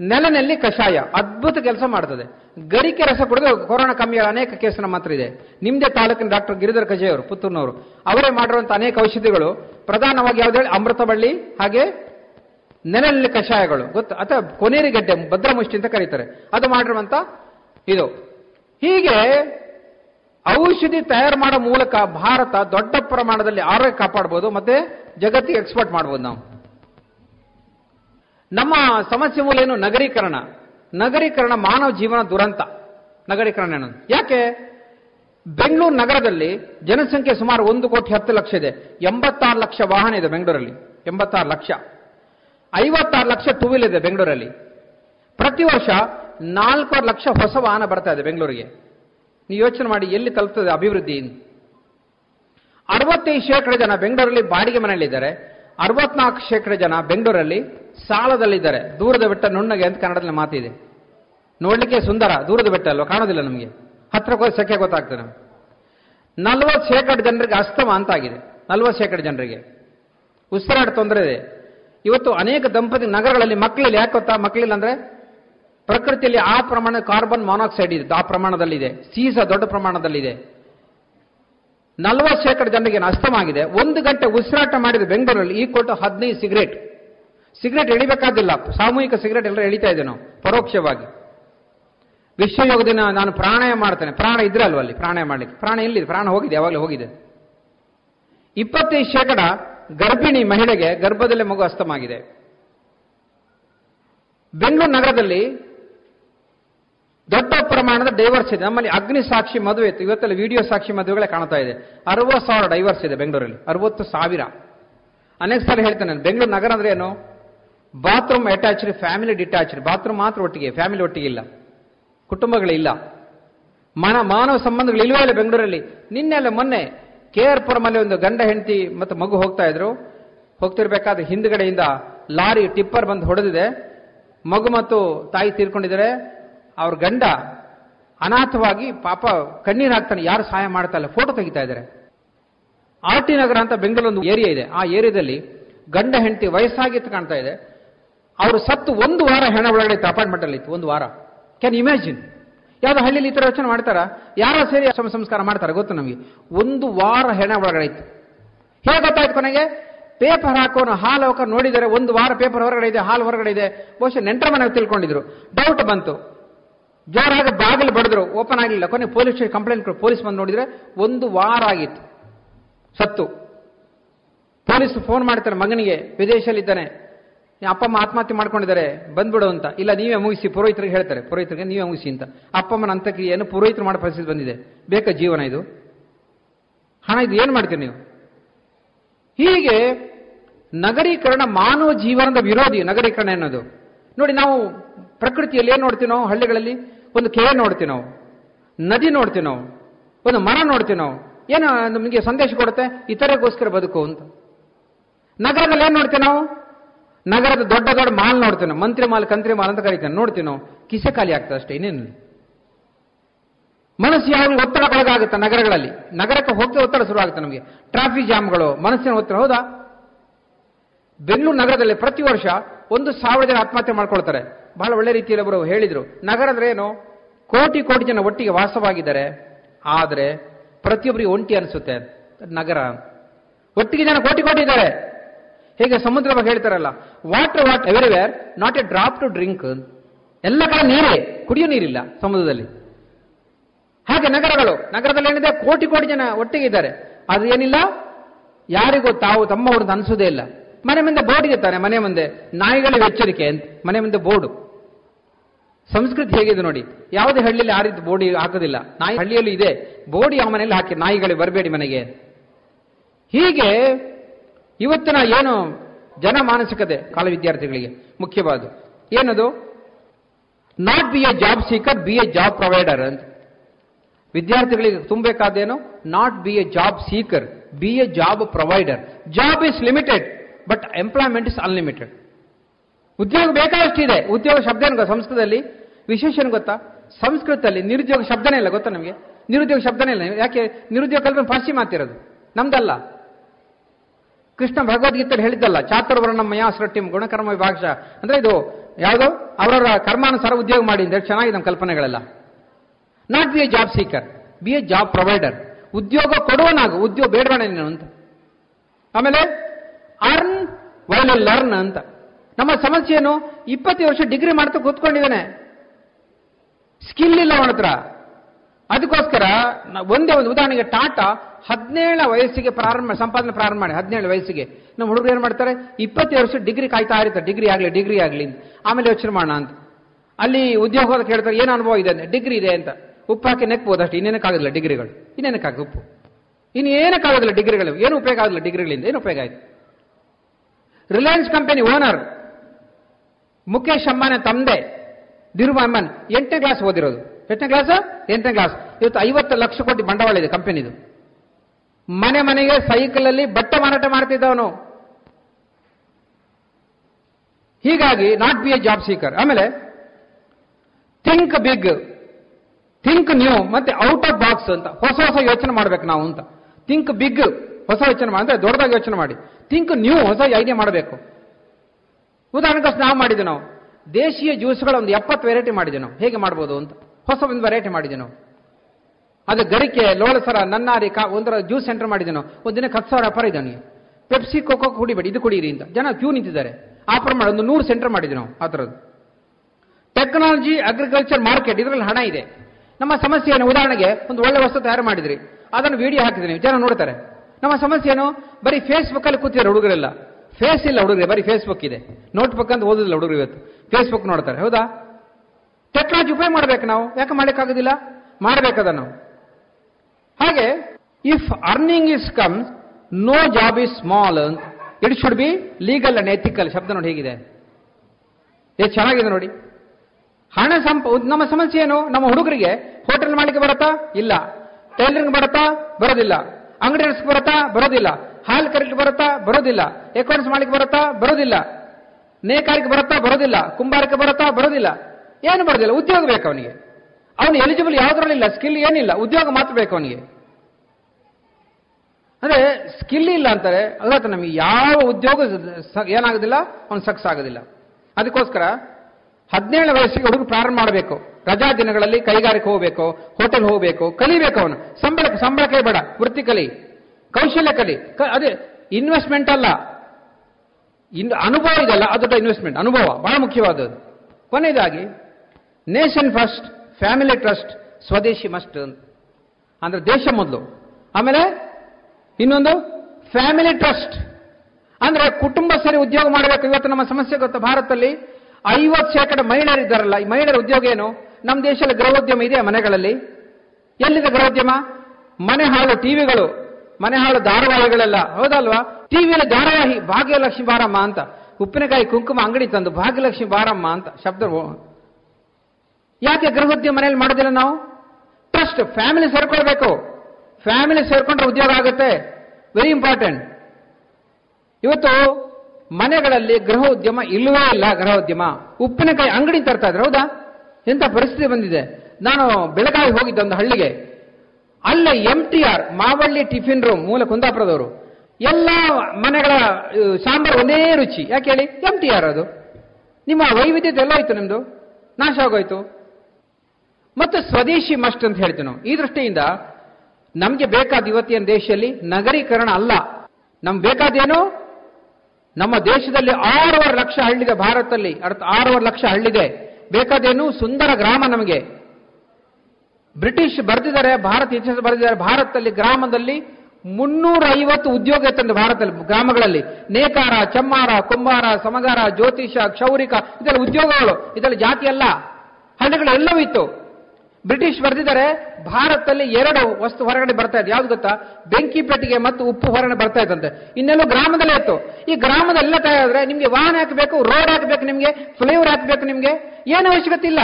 ನೆಲನಲ್ಲಿ ಕಷಾಯ, ಅದ್ಭುತ ಕೆಲಸ ಮಾಡ್ತದೆ. ಗರಿಕೆ ರಸ ಕುಡಿದು ಕೊರೋನಾ ಕಮ್ಮಿ ಅನೇಕ ಕೇಸ್ ಮಾತ್ರ ಇದೆ. ನಿಮ್ದೇ ತಾಲೂಕಿನ ಡಾಕ್ಟರ್ ಗಿರಿಧರ್ ಕಜೆಯವರು, ಪುತ್ತೂರಿನವರು. ಅವರೇ ಮಾಡಿರುವಂತಹ ಅನೇಕ ಔಷಧಿಗಳು, ಪ್ರಧಾನವಾಗಿ ಯಾವ್ದು ಹೇಳಿ ಅಮೃತಬಳ್ಳಿ ಹಾಗೆ ನೆಲನಲ್ಲಿ ಕಷಾಯಗಳು, ಗೊತ್ತು? ಅಥವಾ ಕೊನೇರಿ ಗಡ್ಡೆ, ಭದ್ರಮುಷ್ಟಿ ಅಂತ ಕರೀತಾರೆ. ಅದು ಮಾಡಿರುವಂತ ಇದು. ಹೀಗೆ ಔಷಧಿ ತಯಾರು ಮಾಡೋ ಮೂಲಕ ಭಾರತ ದೊಡ್ಡ ಪ್ರಮಾಣದಲ್ಲಿ ಆರೋಗ್ಯ ಕಾಪಾಡಬಹುದು ಮತ್ತೆ ಜಗತ್ತಿಗೆ ಎಕ್ಸ್ಪೋರ್ಟ್ ಮಾಡಬಹುದು ನಾವು. ನಮ್ಮ ಸಮಸ್ಯೆ ಮೂಲ ಏನು? ನಗರೀಕರಣ. ನಗರೀಕರಣ ಮಾನವ ಜೀವನ ದುರಂತ. ನಗರೀಕರಣ ಏನು ಯಾಕೆ? ಬೆಂಗಳೂರು ನಗರದಲ್ಲಿ ಜನಸಂಖ್ಯೆ ಸುಮಾರು ಒಂದು ಕೋಟಿ ಹತ್ತು ಲಕ್ಷ ಇದೆ. ಎಂಬತ್ತಾರು ಲಕ್ಷ ವಾಹನ ಇದೆ ಬೆಂಗಳೂರಲ್ಲಿ. ಎಂಬತ್ತಾರು ಲಕ್ಷ. ಐವತ್ತಾರು ಲಕ್ಷ ಟೂ ವೀಲ್ ಇದೆ ಬೆಂಗಳೂರಲ್ಲಿ. ಪ್ರತಿ ವರ್ಷ ನಾಲ್ಕೂವರೆ ಲಕ್ಷ ಹೊಸ ವಾಹನ ಬರ್ತಾ ಇದೆ ಬೆಂಗಳೂರಿಗೆ. ನೀವು ಯೋಚನೆ ಮಾಡಿ ಎಲ್ಲಿ ತಲುಪ್ತದೆ ಅಭಿವೃದ್ಧಿ? ಅರವತ್ತೈದು ಶೇಕಡ ಜನ ಬೆಂಗಳೂರಲ್ಲಿ ಬಾಡಿಗೆ ಮನೆಯಲ್ಲಿದ್ದಾರೆ. ಅರವತ್ನಾಲ್ಕು ಶೇಕಡ ಜನ ಬೆಂಗಳೂರಲ್ಲಿ ಸಾಲದಲ್ಲಿದ್ದಾರೆ. ದೂರದ ಬೆಟ್ಟ ನುಣ್ಣಗೆ ಅಂತ ಕನ್ನಡದಲ್ಲಿ ಮಾತಿದೆ. ನೋಡ್ಲಿಕ್ಕೆ ಸುಂದರ, ದೂರದ ಬೆಟ್ಟ ಅಲ್ವಾ? ಕಾಣೋದಿಲ್ಲ ನಮಗೆ. ಹೋಗಿ ಸೆಕೆ ಗೊತ್ತಾಗ್ತದೆ ನಮ್ಗೆ. ನಲ್ವತ್ತು ಶೇಕಡ ಜನರಿಗೆ ಅಸ್ತಮ ಅಂತ ಆಗಿದೆ ನಲ್ವತ್ತು ಶೇಕಡ ಜನರಿಗೆ. ಉಸಿರಾಟ ತೊಂದರೆ ಇದೆ. ಇವತ್ತು ಅನೇಕ ದಂಪತಿ ನಗರಗಳಲ್ಲಿ ಮಕ್ಕಳಿಲ್ಲ ಯಾಕೆ ಗೊತ್ತಾ? ಮಕ್ಕಳಿಲ್ಲ ಅಂದ್ರೆ ಪ್ರಕೃತಿಯಲ್ಲಿ ಆ ಪ್ರಮಾಣ ಕಾರ್ಬನ್ ಮಾನಾಕ್ಸೈಡ್ ಇದೆ. ಆ ಪ್ರಮಾಣದಲ್ಲಿದೆ. ಸೀಸ ದೊಡ್ಡ ಪ್ರಮಾಣದಲ್ಲಿದೆ. ನಲವತ್ತು ಶೇಕಡ ಜನರಿಗೆ ನಷ್ಟವಾಗಿದೆ. ಒಂದು ಗಂಟೆ ಉಸಿರಾಟ ಮಾಡಿದ ಬೆಂಗಳೂರಲ್ಲಿ ಈ ಕೊಟ್ಟು ಹದಿನೈದು ಸಿಗರೇಟ್. ಸಿಗರೇಟ್ ಎಳಿಬೇಕಾದಿಲ್ಲ. ಸಾಮೂಹಿಕ ಸಿಗರೇಟ್ ಎಲ್ಲರೂ ಎಳಿತಾ ಇದೆ ನಾವು, ಪರೋಕ್ಷವಾಗಿ. ವಿಶ್ವಯೋಗ ದಿನ ನಾನು ಪ್ರಾಣಾಯಾಮ ಮಾಡ್ತೇನೆ. ಪ್ರಾಣ ಇದ್ರೆ ಅಲ್ವಾ ಅಲ್ಲಿ? ಪ್ರಾಣಾಯ ಮಾಡಲಿಕ್ಕೆ. ಪ್ರಾಣ ಎಲ್ಲಿದೆ? ಪ್ರಾಣ ಹೋಗಿದೆ, ಯಾವಾಗಲೂ ಹೋಗಿದೆ. ಇಪ್ಪತ್ತೈದು ಶೇಕಡ ಗರ್ಭಿಣಿ ಮಹಿಳೆಗೆ ಗರ್ಭದಲ್ಲೇ ಮಗು ಅಸ್ತಮಾಗಿದೆ. ಬೆಂಗಳೂರು ನಗರದಲ್ಲಿ ದೊಡ್ಡ ಪ್ರಮಾಣದ ಡೈವರ್ಸ್ ಇದೆ. ನಮ್ಮಲ್ಲಿ ಅಗ್ನಿ ಸಾಕ್ಷಿ ಮದುವೆ ಇತ್ತು. ಇವತ್ತೆಲ್ಲ ವಿಡಿಯೋ ಸಾಕ್ಷಿ ಮದುವೆಗಳೇ ಕಾಣ್ತಾ ಇದೆ. ಅರವತ್ತು ಸಾವಿರ ಡೈವರ್ಸ್ ಇದೆ ಬೆಂಗಳೂರಲ್ಲಿ. ಅರವತ್ತು ಸಾವಿರ. ಅನೇಕ ಸಲ ಹೇಳ್ತೇನೆ ನಾನು, ಬೆಂಗಳೂರು ನಗರ ಅಂದ್ರೆ ಏನು? Bathroom attached family detached bathroom ಮಾತ್ರ ಒಟ್ಟಿಗೆ ಫ್ಯಾಮಿಲಿ ಒಟ್ಟಿಗೆ ಇಲ್ಲ. ಕುಟುಂಬಗಳಿಲ್ಲ ಮನ ಮಾನವ ಸಂಬಂಧಗಳು ಇಲ್ವೇ ಇಲ್ಲ ಬೆಂಗಳೂರಲ್ಲಿ. ನಿನ್ನೆಲ್ಲ ಮೊನ್ನೆ ಕೆ ಆರ್ ಪುರಮಲ್ಲಿ ಒಂದು ಗಂಡ ಹೆಂಡತಿ ಮತ್ತು ಮಗು ಹೋಗ್ತಾ ಇದ್ರು. ಹೋಗ್ತಿರ್ಬೇಕಾದ್ರೆ ಹಿಂದ್ಗಡೆಯಿಂದ ಲಾರಿ ಟಿಪ್ಪರ್ ಬಂದು ಹೊಡೆದಿದೆ. ಮಗು ಮತ್ತು ತಾಯಿ ತೀರ್ಕೊಂಡಿದ್ದಾರೆ. ಅವ್ರ ಗಂಡ ಅನಾಥವಾಗಿ ಪಾಪ ಕಣ್ಣೀರು ಹಾಕ್ತಾನೆ, ಯಾರು ಸಹಾಯ ಮಾಡ್ತಾ ಇಲ್ಲ ಫೋಟೋ ತೆಗಿತಾ ಇದ್ದಾರೆ. ಆರ್ ಟಿ ನಗರ ಅಂತ ಬೆಂಗಳೂರು ಒಂದು ಏರಿಯಾ ಇದೆ. ಆ ಏರಿಯಾದಲ್ಲಿ ಗಂಡ, ಹೆಂಡತಿ ವಯಸ್ಸಾಗಿತ್ತು ಕಾಣ್ತಾ ಇದೆ. ಅವರು ಸತ್ತು ಒಂದು ವಾರ ಹೆಣ ಒಳಗಡೆ ಅಪಾರ್ಟ್ಮೆಂಟ್ ಅಲ್ಲಿ ಇತ್ತು, ಒಂದು ವಾರ. ಕ್ಯಾನ್ ಇಮ್ಯಾಜಿನ್ ಯಾವ್ದೋ ಹಳ್ಳಿಲಿ ಈ ಥರ ಯೋಚನೆ ಮಾಡ್ತಾರ? ಯಾರೋ ಸೇರಿ ಶವ ಸಂಸ್ಕಾರ ಮಾಡ್ತಾರೆ, ಗೊತ್ತು ನಮಗೆ? ಒಂದು ವಾರ ಹೆಣ ಒಳಗಡೆ ಇತ್ತು. ಹೇಗೆ ಗೊತ್ತಾಯ್ತು ಕೊನೆಗೆ? ಪೇಪರ್ ಹಾಕೋನು, ಹಾಲು ಹಾಕೋ ನೋಡಿದರೆ ಒಂದು ವಾರ ಪೇಪರ್ ಹೊರಗಡೆ ಇದೆ, ಹಾಲು ಹೊರಗಡೆ ಇದೆ. ಬಹುಶಃ ನೆಂಟರ ತಿಳ್ಕೊಂಡಿದ್ರು. ಡೌಟ್ ಬಂತು. ಜೋರಾಗಿ ಬಾಗಿಲು ಬಡಿದ್ರು, ಓಪನ್ ಆಗಲಿಲ್ಲ. ಕೊನೆ ಪೊಲೀಸ್ ಸ್ಟೇಷನ್ ಕಂಪ್ಲೇಂಟ್ ಪೊಲೀಸ್ ಬಂದು ನೋಡಿದ್ರೆ ಒಂದು ವಾರ ಆಗಿತ್ತು. ಸತ್ತು. ಪೊಲೀಸ್ ಫೋನ್ ಮಾಡ್ತಾರೆ ಮಗನಿಗೆ, ವಿದೇಶದಲ್ಲಿದ್ದಾನೆ. ಅಪ್ಪ ಅಮ್ಮ ಆತ್ಮಹತ್ಯೆ ಮಾಡ್ಕೊಂಡಿದ್ದಾರೆ, ಬಂದ್ಬಿಡು ಅಂತ. ಇಲ್ಲ, ನೀವೇ ಮುಗಿಸಿ, ಪುರೋಹಿತರಿಗೆ ಹೇಳ್ತಾರೆ. ಪುರೋಹಿತರಿಗೆ, ನೀವೇ ಮುಗಿಸಿ ಅಂತ. ಅಪ್ಪ ಅಮ್ಮನ ಅಂತಕ್ರಿಯೆಯನ್ನು ಪುರೋಹಿತರು ಮಾಡೋ ಪರಿಸ್ಥಿತಿ ಬಂದಿದೆ. ಬೇಕಾ ಜೀವನ ಇದು? ಹಣ ಇದು ಏನು ಮಾಡ್ತೀರಿ ನೀವು? ಹೀಗೆ ನಗರೀಕರಣ ಮಾನವ ಜೀವನದ ವಿರೋಧಿ ನಗರೀಕರಣ ಅನ್ನೋದು ನೋಡಿ, ನಾವು ಪ್ರಕೃತಿಯಲ್ಲಿ ಏನು ನೋಡ್ತೀವಿ ಹಳ್ಳಿಗಳಲ್ಲಿ ಒಂದು ಕೆರೆ ನೋಡ್ತೀವಿ ನಾವು, ನದಿ ನೋಡ್ತೀವಿ ನಾವು, ಒಂದು ಮರ ನೋಡ್ತೀವಿ ನಾವು. ಏನು ನಮಗೆ ಸಂದೇಶ ಕೊಡುತ್ತೆ ಇತರಗೋಸ್ಕರ ಬದುಕು ಅಂತ. ನಗರದಲ್ಲಿ ಏನು ನೋಡ್ತೀವಿ ನಾವು? ನಗರದ ದೊಡ್ಡ ದೊಡ್ಡ ಮಾಲ್ ನೋಡ್ತೀವಿ ನಾವು, ಮಂತ್ರಿ ಮಾಲ್, ಕಂತ್ರಿ ಮಾಲ್ ಅಂತ ಕರಿತೀವಿ ನೋಡ್ತೀವಿ ನಾವು. ಕಿಸೆ ಖಾಲಿ ಆಗ್ತದೆ ಅಷ್ಟೇ ಇನ್ನೇನು ಮನಸ್ಸು ಯಾವಾಗಲೂ ಒತ್ತಡಕ್ಕೊಳಗಾಗುತ್ತೆ ನಗರಗಳಲ್ಲಿ. ನಗರಕ್ಕೆ ಹೋಗ್ತಾ ಒತ್ತಡ ಶುರು ಆಗುತ್ತೆ ನಮಗೆ. ಟ್ರಾಫಿಕ್ ಜಾಮ್ಗಳು, ಮನಸ್ಸಿನ ಒತ್ತಡ, ಹೌದಾ? ಬೆಂಗಳೂರು ನಗರದಲ್ಲಿ ಪ್ರತಿ ವರ್ಷ ಒಂದು ಸಾವಿರ ಜನ ಆತ್ಮಹತ್ಯೆ ಮಾಡ್ಕೊಳ್ತಾರೆ. ಬಹಳ ಒಳ್ಳೆ ರೀತಿಯಲ್ಲಿ ಅವರು ಹೇಳಿದ್ರು. ನಗರ ಅಂದ್ರೆ ಏನು? ಕೋಟಿ ಕೋಟಿ ಜನ ಒಟ್ಟಿಗೆ ವಾಸವಾಗಿದ್ದಾರೆ, ಆದರೆ ಪ್ರತಿಯೊಬ್ಬರಿಗೆ ಒಂಟಿ ಅನಿಸುತ್ತೆ. ನಗರ. ಒಟ್ಟಿಗೆ ಜನ ಕೋಟಿ ಕೋಟಿ ಇದ್ದಾರೆ. ಹೇಗೆ ಸಮುದ್ರ ಬಗ್ಗೆ ಹೇಳ್ತಾರಲ್ಲ water water everywhere not a drop to drink ಎಲ್ಲ ಕಡೆ ನೀರೇ, ಕುಡಿಯೋ ನೀರಿಲ್ಲ ಸಮುದ್ರದಲ್ಲಿ. ಹಾಗೆ ನಗರಗಳು, ನಗರದಲ್ಲಿ ಏನಿದೆ, ಕೋಟಿ ಕೋಟಿ ಜನ ಒಟ್ಟಿಗೆ ಇದ್ದಾರೆ. ಅದು ಏನಿಲ್ಲ? ಯಾರಿಗೂ ತಾವು ತಮ್ಮ ಅಂತ ಅನಿಸೋದೇ ಇಲ್ಲ. ಮನೆ ಮುಂದೆ ಬೋರ್ಡ್ ತಾನೆ, ಮನೆ ಮುಂದೆ ನಾಯಿಗಳ ಎಚ್ಚರಿಕೆ ಮನೆ ಮುಂದೆ ಬೋರ್ಡು. ಸಂಸ್ಕೃತಿ ಹೇಗಿದೆ ನೋಡಿ. ಯಾವುದೇ ಹಳ್ಳಿಯಲ್ಲಿ ಆ ರೀತಿ ಬೋರ್ಡ್ ಹಾಕೋದಿಲ್ಲ. ನಾಯಿ ಹಳ್ಳಿಯಲ್ಲೂ ಇದೆ. ಬೋರ್ಡ್ ಯಾವ ಮನೆಯಲ್ಲಿ ಹಾಕಿ ನಾಯಿಗಳಿಗೆ ಬರಬೇಡಿ ಮನೆಗೆ. ಹೀಗೆ ಇವತ್ತಿನ ಏನು ಜನ ಮಾನಸಿಕತೆ ಕಾಲ ವಿದ್ಯಾರ್ಥಿಗಳಿಗೆ ಮುಖ್ಯವಾದ. ಏನದು? Not be a job seeker be a job provider ಅಂತ. ವಿದ್ಯಾರ್ಥಿಗಳಿಗೆ ತುಂಬಬೇಕಾದೇನು? Not be a job seeker be a job provider job is limited but employment is unlimited ಉದ್ಯೋಗ ಬೇಕಾದಷ್ಟಿದೆ. ಉದ್ಯೋಗ ಶಬ್ದ ಏನು ಸಂಸ್ಕೃತದಲ್ಲಿ? ವಿಶೇಷ ಏನು ಗೊತ್ತಾ? ಸಂಸ್ಕೃತದಲ್ಲಿ. ನಿರುದ್ಯೋಗ ಶಬ್ದನೇ ಇಲ್ಲ, ಗೊತ್ತಾ ನಮಗೆ? ನಿರುದ್ಯೋಗ ಶಬ್ದನೇ ಇಲ್ಲ. ಯಾಕೆ? ನಿರುದ್ಯೋಗ ಕಲ್ಪನೆ ಪಾಶ್ಚಿಮಾತಿರೋದು ನಮ್ದಲ್ಲ. ಕೃಷ್ಣ ಭಗವದ್ಗೀತೆಯಲ್ಲಿ ಹೇಳಿದ್ದಲ್ಲ, ಚಾತುರ್ವರ್ಣಮಯ ಸೃಷ್ಟಿಂ ಗುಣಕರ್ಮ ವಿಭಾಷ ಅಂದ್ರೆ ಇದು ಯಾವುದೋ? ಅವರವರ ಕರ್ಮಾನುಸಾರ ಉದ್ಯೋಗ ಮಾಡಿ ಅಂತ ಚೆನ್ನಾಗಿದೆ ನಮ್ಮ ಕಲ್ಪನೆಗಳೆಲ್ಲ. Not be a job seeker be a job provider ಉದ್ಯೋಗ ಕೊಡುವನಾಗು. ಉದ್ಯೋಗ ಬೇಡವಣ ನೀನು ಅಂತ. ಆಮೇಲೆ ಅರ್ನ್ ವೈಲ್ ಲರ್ನ್ ಅಂತ. ನಮ್ಮ ಸಮಸ್ಯೆ ಏನು ಇಪ್ಪತ್ತು ವರ್ಷ ಡಿಗ್ರಿ ಮಾಡ್ತಾ ಕೂತ್ಕೊಂಡಿದ್ದಾನೆ. ಸ್ಕಿಲ್ ಇಲ್ಲ ಅವನ ಹತ್ರ. ಅದಕ್ಕೋಸ್ಕರ ಒಂದೇ ಒಂದು ಉದಾಹರಣೆಗೆ ಟಾಟಾ ಹದಿನೇಳ ವಯಸ್ಸಿಗೆ ಪ್ರಾರಂಭ ಸಂಪಾದನೆ ಪ್ರಾರಂಭ ಮಾಡಿ ಹದಿನೇಳು ವಯಸ್ಸಿಗೆ. ನಮ್ಮ ಹುಡುಗರು ಏನು ಮಾಡ್ತಾರೆ? ಇಪ್ಪತ್ತು ವರ್ಷ ಡಿಗ್ರಿ ಕಾಯ್ತಾ ಇರ್ತಾರೆ ಡಿಗ್ರಿ ಆಗಲಿ ಡಿಗ್ರಿ ಆಗಲಿ ಆಮೇಲೆ ಯೋಚನೆ ಮಾಡೋಣ ಅಂತ. ಅಲ್ಲಿ ಉದ್ಯೋಗ ಕೇಳ್ತಾರೆ, ಏನು ಅನುಭವ ಇದೆ? ಅಂದರೆ ಡಿಗ್ರಿ ಇದೆ ಅಂತ. ಉಪ್ಪು ಹಾಕಿ ನೆಕ್ಬೋದು ಅಷ್ಟೇ. ಇನ್ನೇನಕ್ಕಾಗಲ್ಲ ಡಿಗ್ರಿಗಳು. ಇನ್ನೇನಕ್ಕಾಗ ಉಪ್ಪು? ಇನ್ನು ಏನಕ್ಕಾಗೋದಿಲ್ಲ ಡಿಗ್ರಿಗಳು? ಏನು ಉಪಯೋಗ ಆಗೋದಿಲ್ಲ ಡಿಗ್ರಿಗಳಿಂದ? ಏನು ಉಪಯೋಗ ಆಯ್ತು? Reliance company owner. Mukesh Ambani ತಂದೆ ಧಿರುವ ಎಂಟನೇ ಕ್ಲಾಸ್ ಓದಿರೋದು. ಎಷ್ಟನೇ ಕ್ಲಾಸ್ ಎಂಟನೇ ಕ್ಲಾಸ್ ಇವತ್ತು ಐವತ್ತು ಲಕ್ಷ ಕೋಟಿ ಬಂಡವಾಳ ಇದೆ ಕಂಪನಿದು. ಮನೆ ಮನೆಗೆ ಸೈಕಲ್ ಅಲ್ಲಿ ಬಟ್ಟೆ ಮಾರಾಟ ಮಾಡ್ತಿದ್ದವನು. ಹೀಗಾಗಿ not be a job seeker ಆಮೇಲೆ ಥಿಂಕ್ ಬಿಗ್ ಥಿಂಕ್ ನ್ಯೂ ಮತ್ತೆ ಔಟ್ ಆಫ್ ಬಾಕ್ಸ್ ಅಂತ. ಹೊಸ ಹೊಸ ಯೋಚನೆ ಮಾಡ್ಬೇಕು ನಾವು ಅಂತ. ಥಿಂಕ್ ಬಿಗ್ ಹೊಸ ಯೋಚನೆ ಮಾಡಿ ಅಂದ್ರೆ ದೊಡ್ಡದಾಗಿ ಯೋಚನೆ ಮಾಡಿ. ಥಿಂಕ್ ನ್ಯೂ ಹೊಸ ಐಡಿಯಾ ಮಾಡಬೇಕು. ಉದಾಹರಣೆಗೋಸ್ಕರ ನಾವು ಮಾಡಿದ್ವಿ ನಾವು. ದೇಶೀಯ ಜ್ಯೂಸ್ಗಳ ಒಂದು ಎಪ್ಪತ್ತು ವೆರೈಟಿ ಮಾಡಿದ್ವಿ ನಾವು. ಹೇಗೆ ಮಾಡ್ಬೋದು ಅಂತ. ಹೊಸ ಒಂದು ವೆರೈಟಿ ಮಾಡಿದ್ವಿ ನಾವು. ಅದು ಗರಿಕೆ ಲೋಳಸರ ನನ್ನಾರಿ, ಕಾ ಒಂದರ ಜ್ಯೂಸ್ ಸೆಂಟರ್ ಮಾಡಿದ್ವಿ ನಾವು. ಒಂದಿನ ಹತ್ತು ಸಾವಿರ ವ್ಯಾಪಾರ ಇದೆ ನೀವು ಪೆಪ್ಸಿ ಕೋಕೋ ಕುಡಿಬೇಡಿ. ಇದು ಕುಡಿಯಿರಿ ಅಂತ. ಜನ ಕ್ಯೂ ನಿಂತಿದ್ದಾರೆ. ಆಫರ್ ಮಾಡಿ ಒಂದು ನೂರು ಸೆಂಟರ್ ಮಾಡಿದ್ವಿ ನಾವು ಆ ಥರದ್ದು. ಟೆಕ್ನಾಲಜಿ ಅಗ್ರಿಕಲ್ಚರ್ ಮಾರ್ಕೆಟ್ ಇದರಲ್ಲಿ ಹಣ ಇದೆ. ನಮ್ಮ ಸಮಸ್ಯೆ ಏನು ಉದಾಹರಣೆಗೆ ಒಂದು ಒಳ್ಳೆ ವಸ್ತು ತಯಾರು ಮಾಡಿದ್ರಿ. ಅದನ್ನು ವಿಡಿಯೋ ಹಾಕಿದ್ರಿ ನೀವು. ಜನ ನೋಡ್ತಾರೆ. ನಮ್ಮ ಸಮಸ್ಯೆ ಏನು ಬರೀ ಫೇಸ್ಬುಕ್ ಅಲ್ಲಿ ಕೂತಿದ್ದಾರೆ ಹುಡುಗರೆಲ್ಲ. ಫೇಸ್ ಇಲ್ಲ ಹುಡುಗರಿಗೆ ಬರೀ ಫೇಸ್ಬುಕ್ ಇದೆ. ನೋಟ್ಬುಕ್ ಅಂತ ಓದಿಲ್ಲ ಹುಡುಗರು ಇವತ್ತು. ಫೇಸ್ಬುಕ್ ನೋಡ್ತಾರೆ. ಹೌದಾ? ಟೆಕ್ನಾಲಜಿ ಉಪಯೋಗ ಮಾಡ್ಬೇಕು ನಾವು. ಯಾಕೆ ಮಾಡೋಕ್ಕಾಗೋದಿಲ್ಲ ಮಾಡಬೇಕದ ನಾವು. ಹಾಗೆ if earning is come no job is small it should be legal and ethical ಶಬ್ದ ನೋಡಿ ಹೇಗಿದೆ. ಎಷ್ಟು ಚೆನ್ನಾಗಿದೆ ನೋಡಿ. ಹಣ ಸಂಪ, ನಮ್ಮ ಸಮಸ್ಯೆ ಏನು? ನಮ್ಮ ಹುಡುಗರಿಗೆ ಹೋಟೆಲ್ ಮಾಡಲಿಕ್ಕೆ ಬರುತ್ತಾ? ಇಲ್ಲ. ಟೈಲರಿಂಗ್ ಬರುತ್ತಾ? ಬರೋದಿಲ್ಲ. ಅಂಗಡಿ ಬರುತ್ತಾ? ಬರೋದಿಲ್ಲ. ಹಾಲು ಕರೆಕ್ಟ್ ಬರುತ್ತಾ? ಬರೋದಿಲ್ಲ. ಅಕೌಂಟ್ಸ್ ಮಾಡ್ಲಿಕ್ಕೆ ಬರುತ್ತಾ? ಬರೋದಿಲ್ಲ. ನೇಕಾರಿಕೆ ಬರುತ್ತಾ? ಬರೋದಿಲ್ಲ. ಕುಂಬಾರಿಕೆ ಬರುತ್ತಾ? ಬರೋದಿಲ್ಲ. ಏನು ಬರೋದಿಲ್ಲ? ಉದ್ಯೋಗ ಬೇಕು ಅವನಿಗೆ. ಅವನು ಎಲಿಜಿಬಲ್ ಯಾವುದರಲ್ಲಿಲ್ಲ ಸ್ಕಿಲ್ ಏನಿಲ್ಲ. ಉದ್ಯೋಗ ಮಾತ್ರ ಬೇಕು ಅವನಿಗೆ. ಅಂದ್ರೆ ಸ್ಕಿಲ್ ಇಲ್ಲ ಅಂತಾರೆ. ಅದಾತ ನಮಗೆ ಯಾವ ಉದ್ಯೋಗ ಏನಾಗೋದಿಲ್ಲ? ಅವನು ಸಕ್ಸ್ ಆಗೋದಿಲ್ಲ. ಅದಕ್ಕೋಸ್ಕರ ಹದಿನೇಳು ವಯಸ್ಸಿಗೆ ಹುಡುಗ ಪ್ರಾರಂಭ ಮಾಡಬೇಕು. ರಜಾ ದಿನಗಳಲ್ಲಿ ಕೈಗಾರಿಕೆ ಹೋಗಬೇಕು ಹೋಟೆಲ್ ಹೋಗಬೇಕು, ಕಲಿಬೇಕು ಅವನು. ಸಂಬಳ, ಸಂಬಳಕ್ಕೆ ಬೇಡ. ವೃತ್ತಿ ಕಲಿ. ಕೌಶಲ್ಯ ಕಲಿ. ಅದೇ ಇನ್ವೆಸ್ಟ್ಮೆಂಟ್ ಅಲ್ಲ. ಇನ್, ಅನುಭವ ಇದಲ್ಲ ಅದು ದೊಡ್ಡ ಇನ್ವೆಸ್ಟ್ಮೆಂಟ್ ಅನುಭವ, ಬಹಳ ಮುಖ್ಯವಾದದ್ದು. ಕೊನೆಯದಾಗಿ nation first family trust swadeshi must ಅಂತ. ಅಂದ್ರೆ ದೇಶ ಮೊದಲು. ಆಮೇಲೆ, ಇನ್ನೊಂದು ಫ್ಯಾಮಿಲಿ ಟ್ರಸ್ಟ್ ಅಂದ್ರೆ ಕುಟುಂಬ ಸೇರಿ ಉದ್ಯೋಗ ಮಾಡಬೇಕು. ಇವತ್ತು ನಮ್ಮ ಸಮಸ್ಯೆ ಗೊತ್ತಾ? ಭಾರತದಲ್ಲಿ ಐವತ್ತು ಶೇಕಡ ಮಹಿಳೆಯರಿದ್ದಾರಲ್ಲ ಈ ಮಹಿಳೆಯರ ಉದ್ಯೋಗ ಏನು? ನಮ್ಮ ದೇಶದಲ್ಲಿ ಗೃಹೋದ್ಯಮ ಇದೆ ಮನೆಗಳಲ್ಲಿ? ಎಲ್ಲಿದೆ ಗೃಹೋದ್ಯಮ? ಮನೆ ಹಾಳು, ಟಿವಿಗಳು ಮನೆ ಹಾಳು ಧಾರವಾಹಿಗಳೆಲ್ಲ. ಹೌದಲ್ವಾ? ಟಿವಿಯಲ್ಲಿ ಧಾರಾವಾಹಿ ಭಾಗ್ಯಲಕ್ಷ್ಮಿ ಬಾರಮ್ಮ ಅಂತ. ಉಪ್ಪಿನಕಾಯಿ ಕುಂಕುಮ ಅಂಗಡಿ ತಂದು ಭಾಗ್ಯಲಕ್ಷ್ಮಿ ಬಾರಮ್ಮ ಅಂತ ಶಬ್ದ ಯಾಕೆ ಗೃಹೋದ್ಯಮ ಮನೆಯಲ್ಲಿ ಮಾಡೋದಿಲ್ಲ ನಾವು? ಟ್ರಸ್ಟ್ ಫ್ಯಾಮಿಲಿ ಸೇರ್ಕೊಳ್ಬೇಕು. ಫ್ಯಾಮಿಲಿ ಸೇರ್ಕೊಂಡ್ರೆ ಉದ್ಯೋಗ ಆಗುತ್ತೆ. ವೆರಿ ಇಂಪಾರ್ಟೆಂಟ್ ಇವತ್ತು ಮನೆಗಳಲ್ಲಿ ಗೃಹ ಉದ್ಯಮ ಇಲ್ಲವೇ ಇಲ್ಲ ಗೃಹ ಉದ್ಯಮ ಉಪ್ಪಿನಕಾಯಿ ಅಂಗಡಿ ತರ್ತಾ ಇದ್ರು, ಹೌದಾ? ಎಂಥ ಪರಿಸ್ಥಿತಿ ಬಂದಿದೆ? ನಾನು ಬೆಳಗಾವಿ ಹೋಗಿದ್ದೆ ಒಂದು ಹಳ್ಳಿಗೆ. ಅಲ್ಲ M T R Mavalli tiffin room ಮೂಲ ಕುಂದಾಪುರದವರು. ಎಲ್ಲ ಮನೆಗಳ ಸಾಂಬಾರ್ ಒಂದೇ ರುಚಿ. ಯಾಕೆ ಹೇಳಿ? ಎಂ ಟಿ ಆರ್ ಅದು. ನಿಮ್ಮ ವೈವಿಧ್ಯತೆ ಎಲ್ಲ ಹೋಯ್ತು ನಿಮ್ದು? ನಾಶ ಆಗೋಯ್ತು. ಮತ್ತು ಸ್ವದೇಶಿ ಮಸ್ಟ್ ಅಂತ ಹೇಳ್ತೀವಿ ನಾವು. ಈ ದೃಷ್ಟಿಯಿಂದ ನಮಗೆ ಬೇಕಾದ ಇವತ್ತಿನ ದೇಶದಲ್ಲಿ ನಗರೀಕರಣ ಅಲ್ಲ. ನಮ್ಗೆ ಬೇಕಾದೇನು? ನಮ್ಮ ದೇಶದಲ್ಲಿ ಆರೂವರೆ ಲಕ್ಷ ಹಳ್ಳಿದೆ, ಭಾರತದಲ್ಲಿ. ಅರ್ಥ, ಆರೂವರೆ ಲಕ್ಷ ಹಳ್ಳಿದೆ. ಬೇಕಾದೇನು? ಸುಂದರ ಗ್ರಾಮ ನಮಗೆ. ಬ್ರಿಟಿಷ್ ಬರೆದಿದ್ದಾರೆ, ಭಾರತ ಇತಿಹಾಸ ಬರೆದಿದ್ದಾರೆ. ಭಾರತದಲ್ಲಿ, ಗ್ರಾಮದಲ್ಲಿ ಮುನ್ನೂರ ಐವತ್ತು ಉದ್ಯೋಗ ಇತ್ತಂತೆ ಭಾರತದಲ್ಲಿ, ಗ್ರಾಮಗಳಲ್ಲಿ. ನೇಕಾರ, ಚಮ್ಮಾರ ಕುಂಬಾರ ಸಮಗಾರ, ಜ್ಯೋತಿಷ, ಕ್ಷೌರಿಕ, ಇದೆಲ್ಲ ಉದ್ಯೋಗಗಳು. ಇದೆಲ್ಲ ಜಾತಿ ಅಲ್ಲ. ಹಳ್ಳಿಗಳು ಎಲ್ಲವೂ ಇತ್ತು. ಬ್ರಿಟಿಷ್ ಬರೆದಿದ್ದಾರೆ, ಭಾರತದಲ್ಲಿ ಎರಡು ವಸ್ತು ಹೊರಗಡೆ ಬರ್ತಾ ಇದೆ ಯಾವ್ದು ಗೊತ್ತಾ? ಬೆಂಕಿ ಪೆಟ್ಟಿಗೆ ಮತ್ತು ಉಪ್ಪು ಹೊರಗಡೆ ಬರ್ತಾ ಇದ್ದಂತೆ ಇನ್ನೆಲ್ಲೂ ಗ್ರಾಮದಲ್ಲೇ ಇತ್ತು. ಈ ಗ್ರಾಮದೆಲ್ಲ ತಯಾರಾದ್ರೆ ನಿಮ್ಗೆ ವಾಹನ ಹಾಕಬೇಕು, ರೋಡ್ ಹಾಕಬೇಕು ನಿಮ್ಗೆ, ಫ್ಲೈಓವರ್ ಹಾಕಬೇಕು ನಿಮ್ಗೆ. ಏನು ಅವಶ್ಯಕತೆ ಇಲ್ಲ.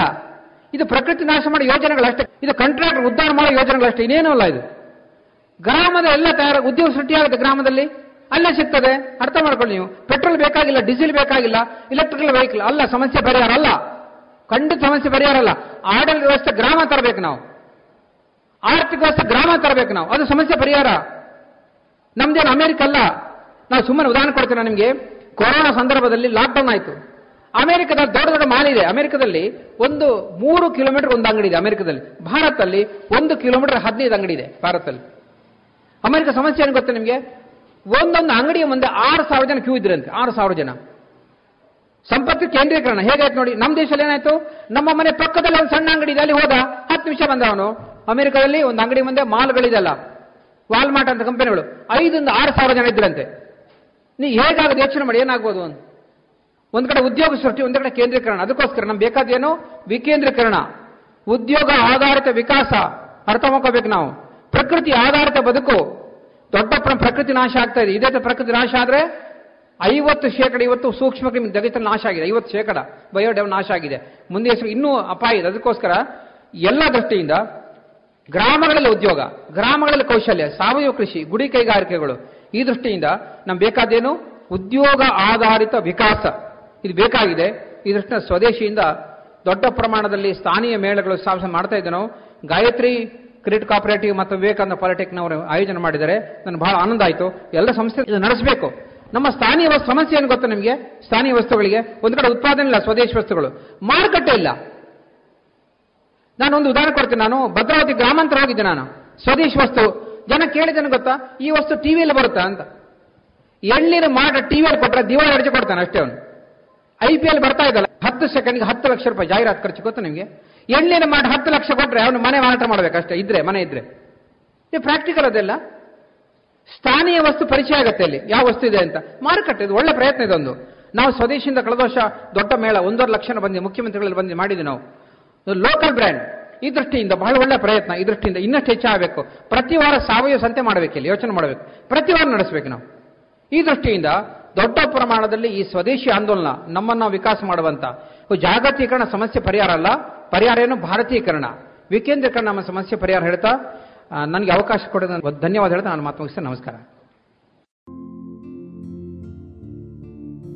ಇದು ಪ್ರಕೃತಿ ನಾಶ ಮಾಡೋ ಯೋಜನೆಗಳಷ್ಟೇ. ಇದು ಕಾಂಟ್ರಾಕ್ಟರ್ ಉದ್ಧಾರ ಮಾಡೋ ಯೋಜನೆಗಳಷ್ಟೇ. ಇನ್ನೇನೂ ಅಲ್ಲ ಇದು? ಗ್ರಾಮದ ಎಲ್ಲ ತಯಾರ, ಉದ್ಯೋಗ ಸೃಷ್ಟಿಯಾಗುತ್ತೆ ಗ್ರಾಮದಲ್ಲಿ. ಅಲ್ಲೇ ಸಿಗ್ತದೆ. ಅರ್ಥ ಮಾಡ್ಕೊಳ್ಳಿ ನೀವು. ಪೆಟ್ರೋಲ್ ಬೇಕಾಗಿಲ್ಲ, ಡೀಸೆಲ್ ಬೇಕಾಗಿಲ್ಲ ಇಲೆಕ್ಟ್ರಿಕಲ್ ವೆಹಿಕಲ್ ಅಲ್ಲ, ಸಮಸ್ಯೆ ಪರಿಹಾರ ಅಲ್ಲ. ಖಂಡಿತ ಸಮಸ್ಯೆ ಪರಿಹಾರ ಅಲ್ಲ. ಆಡಳಿತ ವ್ಯವಸ್ಥೆ ಗ್ರಾಮ ತರಬೇಕು ನಾವು. ಆರ್ಥಿಕ ವ್ಯವಸ್ಥೆ ಗ್ರಾಮ ತರಬೇಕು ನಾವು. ಅದು ಸಮಸ್ಯೆ ಪರಿಹಾರ. ನಮ್ದೇನು ಅಮೆರಿಕ ಅಲ್ಲ. ನಾವು ಸುಮ್ಮನೆ ಉದಾಹರಣೆ ಕೊಡ್ತೇನೆ ನಿಮಗೆ. ಕೊರೋನಾ ಸಂದರ್ಭದಲ್ಲಿ ಲಾಕ್ಡೌನ್ ಆಯಿತು. ಅಮೆರಿಕದ ದೊಡ್ಡ ದೊಡ್ಡ ಮಾಲ್ ಇದೆ. ಅಮೆರಿಕದಲ್ಲಿ ಒಂದು ಮೂರು ಕಿಲೋಮೀಟರ್ ಒಂದು ಅಂಗಡಿ ಇದೆ ಅಮೆರಿಕದಲ್ಲಿ. ಭಾರತದಲ್ಲಿ ಒಂದು ಕಿಲೋಮೀಟರ್ ಹದಿನೈದು ಅಂಗಡಿ ಇದೆ ಭಾರತದಲ್ಲಿ. ಅಮೆರಿಕ ಸಮಸ್ಯೆ ಏನು ಗೊತ್ತಾ ನಿಮಗೆ? ಒಂದೊಂದು ಅಂಗಡಿಯ ಮುಂದೆ ಆರು ಸಾವಿರ ಜನ ಕ್ಯೂ ಇದ್ರಂತೆ. ಆರು ಸಾವಿರ ಜನ. ಸಂಪತ್ತು ಕೇಂದ್ರೀಕರಣ. ಹೇಗಾಯ್ತು ನೋಡಿ, ನಮ್ಮ ದೇಶದಲ್ಲಿ ಏನಾಯ್ತು? ನಮ್ಮ ಮನೆ ಪಕ್ಕದಲ್ಲಿ ಒಂದು ಸಣ್ಣ ಅಂಗಡಿ ಇದೆ. ಅಲ್ಲಿ ಹೋದ, ಹತ್ತು ನಿಮಿಷ ಬಂದ ಅವನು. ಅಮೆರಿಕದಲ್ಲಿ ಒಂದು ಅಂಗಡಿ ಮುಂದೆ ಮಾಲ್ಗಳಿದೆಲ್ಲ. ವಾಲ್ಮಾರ್ಟ್ ಅಂತ ಕಂಪನಿಗಳು ಐದರಿಂದ ಆರು ಸಾವಿರ ಜನ ಇದ್ರಂತೆ. ನೀ ಹೇಗಾಗದು ಯೋಚನೆ ಮಾಡಿ, ಏನಾಗ್ಬೋದು ಅಂತ. ಒಂದ್ ಕಡೆ ಉದ್ಯೋಗ ಸೃಷ್ಟಿ ಒಂದು ಕಡೆ ಕೇಂದ್ರೀಕರಣ. ಅದಕ್ಕೋಸ್ಕರ ನಮ್ಗೆ ಬೇಕಾದೇನು ವಿಕೇಂದ್ರೀಕರಣ. ಉದ್ಯೋಗ ಆಧಾರಿತ ವಿಕಾಸ. ಅರ್ಥ ಮಾಡ್ಕೋಬೇಕು ನಾವು. ಪ್ರಕೃತಿ ಆಧಾರಿತ ಬದುಕು. ದೊಡ್ಡ ಪ್ರ- ಪ್ರಕೃತಿ ನಾಶ ಆಗ್ತಾ ಇದೆ. ಇದೇ ತರ ಪ್ರಕೃತಿ ನಾಶ ಆದ್ರೆ ಐವತ್ತು ಶೇಕಡ ಇವತ್ತು ಸೂಕ್ಷ್ಮ ಕ್ರಿಮಿ ಜಗತ್ತಲ್ಲಿ ನಾಶ ಆಗಿದೆ. ಐವತ್ತು ಶೇಕಡ ಬಯೋಡೈವ್ ನಾಶ ಆಗಿದೆ. ಮುಂದೆ ಹೆಸರು ಇನ್ನೂ ಅಪಾಯ ಇದೆ. ಅದಕ್ಕೋಸ್ಕರ ಎಲ್ಲ ದೃಷ್ಟಿಯಿಂದ ಗ್ರಾಮಗಳಲ್ಲಿ ಉದ್ಯೋಗ, ಗ್ರಾಮಗಳಲ್ಲಿ ಕೌಶಲ್ಯ, ಸಾವಯವ ಕೃಷಿ, ಗುಡಿ ಕೈಗಾರಿಕೆಗಳು ಈ ದೃಷ್ಟಿಯಿಂದ ನಮ್ಗೆ ಬೇಕಾದೇನು ಉದ್ಯೋಗ ಆಧಾರಿತ ವಿಕಾಸ. ಇದು ಬೇಕಾಗಿದೆ. ಈ ದೃಷ್ಟಿಯಿಂದ ಸ್ವದೇಶಿಯಿಂದ ದೊಡ್ಡ ಪ್ರಮಾಣದಲ್ಲಿ ಸ್ಥಾನೀಯ ಮೇಳಗಳು ಸ್ಥಾಪನೆ ಮಾಡ್ತಾ ಇದ್ದೇನೋ ಗಾಯತ್ರಿ ಕ್ರೆಡಿಟ್ ಕಾಪರೇಟಿವ್ ಮತ್ತು ವಿವೇಕಾನಂದ ಪಾಲಿಟೆಕ್ನವರು ಆಯೋಜನೆ ಮಾಡಿದ್ದಾರೆ. ನನಗೆ ಬಹಳ ಆನಂದ ಆಯಿತು. ಎಲ್ಲ ಸಂಸ್ಥೆ ನಡೆಸಬೇಕು. ನಮ್ಮ ಸ್ಥಾನೀಯ ಸಮಸ್ಯೆ ಏನು ಗೊತ್ತಾ ನಿಮಗೆ? ಸ್ಥಾನೀಯ ವಸ್ತುಗಳಿಗೆ. ಒಂದು ಕಡೆ ಉತ್ಪಾದನೆ ಇಲ್ಲ, ಸ್ವದೇಶಿ ವಸ್ತುಗಳು. ಮಾರುಕಟ್ಟೆ ಇಲ್ಲ. ನಾನು ಒಂದು ಉದಾಹರಣೆ ಕೊಡ್ತೀನಿ. ನಾನು ಭದ್ರಾವತಿ ಗ್ರಾಮಾಂತರ ಹೋಗಿದ್ದೆ ನಾನು. ಸ್ವದೇಶಿ ವಸ್ತು. ಜನ ಕೇಳಿದ್ದೇನೆ ಗೊತ್ತಾ? ಈ ವಸ್ತು ಟಿವಿಯಲ್ಲಿ ಬರುತ್ತಾ ಅಂತ. ಎಳ್ನೀರು ಮಾಡ ಟಿವಿಯಲ್ಲಿ ಕೊಟ್ಟರೆ ದಿವಾಳಿ ಅಡಿಕೆ ಕೊಡ್ತಾನೆ ಅಷ್ಟೇ ಅವನು. ಐ ಪಿ ಎಲ್ ಬರ್ತಾ ಇದ್ದಲ್ಲ ಹತ್ತು ಸೆಕೆಂಡ್ಗೆ ಹತ್ತು ಲಕ್ಷ ರೂಪಾಯಿ ಜಾಹೀರಾತು ಖರ್ಚು ಗೊತ್ತಾ ನಿಮಗೆ? ಎಣ್ಣೆನ ಮಾಡಿ ಹತ್ತು ಲಕ್ಷ ಕೊಟ್ಟರೆ ಅವನು ಮನೆ ಮಾರಾಟ ಮಾಡಬೇಕಷ್ಟೇ, ಇದ್ರೆ, ಮನೆ ಇದ್ರೆ. ಇದು ಪ್ರಾಕ್ಟಿಕಲ್ ಅದೆಲ್ಲ. ಸ್ಥಾನೀಯ ವಸ್ತು ಪರಿಚಯ ಆಗುತ್ತೆ ಅಲ್ಲಿ ಯಾವ ವಸ್ತು ಇದೆ ಅಂತ. ಮಾರುಕಟ್ಟೆ, ಇದು ಒಳ್ಳೆ ಪ್ರಯತ್ನ ಇದೊಂದು. ನಾವು ಸ್ವದೇಶಿಯಿಂದ ಕಳೆದ ವರ್ಷ ದೊಡ್ಡ ಮೇಳ, ಒಂದೂವರೆ ಲಕ್ಷ ಬಂದು ಮುಖ್ಯಮಂತ್ರಿಗಳಲ್ಲಿ ಬಂದು ಮಾಡಿದ್ವಿ ನಾವು. ಲೋಕಲ್ ಬ್ರ್ಯಾಂಡ್ ಈ ದೃಷ್ಟಿಯಿಂದ ಬಹಳ ಒಳ್ಳೆ ಪ್ರಯತ್ನ, ಈ ದೃಷ್ಟಿಯಿಂದ ಇನ್ನಷ್ಟು ಹೆಚ್ಚಾಗಬೇಕು ಪ್ರತಿ ವಾರ ಸಾವಯವ ಸಂತೆ ಮಾಡಬೇಕು ಇಲ್ಲಿ ಯೋಚನೆ ಮಾಡಬೇಕು. ಪ್ರತಿ ವಾರ ನಡೆಸಬೇಕು ನಾವು. ಈ ದೃಷ್ಟಿಯಿಂದ ದೊಡ್ಡ ಪ್ರಮಾಣದಲ್ಲಿ ಈ ಸ್ವದೇಶಿ ಆಂದೋಲನ ನಮ್ಮನ್ನು ವಿಕಾಸ ಮಾಡುವಂತ. ಜಾಗತೀಕರಣ ಸಮಸ್ಯೆ ಪರಿಹಾರ ಅಲ್ಲ, ಪರಿಹಾರ ಏನು? ಭಾರತೀಕರಣ. ವಿಕೇಂದ್ರೀಕರಣ ನಮ್ಮ ಸಮಸ್ಯೆ ಪರಿಹಾರ ಹೇಳ್ತಾ ನನಗೆ ಅವಕಾಶ ಕೊಡೋದು ಧನ್ಯವಾದ ಹೇಳ್ತಾ, ನಾನು ಮಾತು ಮುಗಿಸ್ತೇನೆ ನಮಸ್ಕಾರ.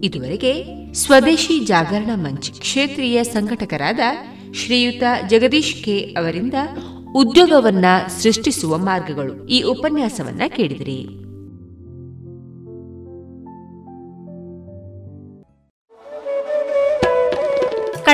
ಇದುವರೆಗೆ ಸ್ವದೇಶಿ ಜಾಗರಣ ಮಂಚ್ ಕ್ಷೇತ್ರೀಯ ಸಂಘಟಕರಾದ ಶ್ರೀಯುತ ಜಗದೀಶ್ ಕೆ ಅವರಿಂದ ಉದ್ಯೋಗವನ್ನ ಸೃಷ್ಟಿಸುವ ಮಾರ್ಗಗಳು ಈ ಉಪನ್ಯಾಸವನ್ನ ಕೇಳಿದಿರಿ.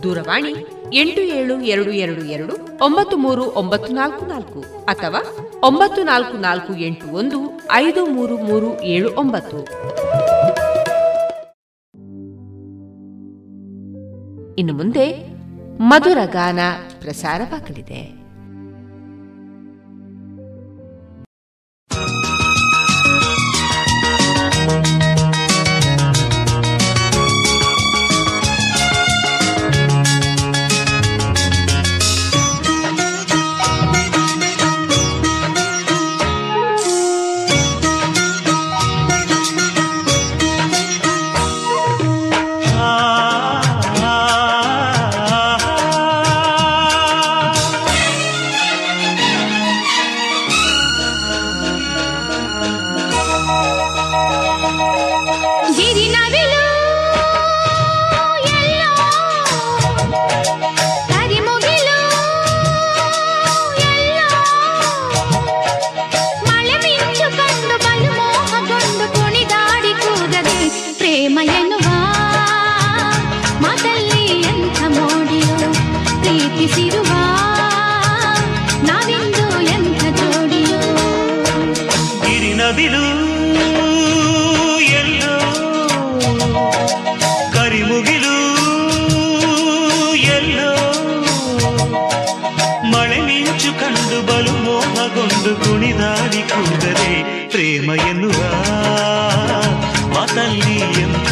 ದೂರವಾಣಿ ಎಂಟು ಏಳು ಎರಡು ಎರಡು ಎರಡು ಒಂಬತ್ತು ಮೂರು ಒಂಬತ್ತು ನಾಲ್ಕು ನಾಲ್ಕು ಅಥವಾ ಒಂಬತ್ತು ನಾಲ್ಕು ನಾಲ್ಕು ಎಂಟು ಒಂದು ಐದು ಮೂರು ಮೂರು ಏಳು ಒಂಬತ್ತು. ಇನ್ನು ಮುಂದೆ ಮಧುರ ಗಾನ ಪ್ರಸಾರವಾಗಲಿದೆ. దాని కూడలే ప్రేమ ఎన్నురా మా తల్లి ఎంత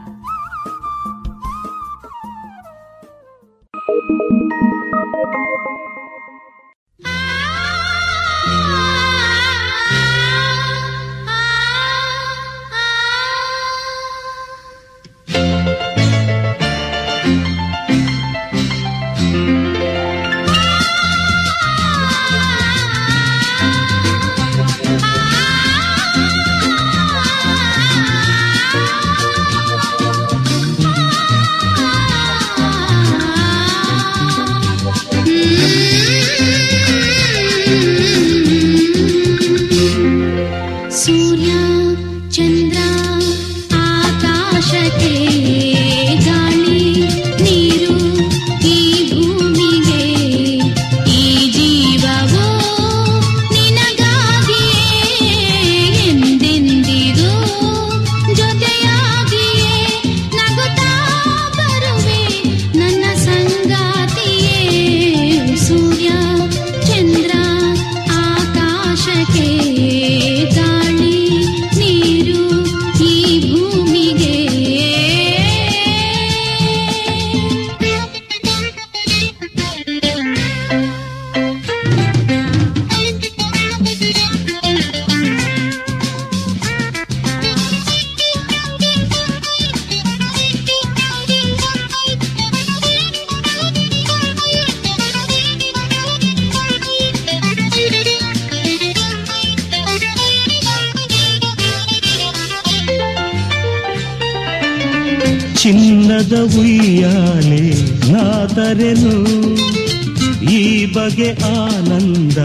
ಬಗೆ ಆನಂದ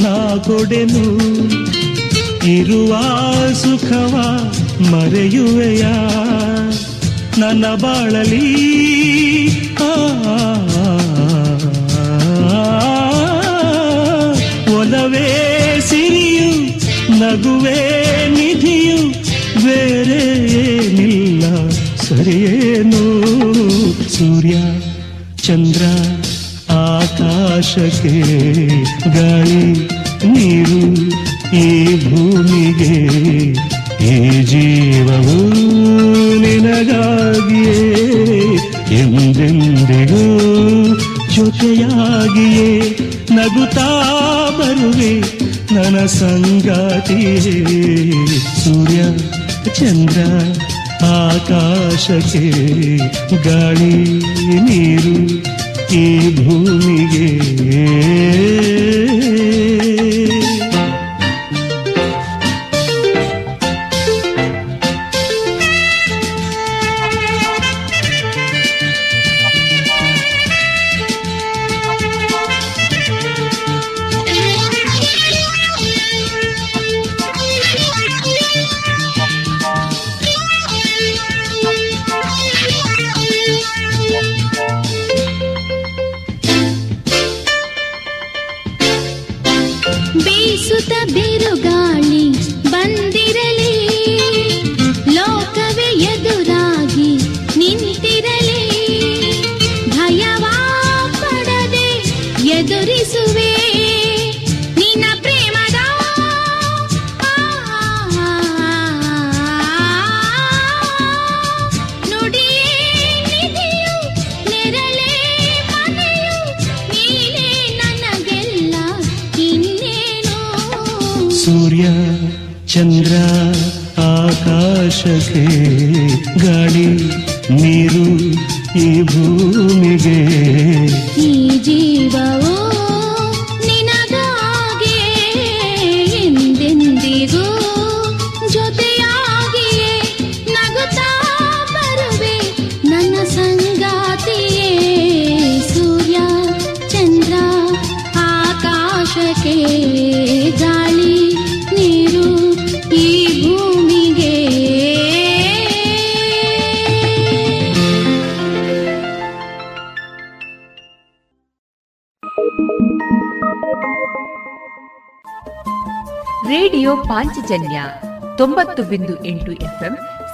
ನಾ ಕೊಡೆನು. ಇರುವ ಸುಖವ ಮರೆಯುವೆಯ? ನನ್ನ ಬಾಳಲಿ ಆಕಾಶಕ್ಕೆ ಗಾಳಿ, ನೀರು ಈ ಭೂಮಿಗೆ. ಈ ಜೀವವು ನಿನಗಾಗಿಯೇ, ಎಂದೆಂದಿಗೂ ಜೊತೆಯಾಗಿಯೇ ನಗುತ್ತಾ ಬರುವೆ ನನ್ನ ಸಂಗಾತಿಯೇ. ಸೂರ್ಯ, ಚಂದ್ರ, ಆಕಾಶಕ್ಕೆ ಗಾಳಿ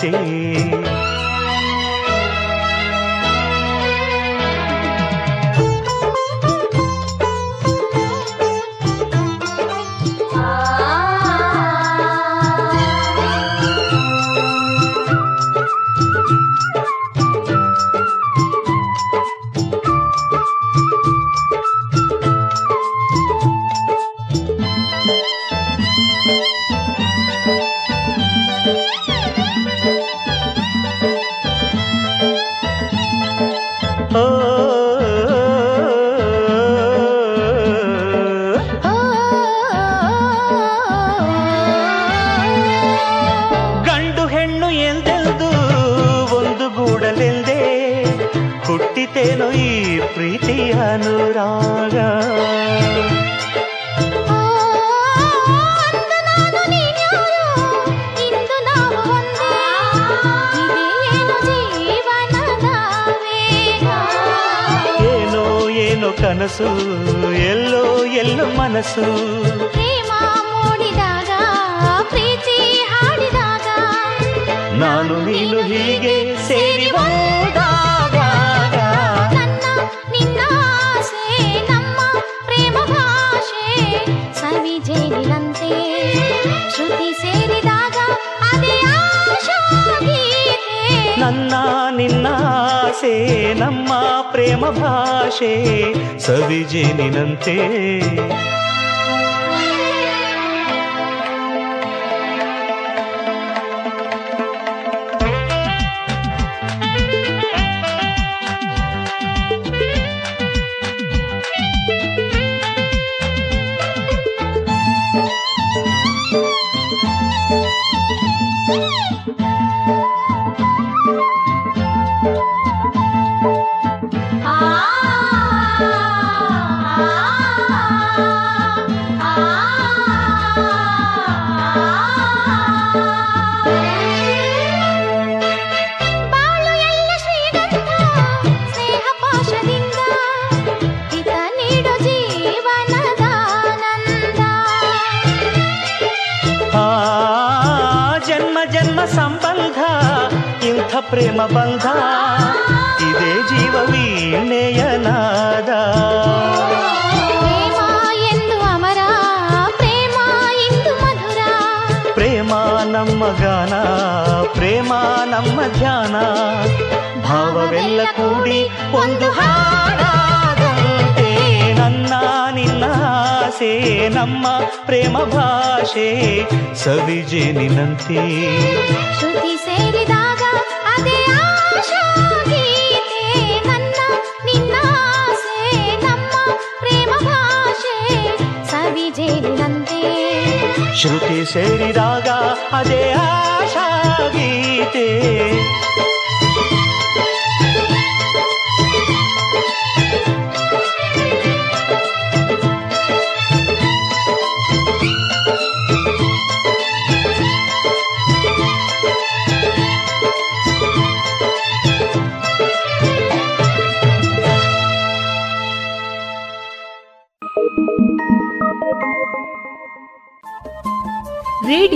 चे ಶ್ರುತಿ ಸೇರಿದಾಗ ಅದೇ ಆಶಾ ಗೀತೆ.